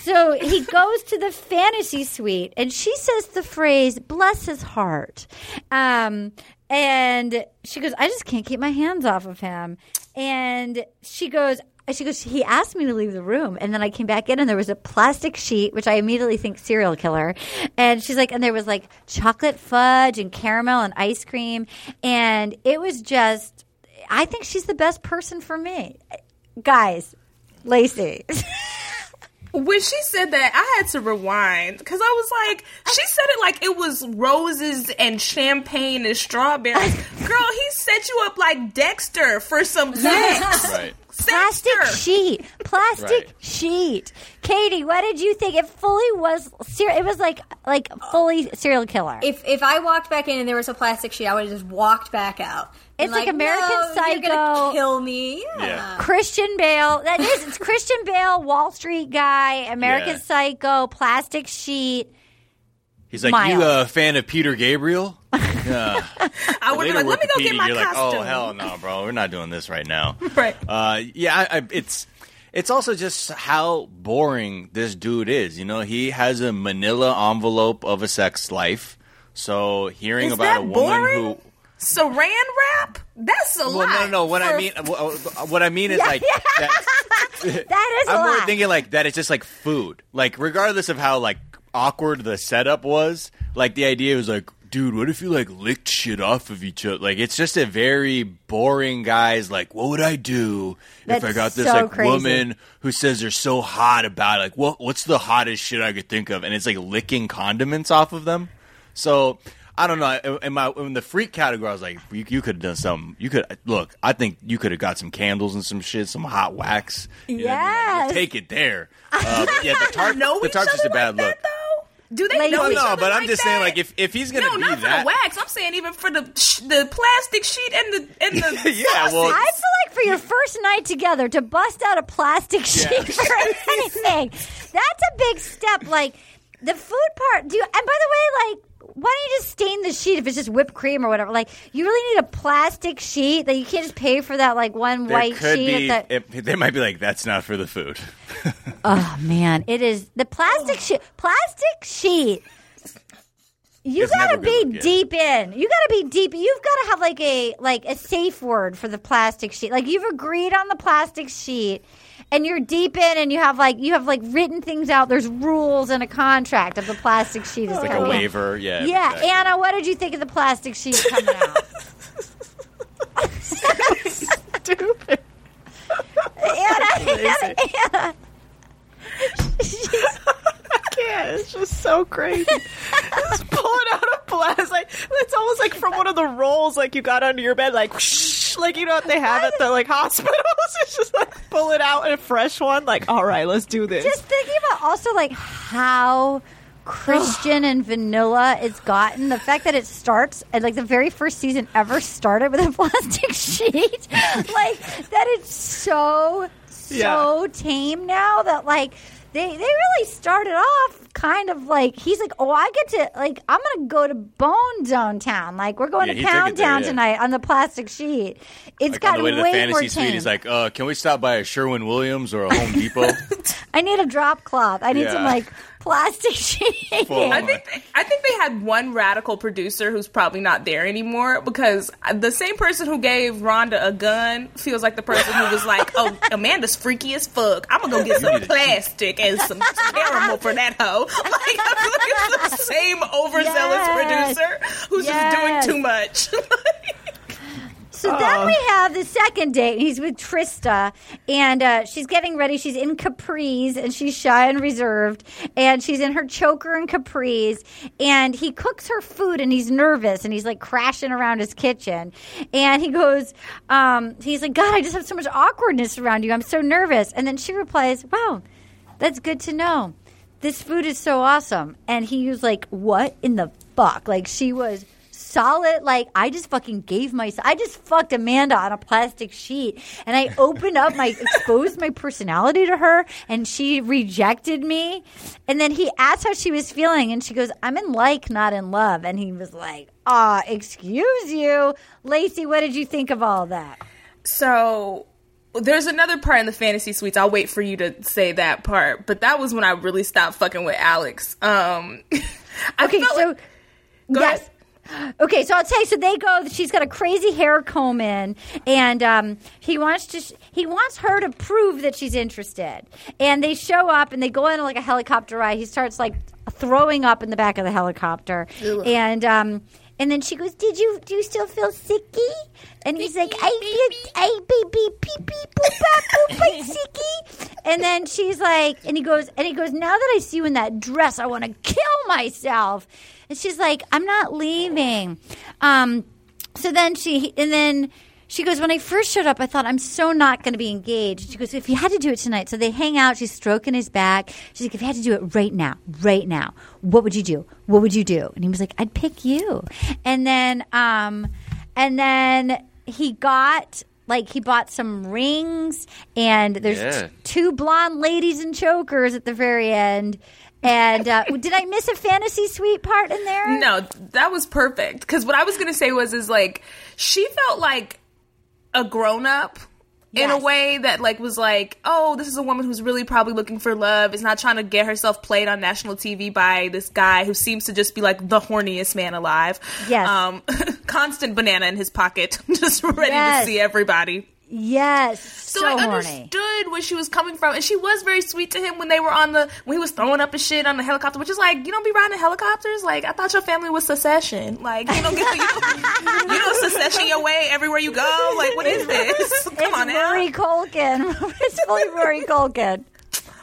So he goes to the fantasy suite and she says the phrase, bless his heart. Um, and she goes, I just can't keep my hands off of him. And she goes, she goes, he asked me to leave the room. And then I came back in and there was a plastic sheet, which I immediately think serial killer. And she's like, and there was like chocolate fudge and caramel and ice cream. And it was just, I think she's the best person for me. Guys, Laci. When she said that, I had to rewind because I was like, she said it like it was roses and champagne and strawberries. Girl, he set you up like Dexter for some sex. Right. Plastic Dexter. sheet, plastic Right. sheet. Katie, what did you think? It fully was. Ser- it was like like fully serial killer. If if I walked back in and there was a plastic sheet, I would have just walked back out. It's like American no, You're Psycho. gonna kill me. Yeah. Christian Bale. That is, it's Christian Bale, Wall Street guy, American Yeah. Psycho, plastic sheet. He's like, Miles. you a fan of Peter Gabriel? Yeah. I would be like, let me go get my you're costume. like, oh hell no, bro, we're not doing this right now. Right. Uh, yeah, I, I, it's it's also just how boring this dude is. You know, he has a Manila envelope of a sex life. So hearing Is about a woman boring? who Saran wrap? That's a well, lot. no, no, no. What I mean, what I mean is like that, That is a I'm more thinking like that. It's just like food. Like regardless of how like awkward the setup was, like the idea was like, dude, what if you like licked shit off of each other? Like it's just a very boring guy's like, what would I do if I got this so like crazy. woman who says they're so hot about it? like what what's the hottest shit I could think of? And it's like licking condiments off of them. So. I don't know. In my in the freak category, I was like, you, you could have done something. You could look. I think you could have got some candles and some shit, some hot wax. Yeah, I mean? Like, take it there. Uh, yeah, the know the tart's just a bad like look. though? Do they Like, know No, each no, other but I'm just that? saying, like, if if he's gonna no, be not for that, the wax. I'm saying even for the sh- the plastic sheet and the and the Yeah, well- I feel like for your first night together to bust out a plastic sheet Yeah. for anything, that's a big step. Like the food part. Do you, and by the way, like. Why don't you just stain the sheet if it's just whipped cream or whatever? Like, you really need a plastic sheet that you can't just pay for that like one there white could sheet. be. at the, it- they might be like, that's not for the food. oh man, it is the plastic sheet. Plastic sheet. You It's gotta be look, yeah. deep in. You gotta be deep. You've gotta have like a like a safe word for the plastic sheet. Like you've agreed on the plastic sheet, and you're deep in, and you have like you have like written things out. There's rules and a contract of the plastic sheet is Like a coming in. waiver. Yeah. Yeah, exactly. Anna, what did you think of the plastic sheet coming out? Stupid. Anna, Anna, Anna. can't. It's just so crazy. it's pulling out a blast. Like it's almost like from one of the rolls like you got under your bed, like whoosh, like you know what they have at the like hospitals. It's just like pull it out in a fresh one. Like all right, let's do this. just thinking about also like how Christian and vanilla it's gotten. The fact that it starts and like the very first season ever started with a plastic sheet, like that it's so so Yeah. tame now that like they they really started off kind of like he's like oh I get to like I'm gonna go to Bone Zone Town like we're going Yeah, to he took it Pound there, Town yeah. tonight on the plastic sheet. It's Like on gotten the way to the way more fantasy suite, tame. he's like, uh, "Can we stop by a Sherwin Williams or a Home Depot?" I need a drop cloth. I need Yeah. some like plastic sheet. Full. I think they, I think they had one radical producer who's probably not there anymore because the same person who gave Rhonda a gun feels like the person who was like, "Oh, Amanda's freaky as fuck. I'm gonna go get some need to- plastic and some caramel for that hoe." Like I feel like it's the same overzealous Yes. producer who's Yes. just doing too much. So then we have the second date. He's with Trista, and uh, she's getting ready. She's in capris, and she's shy and reserved, and she's in her choker and capris. And he cooks her food, and he's nervous, and he's like crashing around his kitchen. And he goes, um, he's like, God, I just have so much awkwardness around you. I'm so nervous. And then she replies, Wow, that's good to know. This food is so awesome. And he was like, What in the fuck? Like she was solid. Like I just fucking gave myself. I just fucked Amanda on a plastic sheet, and I opened up my exposed my personality to her, and she rejected me. And then he asked how she was feeling, and she goes, "I'm in like, not in love." And he was like, "Ah, excuse you, Laci. What did you think of all that?" So there's another part in the fantasy suites. I'll wait for you to say that part. But that was when I really stopped fucking with Alex. Um, I Okay, so like- yes. ahead. Okay, so I'll tell you. So they go. She's got a crazy hair comb in, and um, he wants to. He wants her to prove that she's interested. And they show up, and they go on like a helicopter ride. He starts like throwing up in the back of the helicopter, and um, and then she goes, "Did you do you still feel sicky?" And he's like, "I feel I beep beep beep boop boop sicky." And then she's like, and he goes, and he goes, "Now that I see you in that dress, I want to kill myself." And she's like, "I'm not leaving." Um, so then she, and then she goes, "When I first showed up, I thought I'm so not going to be engaged." She goes, "If you had to do it tonight," so they hang out. She's stroking his back. She's like, "If you had to do it right now, right now, what would you do? What would you do?" And he was like, "I'd pick you." And then, um, and then he got. Like he bought some rings, and there's Yeah. t- two blonde ladies in chokers at the very end. And uh, did I miss a fantasy suite part in there? No, that was perfect. Because what I was gonna say was, is like she felt like a grown up in a way that like was like, oh, this is a woman who's really probably looking for love. Is not trying to get herself played on national TV by this guy who seems to just be like the horniest man alive. Yes. um, constant banana in his pocket, just ready Yes. to see everybody. Yes, So, so, I horny. understood where she was coming from, and she was very sweet to him when they were on the when he was throwing up his shit on the helicopter, which is like you don't be riding helicopters. Like I thought your family was secession. Like you don't get you don't, you don't secession your way everywhere you go. Like what is this? Come It's on now. Rory Culkin. it's fully Rory Culkin.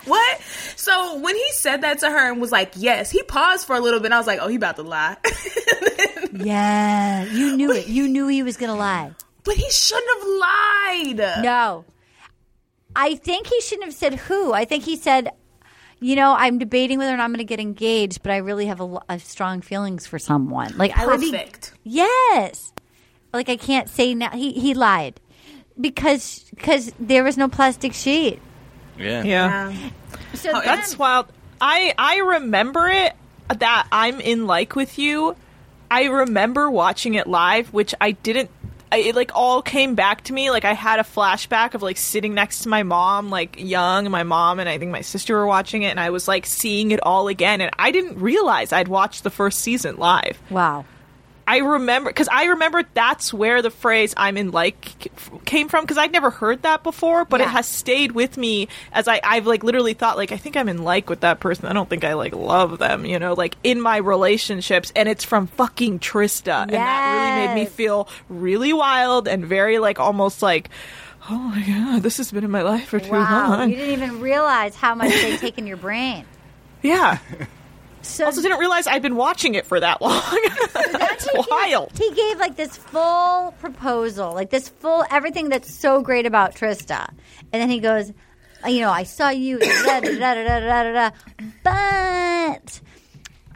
What? So when he said that to her and was like, "Yes," he paused for a little bit. and I was like, "Oh, he about to lie," Yeah, you knew it. You knew he was going to lie. But he shouldn't have lied. No. I think he shouldn't have said who. I think he said, you know, I'm debating whether or not I'm going to get engaged, but I really have a, a strong feelings for someone. Like I would be Perfect. Yes. Like I can't say now. He he lied because because there was no plastic sheet. Yeah. Yeah. So Oh, then- That's wild. I I remember it that I'm in like with you. I remember watching it live, which I didn't. I, it like all came back to me. Like I had a flashback of like sitting next to my mom, like young, my mom and I think my sister were watching it, and I was like seeing it all again, and I didn't realize I'd watched the first season live. wow. I remember because I remember that's where the phrase "I'm in like" came from because I'd never heard that before, but Yeah. it has stayed with me as I I've like literally thought like I think I'm in like with that person. I don't think I like love them, you know, like in my relationships, and it's from fucking Trista, and that really made me feel really wild and very like almost like. Oh my god, this has been in my life for too Wow. long. You didn't even realize how much they'd taken your brain. yeah. So Also, didn't realize I'd been watching it for that long. Wild. He gave like this full proposal, like this full everything that's so great about Trista. And then he goes, you know, I saw you, da, da, da, da, da, da, da, but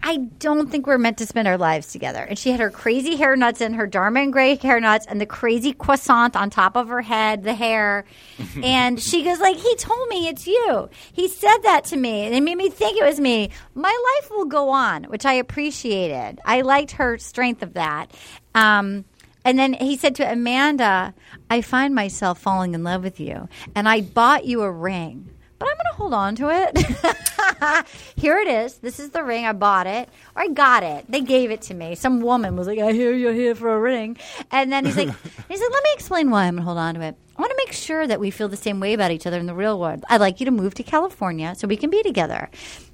I don't think we're meant to spend our lives together. And she had her crazy hair nuts and her Dharma and Greg hair nuts and the crazy croissant on top of her head, the hair. and she goes like, he told me it's you. He said that to me and it made me think it was me. My life will go on, which I appreciated. I liked her strength of that. Um, and then he said to Amanda, I find myself falling in love with you. And I bought you a ring, but I'm going to hold on to it. here it is. This is the ring. I bought it. Or I got it. They gave it to me. Some woman was like, I hear you're here for a ring. And then he's like, he's like, let me explain why I'm going to hold on to it. I want to make sure that we feel the same way about each other in the real world. I'd like you to move to California so we can be together.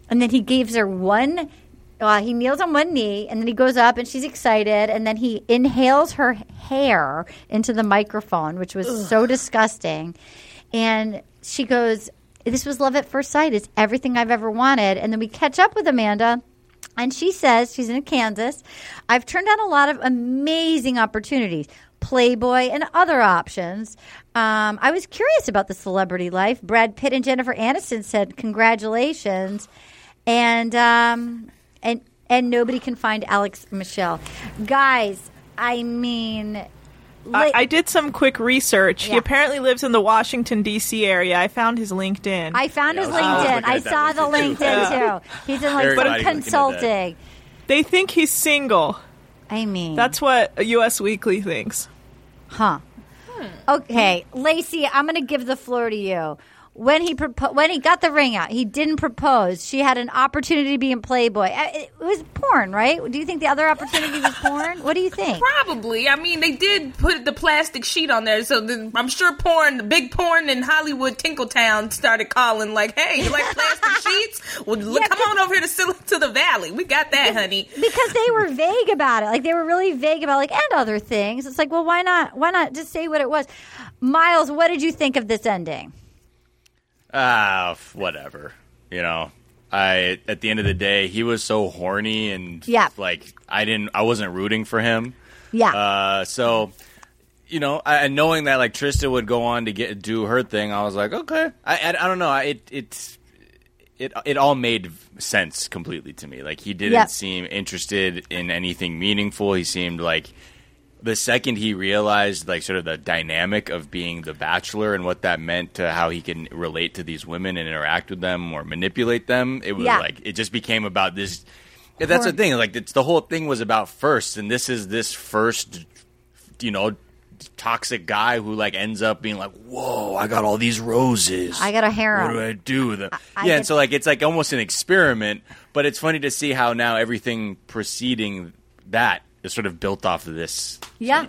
And then he gives her one uh, he kneels on one knee and then he goes up and she's excited and then he inhales her hair into the microphone which was so disgusting and she goes this was love at first sight. It's everything i've ever wanted. And then we catch up with amanda and she says she's in kansas i've turned down a lot of amazing opportunities playboy and other options. Um, i was curious about the celebrity life. Brad pitt and jennifer aniston said congratulations. And um, and and nobody can find Alex Michel. Guys, I mean, I, I did some quick research. He apparently lives in the Washington D.C. area. I found his LinkedIn. I found his Yeah, I was LinkedIn. looking I saw the LinkedIn too. LinkedIn too. He's in like Everybody's some looking at that. consulting. they think he's single. I mean, That's what Us Weekly thinks. huh. Hmm. Okay, Laci, I'm going to give the floor to you. When he propo- when he got the ring out, he didn't propose. She had an opportunity to be in Playboy. It was porn, right? Do you think the other opportunity was porn? What do you think? Probably. I mean, they did put the plastic sheet on there, so the, I'm sure porn, the big porn in Hollywood, Tinkletown, started calling like, "Hey, you like plastic sheets? Well, look, Yeah, come on over here to to the Valley. We got that, honey." because they were vague about it. Like they were really vague about like and other things. It's like, well, why not? Why not just say what it was? Miles, what did you think of this ending? Ah, f- whatever. You know, I at the end of the day, he was so horny and Yeah. like I didn't, I wasn't rooting for him. Yeah. Uh, so you know, I, and knowing that like Trista would go on to get do her thing, I was like, okay. I I, I don't know. I, it it it it all made sense completely to me. Like he didn't Yep. seem interested in anything meaningful. He seemed like the second he realized like sort of the dynamic of being the bachelor and what that meant to how he can relate to these women and interact with them or manipulate them it was Yeah. like it just became about this yeah, that's the thing like it's the whole thing was about first and this is this first you know toxic guy who like ends up being like whoa i got all these roses I got a harem. what do I do with them? I yeah, get- and so like it's like almost an experiment, but it's funny to see how now everything preceding that is sort of built off of this. Yeah.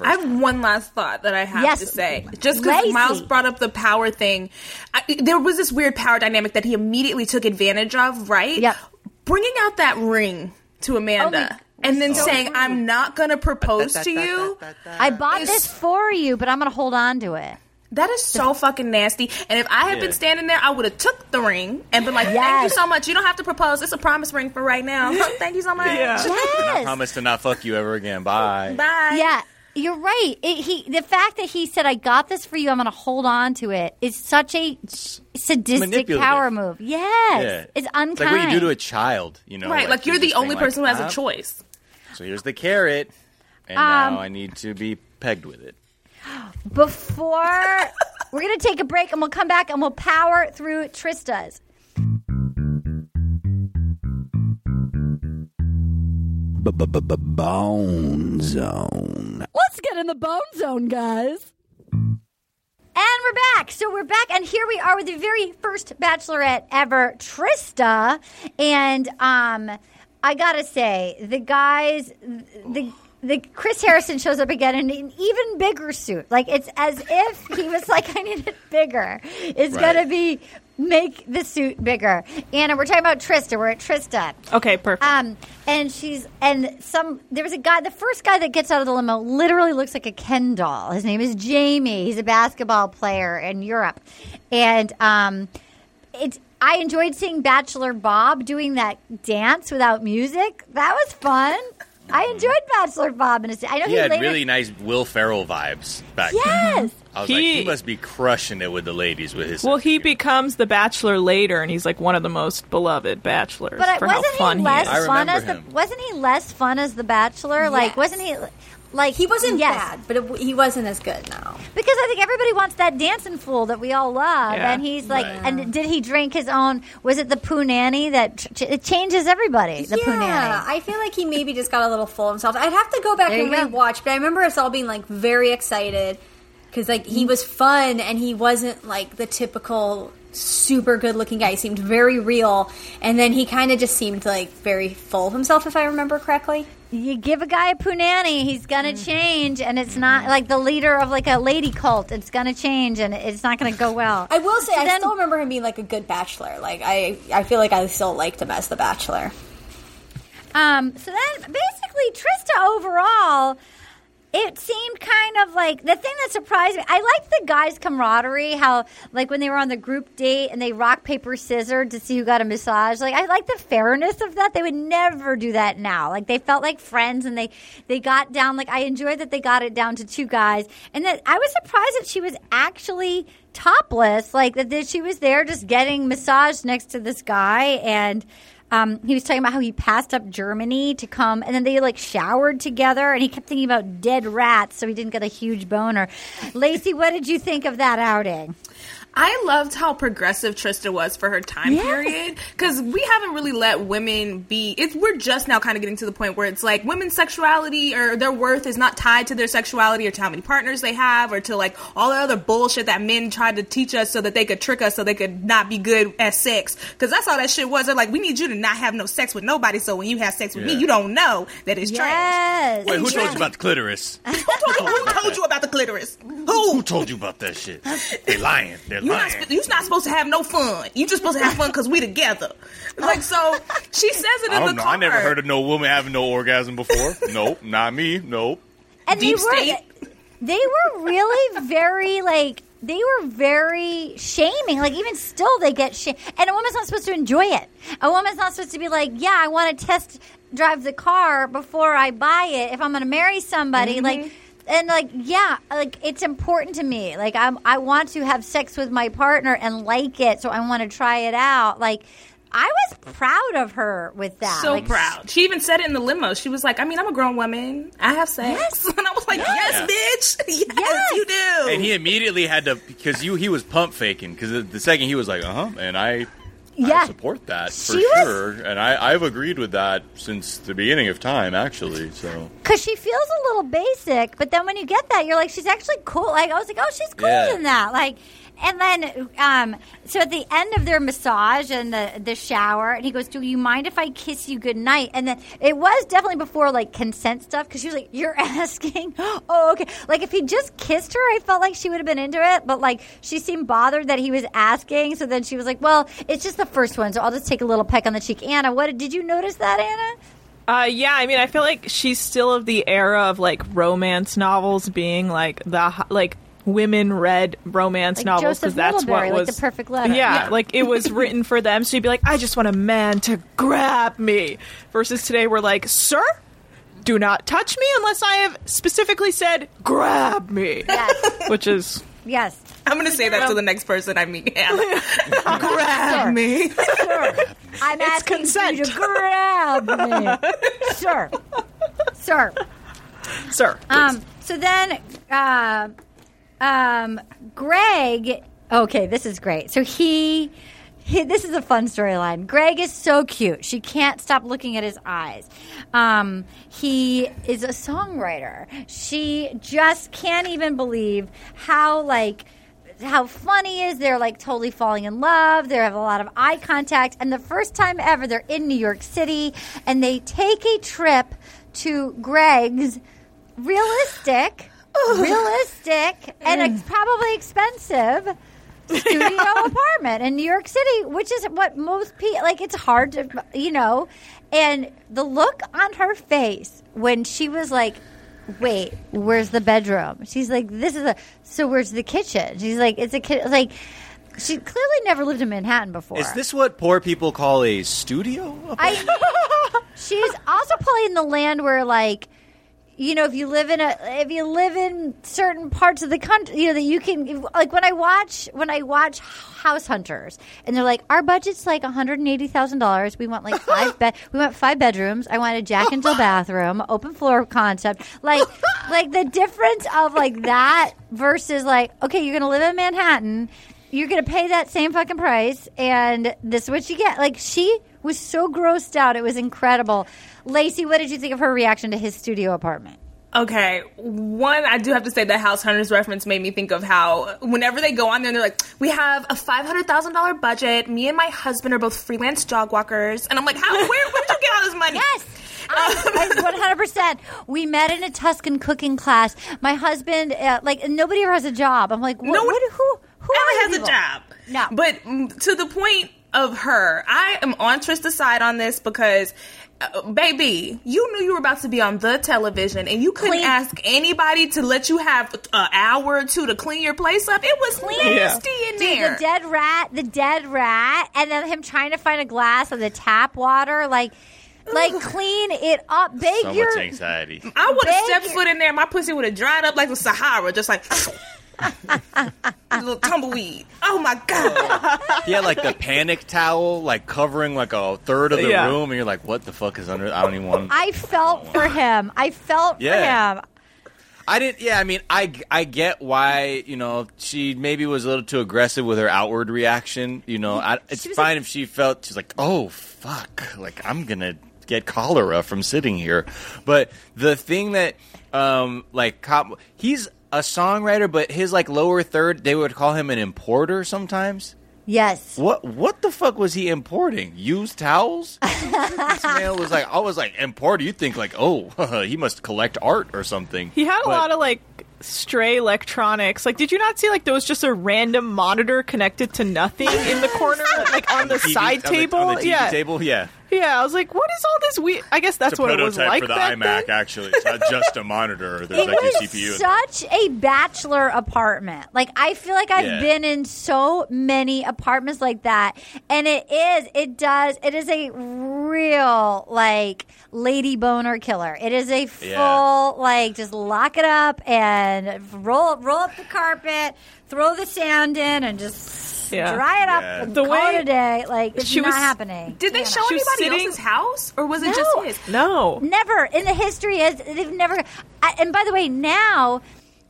I have one last thought that I have Yes. to say. Just because Miles brought up the power thing, I, there was this weird power dynamic that he immediately took advantage of, right? Yeah. Bringing out that ring to Amanda Oh and then saying, I'm not going to propose to you. I bought It's- this for you, but I'm going to hold on to it. That is so fucking nasty. And if I had Yeah. been standing there, I would have took the ring and been like, "Thank you so much. You don't have to propose. It's a promise ring for right now. Thank you so much. Yeah. And I Yes. promise to not fuck you ever again. Bye. Bye. Yeah, you're right. It, he the fact that he said, "I got this for you. I'm going to hold on to it," is such a sadistic power move. Yes, Yeah. it's unkind. It's like what you do to a child, you know? Right. Like, you're the this thing only like, person who has ah, a choice. So here's the carrot, and Um, now I need to be pegged with it. Before we're going to take a break, and we'll come back and we'll power through Trista's. Bone Zone. Let's get in the bone zone, guys. And we're back. So we're back, and here we are with the very first bachelorette ever, Trista. And um, I gotta say, the guys, the the Chris Harrison shows up again in an even bigger suit. Like it's as if he was like, I need it bigger. It's Right. gonna be make the suit bigger. Anna, we're talking about Trista. We're at Trista. Okay, perfect. Um, and she's and some there was a guy. The first guy that gets out of the limo literally looks like a Ken doll. His name is Jamie. He's a basketball player in Europe, and um, it's. I enjoyed seeing Bachelor Bob doing that dance without music. That was fun. I enjoyed Bachelor Bob, and his, I know He he had later. really nice Will Ferrell vibes back then. yes. I was like, He- he must be crushing it with the ladies with his. well, he sense becomes the bachelor later, and he's like one of the most beloved bachelors But for wasn't how fun he less he is. fun remember as the wasn't he less fun as the Bachelor? Like wasn't he like He wasn't yes. bad, but it, he wasn't as good now. Because I think everybody wants that dancing fool that we all love, Yeah. and he's like, Right. and did he drink his own? Was it the poo nanny that ch- it changes everybody? The poo yeah, nanny. I feel like he maybe just got a little full of himself. I'd have to go back There and you go. but I remember us all being like very excited because like he was fun and he wasn't like the typical super good looking guy. He seemed very real, and then he kind of just seemed like very full of himself, if I remember correctly. You give a guy a poo nanny, he's gonna Mm. change, and it's not like the leader of like a lady cult. It's gonna change, and it's not gonna go well. I will say, So I then- still remember him being like a good bachelor. Like I, I feel like I still liked him as the bachelor. Um, so then basically Trista overall, it seemed kind of like the thing that surprised me. I liked the guys' camaraderie, how like when they were on the group date and they rock paper scissors to see who got a massage. Like I like the fairness of that. They would never do that now. Like they felt like friends and they they got down. Like I enjoyed that they got it down to two guys, and that I was surprised that she was actually topless. Like that she was there just getting massaged next to this guy and. Um, he was talking about how he passed up Germany to come, and then they like showered together, and he kept thinking about dead rats, so he didn't get a huge boner. Laci, what did you think of that outing? I loved how progressive Trista was for her time Yes. period because we haven't really let women be. It's we're just now kind of getting to the point where it's like women's sexuality or their worth is not tied to their sexuality or to how many partners they have or to like all the other bullshit that men tried to teach us so that they could trick us so they could not be good at sex. Because that's all that shit was. They're like, we need you to not have no sex with nobody. So when you have sex with me, you don't know that it's trash. Yes. Wait, who told you about the clitoris? Who told, you, who told you about the clitoris? Who Who? told you about that shit? They're lying. They're You're not, sp- you're not supposed to have no fun. You just supposed to have fun because we together. Like so, she says it in I the don't know. car. I never heard of no woman having no orgasm before. nope, not me. Nope. and Deep they were, state. They were really very like they were very shaming. Like even still, they get shamed. And a woman's not supposed to enjoy it. A woman's not supposed to be like, yeah, I want to test drive the car before I buy it. If I'm going to marry somebody, Mm-hmm. like. And like yeah, like it's important to me. Like I'm, I want to have sex with my partner and like it, so I want to try it out. Like I was proud of her with that. So Like, proud. She even said it in the limo. She was like, I mean, I'm a grown woman. I have sex. Yes. And I was like, yes, bitch. Yes, Yes. you do. And he immediately had to because you he was pump faking because the, the second he was like, uh huh, and I. Yeah. I support that for She was- sure, and I, I've agreed with that since the beginning of time, actually. So Because she feels a little basic, but then when you get that, you're like, she's actually cool. Like I was like, oh, she's cooler Yeah. than that. Like, and then um, so at the end of their massage and the the shower, and he goes, "Do you mind if I kiss you good night?" And then it was definitely before like consent stuff because she was like, "You're asking." oh, okay. Like if he just kissed her, I felt like she would have been into it, but like she seemed bothered that he was asking. So then she was like, "Well, it's just the first one, so I'll just take a little peck on the cheek." Anna, what did you notice that, Anna? Uh, yeah, I mean, I feel like she's still of the era of like romance novels being like the like women read romance Like novels because that's what Middlebury, like was The Perfect Letter. Yeah, Yeah. like it was written for them. So you'd be like, I just want a man to grab me. Versus today, we're like, sir, do not touch me unless I have specifically said grab me, Yes. which is Yes. I'm going to say that to the next person I meet. Anna. Sure. Grab me. Sure. I'm asking consent. you to grab me. Sure. Sure. sir. Um, so then, uh, um, Greg. Okay, this is great. So he, he this is a fun storyline. Greg is so cute. She can't stop looking at his eyes. Um, he is a songwriter. She just can't even believe how like how funny is. They're like totally falling in love. They have a lot of eye contact. And the first time ever, they're in New York City and they take a trip to Greg's realistic, realistic, and ex- mm. probably expensive studio apartment in New York City, which is what most people like. It's hard to, you know, and the look on her face when she was like, "Wait, where's the bedroom?" She's like, "This is a so where's the kitchen?" She's like, "It's a kitchen." Like. She clearly never lived in Manhattan before. is this what poor people call a studio? I she's also probably in the land where like you know if you live in a if you live in certain parts of the country you know that you can like when I watch when I watch House Hunters and they're like our budget's like one hundred and eighty thousand dollars. We want like five bed we want five bedrooms. I want a Jack and Jill bathroom open floor concept. Like like the difference of like that versus like okay you're gonna live in Manhattan you're gonna pay that same fucking price and this is what you get like she was so grossed out it was incredible Laci what did you think of her reaction to his studio apartment Okay, one, I do have to say the House Hunters reference made me think of how whenever they go on there, they're like, "We have a five hundred thousand dollar budget. Me and my husband are both freelance dog walkers," and I'm like, "How? Where, where did you get all this money?" yes 100% we met in a tuscan cooking class my husband uh, like nobody ever has a job i'm like what, No one what who who are Ella you has a job. No. But to the point of her, I am on Trista's side on this because, uh, baby, you knew you were about to be on the television and you couldn't Clean- ask anybody to let you have an hour or two to clean your place up. It was nasty in Dude, there. the dead rat, the dead rat, and then him trying to find a glass of the tap water, like, like clean it up, bake So your. much anxiety. I would have stepped your- foot in there. My pussy would have dried up like the Sahara, just like. little tumbleweed. Oh my god! He had like the panic towel, like covering like a third of the Yeah. room, and you're like, "What the fuck is under?" I don't even want. I felt for him. I felt Yeah. for him. I didn't. Yeah, I mean, I I get why you know she maybe was a little too aggressive with her outward reaction. You know, I, it's She was fine like- if she felt she's like, "Oh fuck," like I'm gonna get cholera from sitting here. But the thing that, um, like, cop, he's a songwriter, but his like lower third, they would call him an importer sometimes. Yes. What what the fuck was he importing? Used towels? this man was like, I was like, importer. You think like, oh, he must collect art or something. He had a But- lot of like stray electronics. Like, did you not see like there was just a random monitor connected to nothing in the corner, like on the TV side on the- table? on the TV yeah, table, yeah. Yeah. I was like, what is all this weird? I guess that's what it was like for the back iMac. then. Actually, it's not just a monitor. There's It like was CPU. such a bachelor apartment. Like I feel like I've Yeah. been in so many apartments like that, and it is, it does, it is a real like lady boner killer. It is a full Yeah. like just lock it up and roll roll up the carpet, throw the sand in, and just Yeah. dry it up Yeah. and The call way it a day. Like it's she not was- happening. Did they Yeah. show She anybody sitting- else's house, or was it No. just his? No, Never in the history is they've never. I, and by the way, now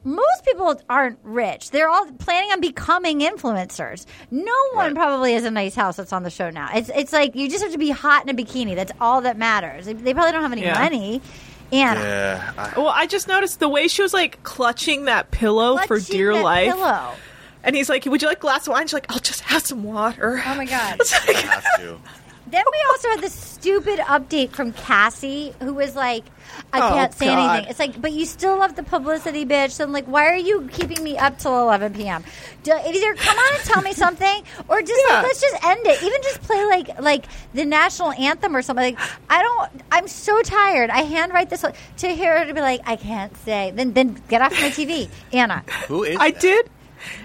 most people aren't rich. They're all planning on becoming influencers. No one Right. probably has a nice house that's on the show now. It's it's like you just have to be hot in a bikini. That's all that matters. They, they probably don't have any Yeah. money. And Yeah, I- Well, I just noticed the way she was like clutching that pillow for dear that life. Pillow. And he's like, Would you like a glass of wine? She's like, I'll just have some water. Oh my god. It's like- I have to. Then we also had this stupid update from Cassie, who was like, I Oh, can't say God. anything. It's like, but you still love the publicity, bitch. So I'm like, why are you keeping me up till 11 p.m.? Do, either come on and tell me something, or just Yeah. like, let's just end it. Even just play like like the national anthem or something. Like, I don't. I'm so tired. I handwrite this to hear her to be like, I can't say. Then then get off my TV, Anna. Who is? I that? did.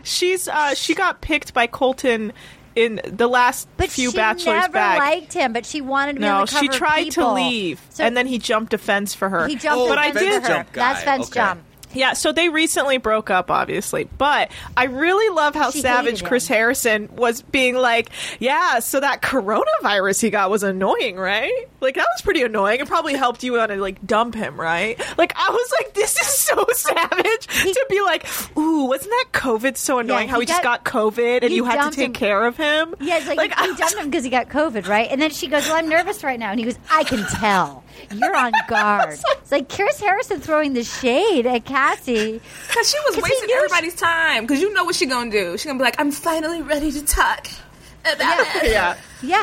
She's uh she got picked by Colton in the last But few she bachelors never back. liked him. But she wanted to be on no, the cover she of tried to leave, So and then he jumped a fence for her. he jumped. Oh, the but I did- for her. Jump guy. That's fence Okay. jump. Yeah, so they recently broke up, obviously. But I really love how She savage Chris. Harrison was being like, yeah, so that coronavirus he got was annoying, right? Like, that was pretty annoying. It probably helped you want to, like, dump him, right? Like, I was like, this is so savage to be like, ooh, wasn't that COVID so annoying? Yeah, how he he just got- got COVID and you had to take him. care of him? Yeah, it's like, I he was- dumped him because he got COVID, right? And then she goes, "Well, I'm nervous right now," and he goes, "I can tell. You're on guard." It's like Chris Harrison throwing the shade at Cassie. Because she was 'Cause he wasting knew everybody's time. Because you know what she gonna do. She gonna be like, I'm finally ready to talk about it. yeah. Yeah,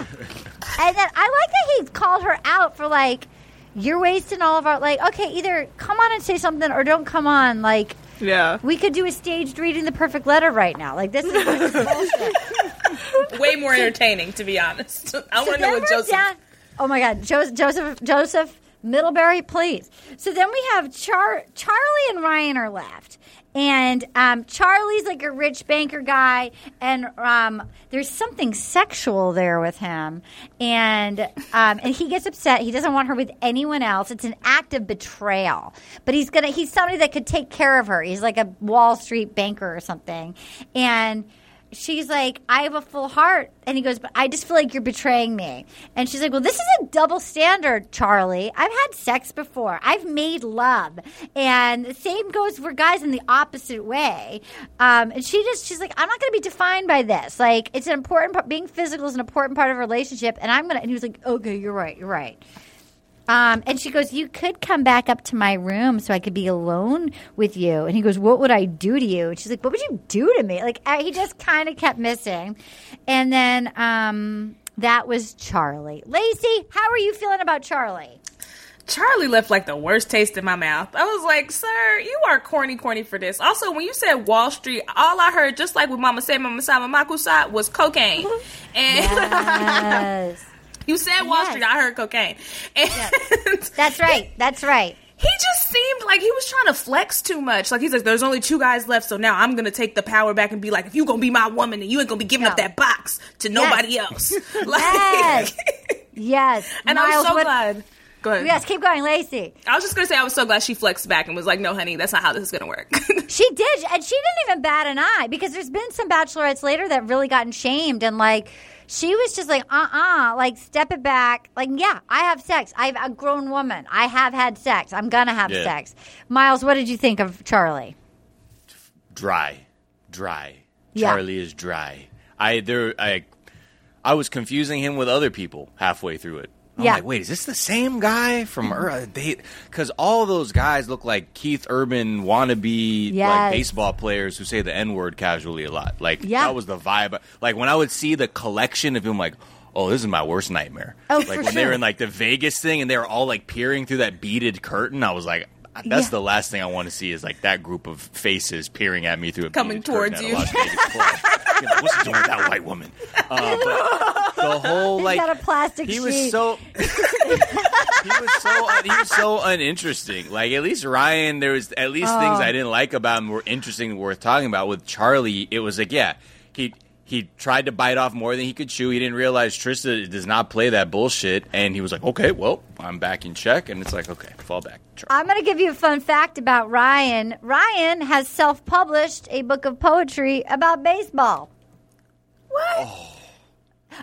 and then I like that he called her out for like, "You're wasting all of our like." Okay, either come on and say something, or don't come on. Like, Yeah. we could do a staged reading the perfect letter right now. Like this is, this is bullshit. Way more entertaining, to be honest. I So want to know what Joseph. down- oh my God, Joseph, Joseph, Joseph Middlebury, please. So then we have Char- Charlie and Ryan are left, and um, Charlie's like a rich banker guy, and um, there's something sexual there with him, and um, and he gets upset. He doesn't want her with anyone else. It's an act of betrayal, but he's gonna he's somebody that could take care of her. He's like a Wall Street banker or something, and she's like, I have a full heart. And he goes, But I just feel like you're betraying me. And she's like, Well, this is a double standard, Charlie. I've had sex before, I've made love. And the same goes for guys in the opposite way. Um, and she just, she's like, I'm not going to be defined by this. Like, it's an important part, being physical is an important part of a relationship. And I'm going to, and he was like, Okay, you're right, you're right. Um, and she goes, You could come back up to my room so I could be alone with you. And he goes, What would I do to you? And she's like, What would you do to me? Like, I, he just kind of kept missing. And then um, that was Charlie. Laci, how are you feeling about Charlie? Charlie left like the worst taste in my mouth. I was like, sir, you are corny, corny for this. Also, when you said Wall Street, all I heard, just like what Mama said, Mama said, Mama Makossa, was cocaine. And Yes. You said Wall Yes. Street, I heard cocaine. And That's right. That's right. he just seemed like he was trying to flex too much. Like he's like, there's only two guys left, so now I'm gonna take the power back and be like, if you gonna be my woman, then you ain't gonna be giving up that box to nobody else. like, Yes. Yes. and I'm Miles, so what- glad. Go ahead. Yes, keep going, Laci. I was just gonna say I was so glad she flexed back and was like, "No, honey, that's not how this is gonna work." She did, and she didn't even bat an eye because there's been some bachelorettes later that really gotten shamed and like. She was just like, uh uh like, step it back. Like, yeah, I have sex. I'm a grown woman. I have had sex. I'm gonna have Yeah. sex. Miles, what did you think of Charlie? dry, dry. Yeah. Charlie is dry. I there I I was confusing him with other people halfway through it. I'm Yeah. like, wait, is this the same guy from uh, they? Because all those guys look like Keith Urban wannabe Yes. like baseball players who say the N word casually a lot. Like Yeah. that was the vibe. Like when I would see the collection of him, like. Oh, this is my worst nightmare. Oh, like when they sure. were in like the Vegas thing and they were all like peering through that beaded curtain, I was like, that's Yeah. the last thing I want to see is like that group of faces peering at me through a Coming towards you. Las Vegas club. You're like, what's he doing with that white woman? Uh, but the whole He's like got a plastic he was sheet. so he was so he was so uninteresting. Like at least Ryan, there was at least Oh. things I didn't like about him were interesting, and worth talking about. With Charlie, it was like yeah, he. He tried to bite off more than he could chew. He didn't realize Trista does not play that bullshit, and he was like, "Okay, well, I'm back in check." And it's like, "Okay, fall back." Charlie. I'm going to give you a fun fact about Ryan. Ryan has self published a book of poetry about baseball. What? Oh.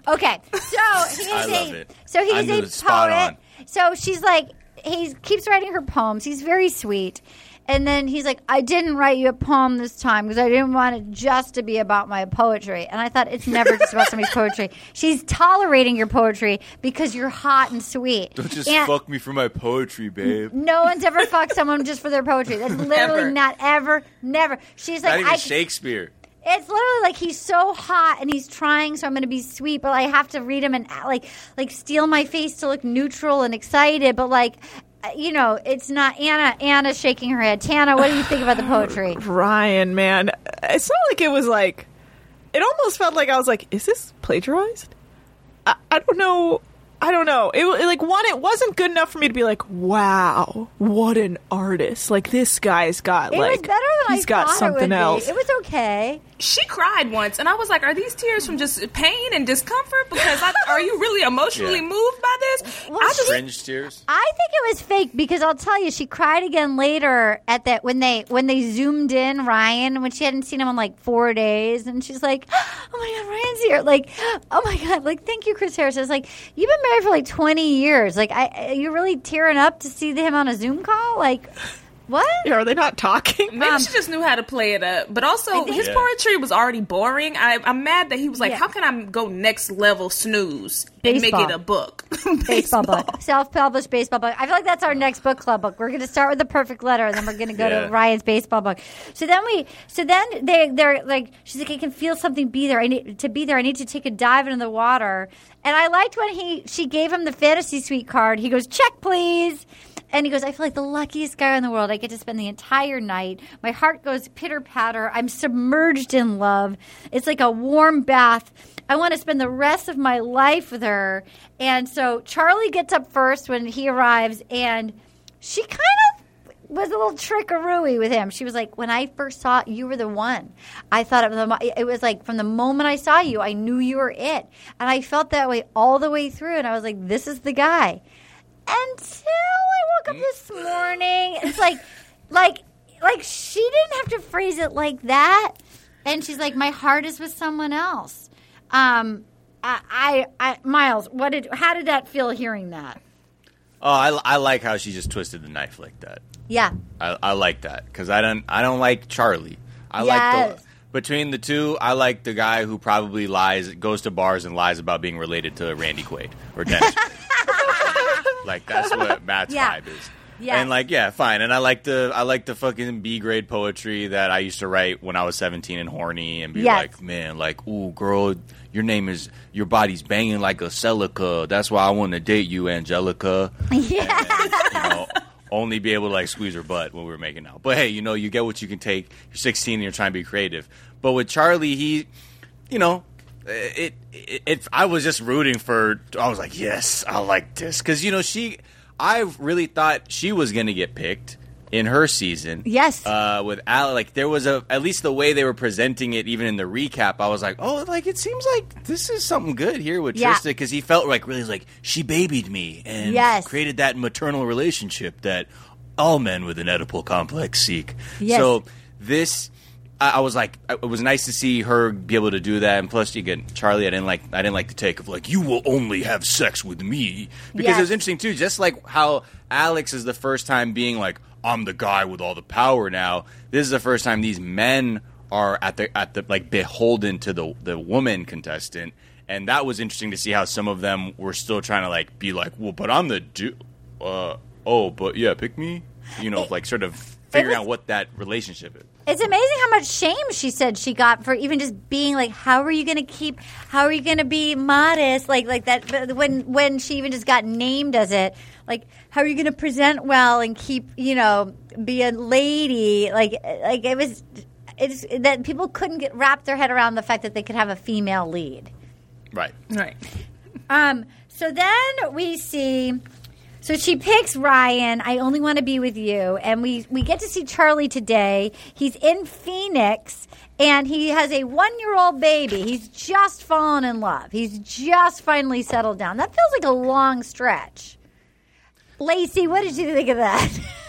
Okay, so he is I love a it. so he's a it was spot poet. So she's like he keeps writing her poems. He's very sweet. And then he's like, I didn't write you a poem this time because I didn't want it just to be about my poetry. And I thought it's never just about somebody's poetry. She's tolerating your poetry because you're hot and sweet. Don't just And- fuck me for my poetry, babe. no one's ever fucked someone just for their poetry. That's literally Ever. not ever, never. She's Not like, even I, Shakespeare. it's literally like he's so hot and he's trying, so I'm going to be sweet, but I have to read him and like like steal my face to look neutral and excited, but like. Uh, You know, it's not Anna. Anna's shaking her head. Tana, what do you think about the poetry? Ryan, man, it's not like it was like. It almost felt like I was like, "Is this plagiarized?" I, I don't know. I don't know. It, like one, it wasn't good enough for me to be like, "Wow, what an artist!" Like this guy's got It like was better than he's I got something else. Be. It was okay. She cried once, and I was like, "Are these tears from just pain and discomfort? Because I, are you really emotionally Yeah. moved by this?" Well, I just Fringe tears. I think it was fake because I'll tell you, she cried again later at that when they when they zoomed in Ryan when she hadn't seen him in like four days, and she's like, "Oh my god, Ryan's here!" Like, "Oh my god!" Like, thank you, Chris Harris. I was like, "You've been married for like twenty years. Like, I you're really tearing up to see him on a Zoom call. Like, what?" Yeah, are they not talking? Maybe Um, she just knew how to play it up. But also, think- his Yeah. poetry was already boring. I, I'm mad that he was like, Yeah. "How can I go next level snooze and make it a book?" Baseball book, self-published baseball book. I feel like that's our next book club book. We're going to start with the perfect letter, and then we're going to go Yeah. to Ryan's baseball book. So then we, so then they, they're like, she's like, I can feel something be there. I need to be there. I need to take a dive into the water. And I liked when he, she gave him the fantasy suite card. He goes, check, please. And he goes, I feel like the luckiest guy in the world. I get to spend the entire night. My heart goes pitter patter. I'm submerged in love. It's like a warm bath. I want to spend the rest of my life with her. And so Charlie gets up first when he arrives, and she kind of was a little trickarooey with him. She was like, "When I first saw you were the one. I thought it was, the it was like from the moment I saw you, I knew you were it, and I felt that way all the way through. And I was like, this is the guy." Until I woke up this morning, it's like, like, like she didn't have to phrase it like that, and she's like, "My heart is with someone else." Um, I, I, I Miles, what did? How did that feel hearing that? Oh, I, I like how she just twisted the knife like that. Yeah, I, I like that because I don't I don't like Charlie. I Yes. like the between the two. I like the guy who probably lies, goes to bars and lies about being related to Randy Quaid or Dennis. Like that's what Matt's Yeah. vibe is. Yes. And like yeah, fine. And I like the I like the fucking B grade poetry that I used to write when I was seventeen and horny and be Yes. like, man, like ooh girl, your name is your body's banging like a Celica. That's why I want to date you, Angelica yeah. you know, only be able to like squeeze her butt when we were making out. But hey, you know, you get what you can take. You're 16 and you're trying to be creative. But with Charlie, he, you know, it, it, it I was just rooting for. I was like, yes, I like this because you know she. I really thought she was gonna get picked. in her season. Yes. Uh, with Al, like there was a at least the way they were presenting it, even in the recap, I was like, oh, like it seems like this is something good here with Yeah. Trista because he felt like really like she babied me and Yes. created that maternal relationship that all men with an Oedipal complex seek. Yes. So this. I I was like, it was nice to see her be able to do that, and plus, again, Charlie, I didn't like, I didn't like the take of like, you will only have sex with me, because Yes. it was interesting too. Just like how Alex is the first time being like, I'm the guy with all the power now. This is the first time these men are at the at the like beholden to the the woman contestant, and that was interesting to see how some of them were still trying to like be like, well, but I'm the dude. Uh, oh, but yeah, pick me. You know, like sort of figuring was- out what that relationship is. It's amazing how much shame she said she got for even just being like, "How are you going to keep? How are you going to be modest?" Like, like that. When when she even just got named as it, like, how are you going to present well and keep, you know, be a lady? Like, like it was. It's that people couldn't get wrap their head around the fact that they could have a female lead. Right. Right. Um, so then we see. So she picks Ryan. I only want to be with you, and we we get to see Charlie today. He's in Phoenix, and he has a one year old baby. He's just fallen in love. He's just finally settled down. That feels like a long stretch. Laci, what did you think of that?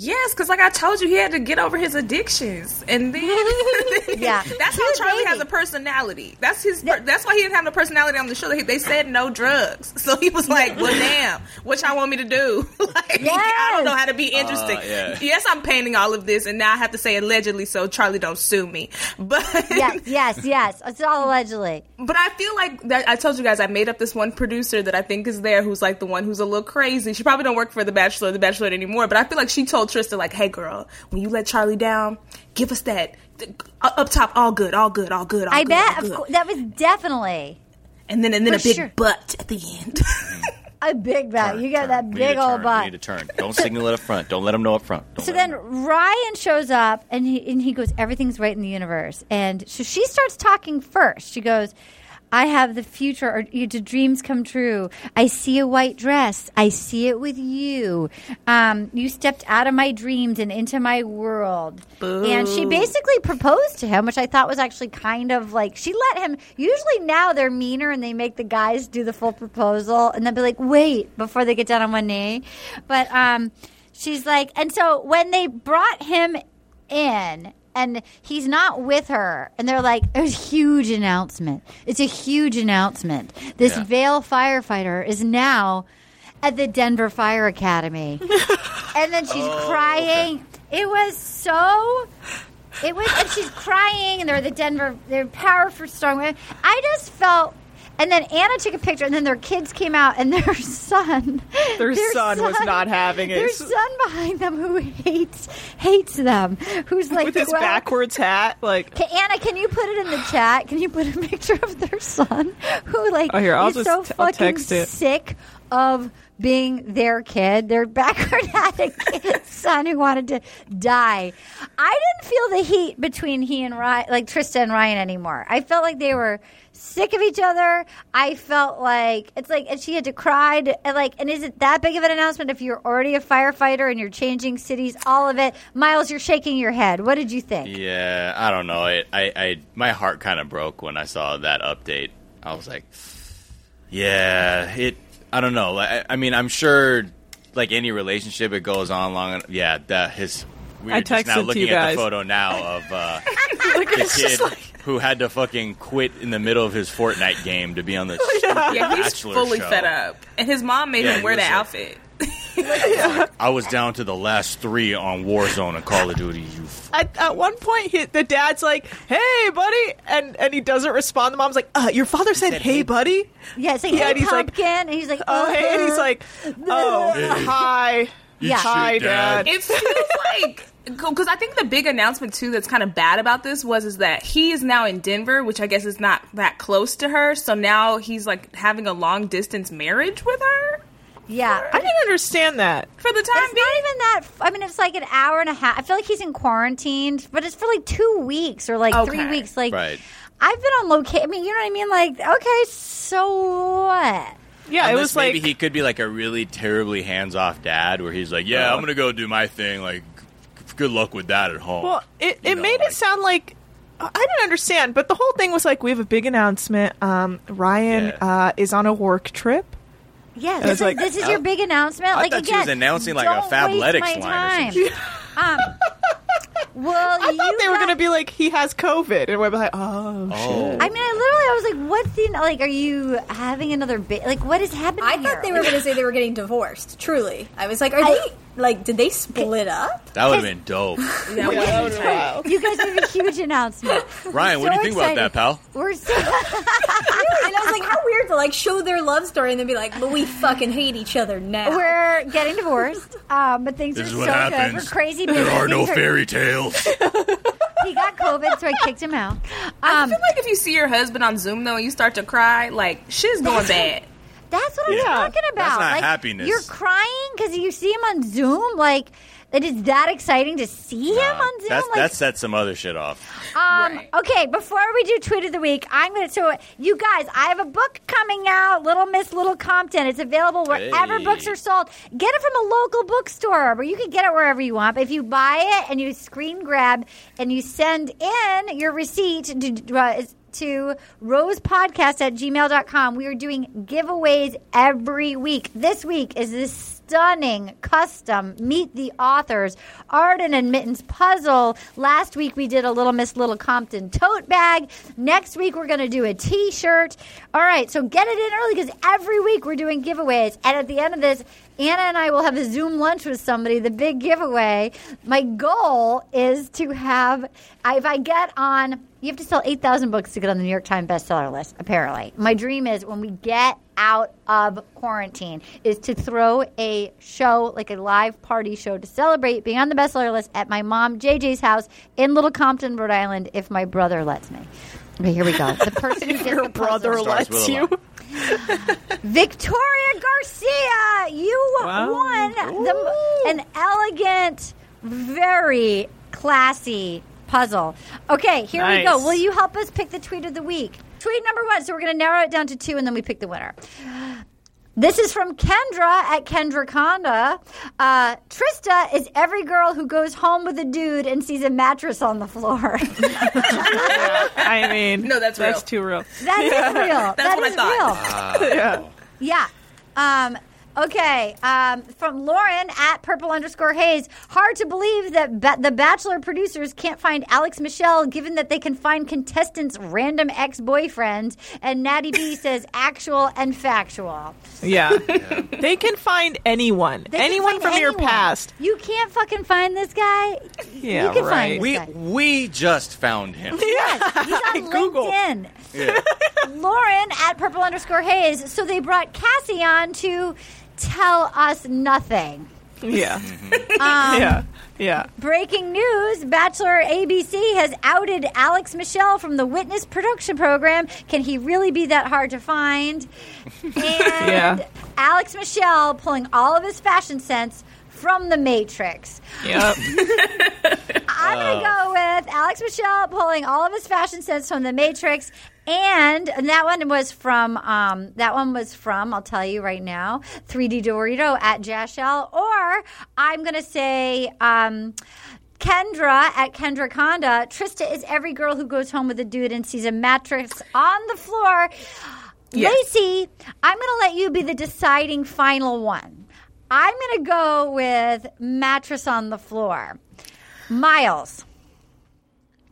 Yes, because like I told you, he had to get over his addictions, and then Yeah. that's Cute how Charlie baby. has a personality. That's his. Per- that's why he didn't have no personality on the show. They, they said no drugs, so he was like, "Well, damn, what y'all want me to do? like, I don't know how to be interesting. Uh, yeah. Yes, I'm painting all of this, and now I have to say allegedly, so Charlie don't sue me. But yes, yes, yes. It's all allegedly. But I feel like that I told you guys I made up this one producer that I think is there who's like the one who's a little crazy. She probably don't work for the Bachelor or the Bachelorette anymore, but I feel like she told Trista like, "Hey girl, when you let Charlie down, give us that uh, up top, all good, all good, all good." All I good, bet. all Of good." course, that was definitely And then and then For a big sure. butt at the end. a big butt. You got Turn. that We need big old turn. butt. We need to turn. Don't signal it up front. Don't let them know up front. Don't So let then 'em know. Ryan shows up and he and he goes, Everything's right in the universe. And so she starts talking first. She goes, I have the future or your dreams come true. I see a white dress. I see it with you. Um, you stepped out of my dreams and into my world. And she basically proposed to him, which I thought was actually kind of like she let him. Usually now they're meaner and they make the guys do the full proposal and then be like, wait, before they get down on one knee. But um, she's like, and so when they brought him in and he's not with her. And they're like it was a huge announcement. It's a huge announcement. This Yeah. Vail firefighter is now at the denver fire academy. And then she's oh, crying. It was so it was and she's crying and they're the denver they're powerful strong women. i just felt and then Anna took a picture, and then their kids came out, and their son, Their son was not having it. Their son behind them, who hates hates them, who's like with his 12. backwards hat. Like, Ca- Anna, can you put it in the chat? Can you put a picture of their son who like Oh, here, I'll is just so t- I'll fucking text it. sick of being their kid, their backward a son who wanted to die. I didn't feel the heat between he and Ryan, like Trista and Ryan anymore. I felt like they were sick of each other. I felt like it's like, and she had to cry. To, and like, and is it that big of an announcement if you're already a firefighter and you're changing cities? All of it. Miles, you're shaking your head. What did you think? Yeah, I don't know. It, I, I, my heart kind of broke when I saw that update. I was like, yeah, it. I don't know. I, I mean, I'm sure, like any relationship, it goes on long. en- Yeah, that his. We're I were just texted now to looking you at the photo now of uh, the kid who had to fucking quit in the middle of his Fortnite game to be on the stupid yeah, he's fully show. fed up, and his mom made Yeah, him wear was that like- outfit. I was down to the last three on Warzone and Call of Duty. You at, at one point, he, the dad's like, "Hey, buddy," and and he doesn't respond. The mom's like, uh, "Your father said, said, hey, "Hey." buddy." Yeah, it's like, Yeah, hey, and he's like, and he's like, Oh, hey, and he's uh-huh. like, "Oh, hi." Yeah. Hi, Dad. Dad. It feels like because I think the big announcement too that's kind of bad about this was is that he is now in Denver, which I guess is not that close to her. So now he's like having a long distance marriage with her yeah. I didn't understand that. for the time It's being. not even that. I mean, it's like an hour and a half. I feel like he's in quarantine, but it's for like two weeks or like three weeks. Like, Right. I've been on location. I mean, you know what I mean? Like, okay, so what? Yeah, it Unless was maybe like he could be like a really terribly hands-off dad, where he's like, "Yeah, Uh. I'm gonna go do my thing. Like, good luck with that at home." Well, it, You it know, made like- it sound like I didn't understand, but the whole thing was like we have a big announcement. Um, Ryan Yeah. uh, is on a work trip. Yeah, this, is, like- this is your big announcement. I like thought she was announcing, like, a don't Fabletics line or time. um, well, I thought you they were going to be like he has COVID, and we're like, oh, Oh. shit. I mean, I literally, I was like, "What's the like? Are you having another ba- Like, what is happening?" I thought they were going to say they were getting divorced. Truly, I was like, are they like? Did they split up? that would have been dope. That was That was. You guys have a huge announcement. Ryan, what do you So think about that, pal? We're so and I was like, how weird to like show their love story and then be like, but we fucking hate each other now. we're getting divorced, um, but things This are is so what good. We're crazy. busy. There are no Things fairy tales. He got COVID, so I kicked him out. I Um, feel like if you see your husband on Zoom though and you start to cry, like shit's going bad. That's what I'm talking about. not like, happiness. You're crying because you see him on Zoom. Like it is that exciting to see him on Zoom. That's, like, that sets some other shit off. Um, Right. Okay, before we do tweet of the week, I'm gonna. So, you guys, I have a book coming out, Little Miss Little Compton. It's available wherever Hey. books are sold. Get it from a local bookstore, or you can get it wherever you want. But if you buy it and you screen grab and you send in your receipt to. Uh, to rosepodcast at gmail.com. We are doing giveaways every week. This week is this stunning custom Meet the Authors Arden and Mittens puzzle. Last week we did a Little Miss Little Compton tote bag. Next week we're going to do a t shirt. All right, so get it in early because every week we're doing giveaways. And at the end of this, Anna and I will have a Zoom lunch with somebody, the big giveaway. My goal is to have, if I get on, you have to sell 8,000 books to get on the New York Times bestseller list, apparently. My dream is when we get out of quarantine is to throw a show, like a live party show to celebrate being on the bestseller list at my mom JJ's house in Little Compton, Rhode Island, if my brother lets me. Okay, here we go. The person who did Your the brother lets you. Victoria Garcia, you Wow. won the, an elegant, very classy puzzle. Okay, here we go. Will you help us pick the tweet of the week? Tweet number one. So we're going to narrow it down to two, and then we pick the winner. This is from Kendra at Kendra Conda. Uh, Trista is every girl who goes home with a dude and sees a mattress on the floor. I mean, No, that's real. that's real. too real. That is real. That's That what I thought. real. yeah. Yeah. Um, okay. Um, from Lauren at purple underscore Hayes. Hard to believe that ba- the Bachelor producers can't find Alex Michel, given that they can find contestants' random ex boyfriends. And Natty B says actual and factual. Yeah. They can find anyone. They anyone find from your past. You can't fucking find this guy. Yeah, you can right. find We guy. we just found him. Yes, he's on Google. LinkedIn. Yeah. Lauren at purple underscore Hayes. So they brought Cassie on to tell us nothing. Yeah. Um, yeah. Yeah. Breaking news Bachelor ABC has outed Alex Michel from the Witness production program. Can he really be that hard to find? And Yeah. Alex Michel pulling all of his fashion sense from the Matrix. Yep. I'm going to go with Alex Michel pulling all of his fashion sense from the Matrix. And that one was from um, that one was from I'll tell you right now 3D Dorito at Jashel or I'm gonna say um, Kendra at Kendra Conda. Trista is every girl who goes home with a dude and sees a mattress on the floor. Yeah. Laci, I'm going to let you be the deciding final one. I'm going to go with mattress on the floor. Miles,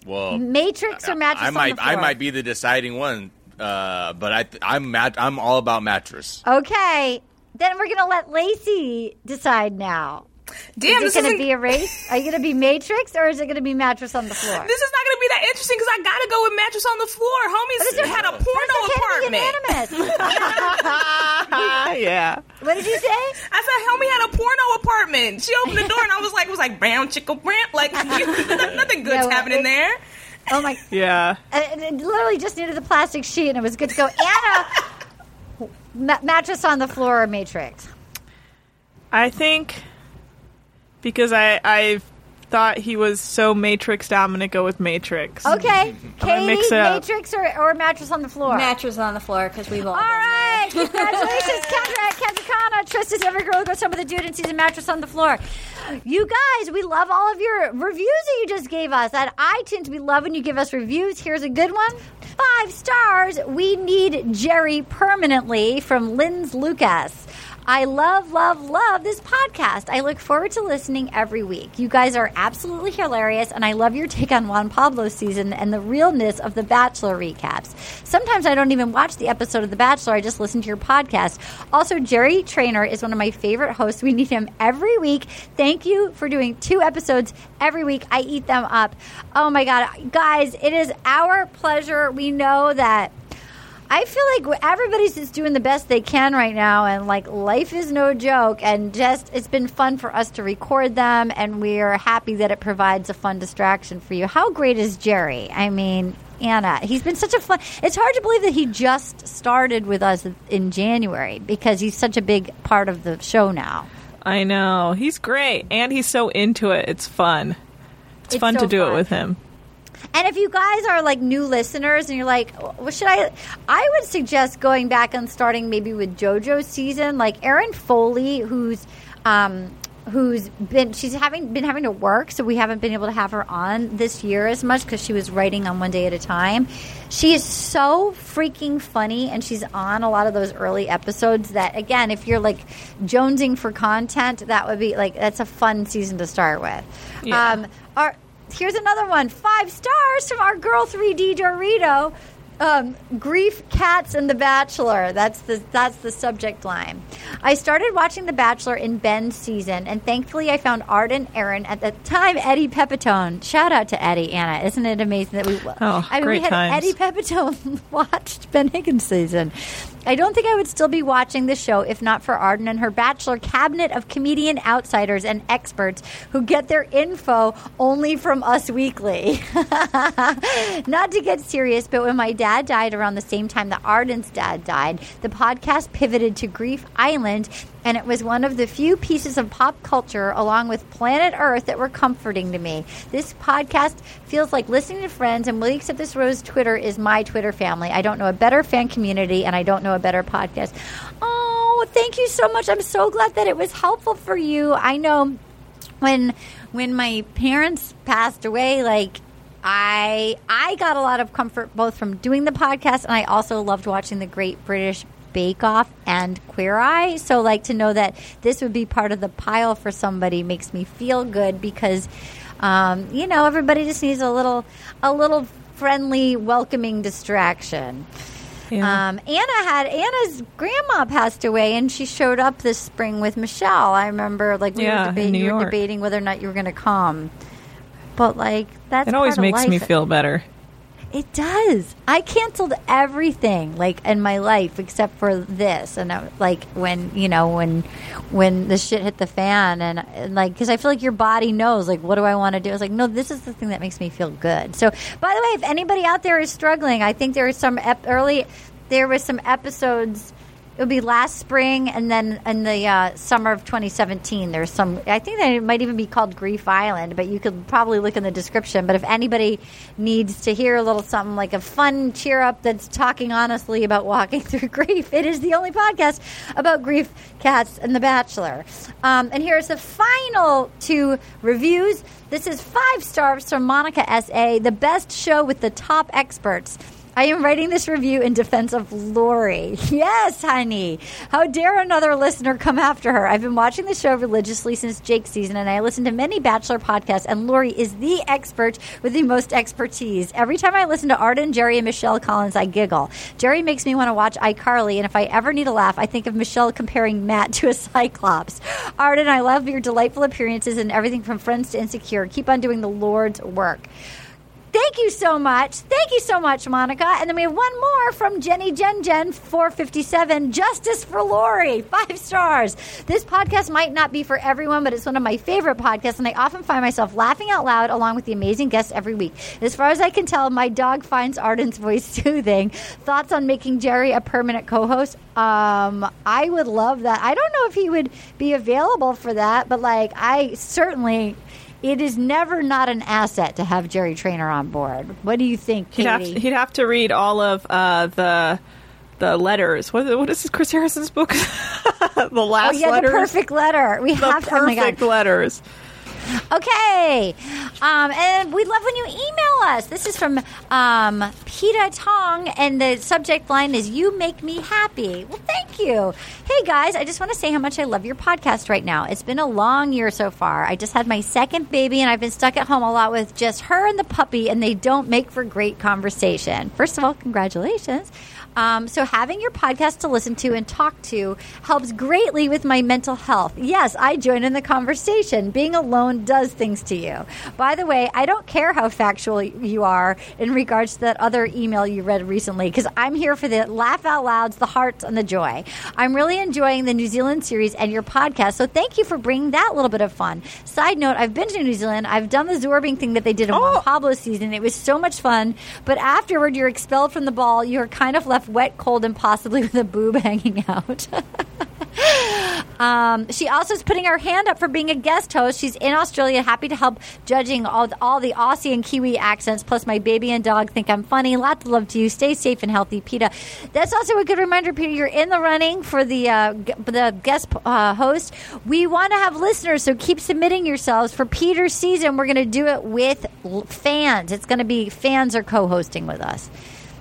Whoa. Matrix or mattress I on might the floor? I might be the deciding one, uh, but I I'm mat- I'm all about mattress. Okay, then we're going to let Laci decide now. Damn, is this it going to isn't- be a race? Are you going to be Matrix or is it going to be mattress on the floor? This is not going to be that interesting because I got to go with mattress on the floor. Homies had a porno That's okay to be apartment. unanimous. yeah. what did you say? I said, homie had a porno apartment. She opened the door and I was like, it was like brown chickle brown. Like nothing good's Yeah, well, happening it- there. Oh my! Yeah. And it literally just needed the plastic sheet and it was good to go. Anna, ma- mattress on the floor or Matrix? I think because I I've thought he was so Matrix. I'm gonna go with Matrix. Okay, gonna Katie, mix it up. Matrix or, or mattress on the floor? Mattress on the floor because we've all. All been there. right, congratulations, Kendra, Kendra Trista's every girl who goes home with a dude and sees a mattress on the floor. You guys, we love all of your reviews that you just gave us at iTunes. We love when you give us reviews. Here's a good one. Five stars. We need Jerry permanently from Lynn's Lucas. I love, love, love this podcast. I look forward to listening every week. You guys are absolutely hilarious, and I love your take on Juan Pablo's season and the realness of the Bachelor recaps. Sometimes I don't even watch the episode of The Bachelor, I just listen to your podcast. Also, Jerry Trainer is one of my favorite hosts. We need him every week. Thank you for doing two episodes every week. I eat them up. Oh my God. Guys, it is our pleasure. We know that. I feel like everybody's just doing the best they can right now, and like life is no joke. And just it's been fun for us to record them, and we are happy that it provides a fun distraction for you. How great is Jerry? I mean, Anna, he's been such a fun. It's hard to believe that he just started with us in January because he's such a big part of the show now. I know he's great, and he's so into it. It's fun. It's, It's fun so to do fun. it with him. And if you guys are like new listeners and you're like, what should I? I would suggest going back and starting maybe with JoJo's season. Like Erin Foley, who's um, who's been she's having been having to work, so we haven't been able to have her on this year as much because she was writing on one day at a time. She is so freaking funny, and she's on a lot of those early episodes. That again, if you're like jonesing for content, that would be like that's a fun season to start with. Yeah. Um, our Here's another one. Five stars from our girl 3D Dorito. Um, grief, cats, and The Bachelor. That's the that's the subject line. I started watching The Bachelor in Ben's season, and thankfully I found Arden Erin at the time Eddie Pepitone. Shout out to Eddie Anna. Isn't it amazing that we? Oh, I mean, great we had times. Eddie Pepitone watched Ben Higgins season. I don't think I would still be watching the show if not for Arden and her Bachelor cabinet of comedian outsiders and experts who get their info only from Us Weekly. not to get serious, but when my dad died around the same time that Arden's dad died, the podcast pivoted to Grief Island, and it was one of the few pieces of pop culture, along with Planet Earth, that were comforting to me. This podcast feels like listening to friends, and You Accept This Rose Twitter is my Twitter family. I don't know a better fan community, and I don't know a better podcast. Oh, thank you so much. I'm so glad that it was helpful for you. I know when when my parents passed away, like I I got a lot of comfort both from doing the podcast and I also loved watching the Great British Bake Off and Queer Eye. So like to know that this would be part of the pile for somebody makes me feel good because um, you know everybody just needs a little a little friendly, welcoming distraction. Yeah. Um, Anna had Anna's grandma passed away, and she showed up this spring with Michelle. I remember, like we Yeah, were debating, were debating whether or not you were going to come. But like that's it always makes me feel better. It does. I canceled everything like in my life except for this, and I, like when you know when when the shit hit the fan, and, and like because I feel like your body knows like what do I want to do. I was like, no, this is the thing that makes me feel good. So, by the way, if anybody out there is struggling, I think there is some ep- early. There was some episodes. It would be last spring, and then in the uh, summer of 2017. There's some. I think that it might even be called Grief Island, but you could probably look in the description. But if anybody needs to hear a little something like a fun cheer up that's talking honestly about walking through grief, it is the only podcast about grief, cats, and The Bachelor. Um, and here's the final two reviews. This is five stars from Monica S.A., the best show with the top experts. I am writing this review in defense of Lori. Yes, honey. How dare another listener come after her? I've been watching the show religiously since Jake's season, and I listen to many Bachelor podcasts, and Lori is the expert with the most expertise. Every time I listen to Arden, Jerry, and Michelle Collins, I giggle. Jerry makes me want to watch iCarly, and if I ever need a laugh, I think of Michelle comparing Matt to a Cyclops. Arden, I love your delightful appearances and everything from Friends to Insecure. Keep on doing the Lord's work. Thank you so much. Thank you so much, Monica. And then we have one more from Jenny Jen Jen 457 Justice for Lori. Five stars. This podcast might not be for everyone, but it's one of my favorite podcasts, and I often find myself laughing out loud along with the amazing guests every week. As far as I can tell, my dog finds Arden's voice soothing. Thoughts on making Jerry a permanent co host? Um, I would love that. I don't know if he would be available for that, but like, I certainly It is never not an asset to have Jerry Trainer on board. What do you think, He'd have, to, he'd have to read all of uh, the the letters. What, what is this Chris Harrison's book? the oh last yeah, letters. the perfect letter. We the have to. Oh perfect god. letters. Okay. Um, and we love when you email us. This is from um, Peta Tong, and the subject line is You Make Me Happy. Well, thank you. Hey, guys, I just want to say how much I love your podcast right now. It's been a long year so far. I just had my second baby, and I've been stuck at home a lot with just her and the puppy, and they don't make for great conversation. First of all, congratulations. Um, so having your podcast to listen to and talk to helps greatly with my mental health. Yes, I join in the conversation. Being alone does things to you. By the way, I don't care how factual you are in regards to that other email you read recently because I'm here for the laugh out louds, the hearts, and the joy. I'm really enjoying the New Zealand series and your podcast. So thank you for bringing that little bit of fun. Side note: I've been to New Zealand. I've done the zorbing thing that they did in Juan Pablo's season. It was so much fun. But afterward, you're expelled from the ball. You're kind of left wet, cold, and possibly with a boob hanging out. Um, she also is putting her hand up for being a guest host. She's in Australia, happy to help judging all, all the Aussie and Kiwi accents. Plus, my baby and dog think I'm funny. Lots of love to you. Stay safe and healthy, Peta. That's also a good reminder, Peter. You're in the running for the uh, g- the guest uh, host. We want to have listeners, so keep submitting yourselves for Peter's season. We're going to do it with fans. It's going to be fans are co-hosting with us.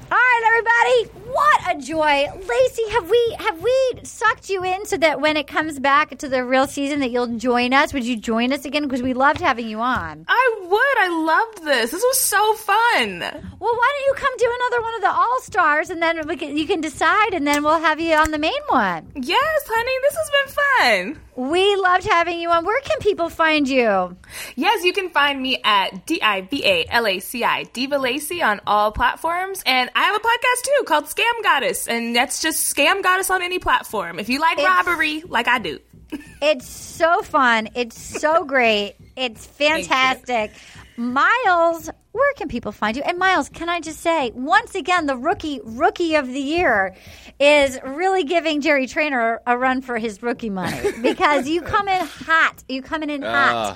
All right, everybody. What a joy, Laci. Have we have we sucked you in so that when it comes back to the real season, that you'll join us? Would you join us again? Because we loved having you on. I would. I loved this. This was so fun. Well, why don't you come do another one of the All Stars, and then we can, you can decide, and then we'll have you on the main one. Yes, honey, this has been fun. We loved having you on. Where can people find you? Yes, you can find me at D I V A L A C I Diva Laci on all platforms. And I have a podcast too called Scam Goddess. And that's just Scam Goddess on any platform. If you like It's- robbery, like I do. It's so fun. It's so great. It's fantastic. Miles, where can people find you? And Miles, can I just say, once again, the rookie rookie of the year is really giving Jerry Trainer a run for his rookie money because you come in hot. You coming in hot. Uh,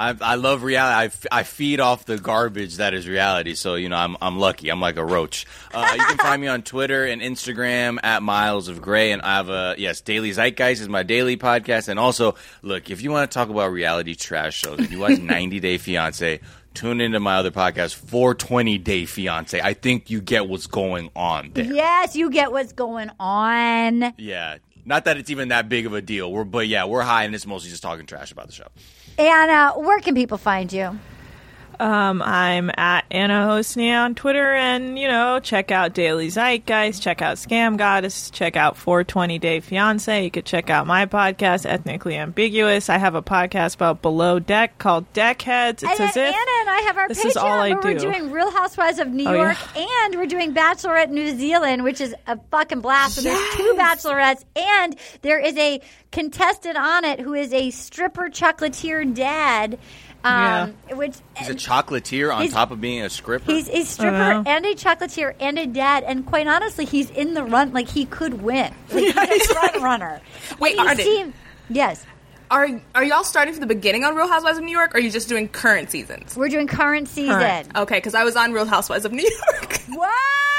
I, I love reality. I, f- I feed off the garbage that is reality. So you know, I'm I'm lucky. I'm like a roach. Uh, you can find me on Twitter and Instagram at Miles of Gray, and I have a yes, Daily Zeitgeist is my daily podcast. And also, look, if you want to talk about reality trash shows, if you watch 90 Day Fiance, tune into my other podcast, 420 Day Fiance. I think you get what's going on there. Yes, you get what's going on. Yeah. Not that it's even that big of a deal. We're, but yeah, we're high, and it's mostly just talking trash about the show. Anna, uh, where can people find you? Um, I'm at Anna Hossnieh on Twitter, and you know, check out Daily Zeitgeist, check out Scam Goddess, check out 420 Day Fiance. You could check out my podcast, Ethnically Ambiguous. I have a podcast about Below Deck called Deckheads. It's and as if Anna and I have our this Patreon is all I where we're doing Real Housewives of New Oh, York yeah. and we're doing Bachelorette New Zealand, which is a fucking blast. So there's two bachelorettes and there is a contestant on it who is a stripper chocolatier dad. Um, which He's a chocolatier on top of being a stripper. He's a stripper know. and a chocolatier and a dad, and quite honestly, he's in the run. Like he could win. Like, he's a front runner. Wait, And he Arden. seemed- yes, Are are y'all starting from the beginning on Real Housewives of New York, or are you just doing current seasons? we're doing current season. Current. Okay, because I was on Real Housewives of New York. What?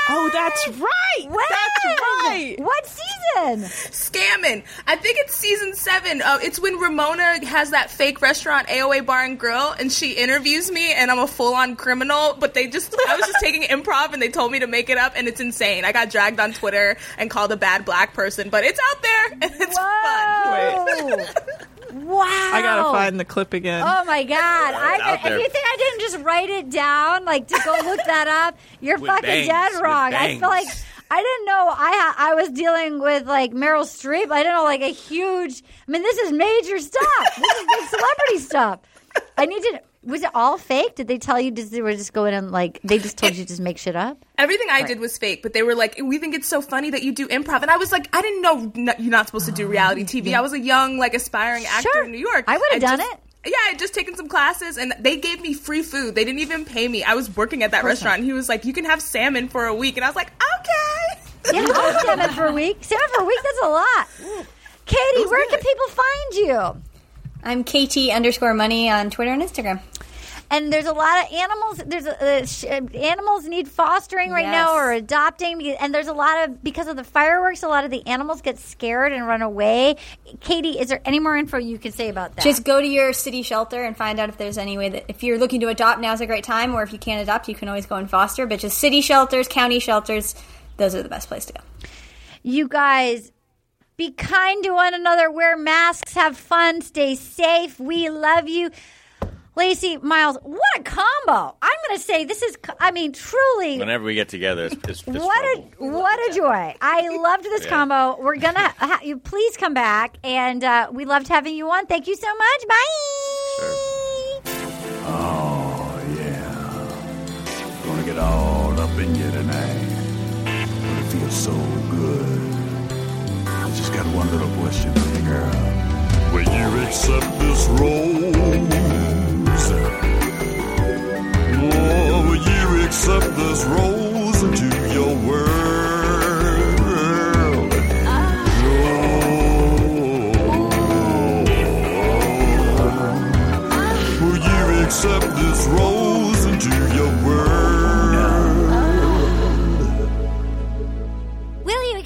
Oh, that's right. When? That's right. What season? Scamming. I think it's season seven. Uh, it's when Ramona has that fake restaurant, AOA Bar and Grill, and she interviews me, and I'm a full on criminal. But they just, I was just taking improv, and they told me to make it up, and it's insane. I got dragged on Twitter and called a bad black person, but it's out there, and it's fun. Whoa! wow! I gotta find the clip again. Oh my god! I, out if you think I didn't just write it down, like to go look that up, you're With fucking bangs, dead wrong. I feel like. I didn't know I ha- I was dealing with like Meryl Streep. I didn't know like a huge. I mean, this is major stuff. this is big celebrity stuff. I need to. Was it all fake? Did they tell you? Did they were just going and like they just told you to just make shit up? Everything I did was fake, but they were like, "We think it's so funny that you do improv," and I was like, "I didn't know n- you're not supposed to do oh, reality TV." I was a young, like, aspiring actor Sure. in New York. I would've done just- it. Yeah, I had just taken some classes, and they gave me free food. They didn't even pay me. I was working at that restaurant, and he was like, "You can have salmon for a week," and I was like, "Okay." Yeah, I'll salmon for a week. Salmon for a week. That's a lot. Katie, where can people find you? I'm KT underscore money on Twitter and Instagram. And there's a lot of animals. There's a, uh, sh- uh, animals need fostering right Yes. now or adopting, and there's a lot of because of the fireworks. A lot of the animals get scared and run away. Katie, is there any more info you can say about that? Just go to your city shelter and find out if there's any way that if you're looking to adopt, now's a great time. Or if you can't adopt, you can always go and foster. But just city shelters, county shelters, those are the best place to go. you guys be kind to one another. Wear masks. Have fun. Stay safe. We love you. Laci, Miles, what a combo! I'm going to say this is, I mean, truly, Whenever we get together, it's, it's, it's what a what a joy! I loved this Yeah. combo. We're gonna ha- you please come back, and uh, we loved having you on. Thank you so much. Bye. Oh, yeah. Gonna get all got one little question for you, girl. Will you accept this rose? Oh, will you accept this rose into your world? Oh. Will you accept this rose into your world?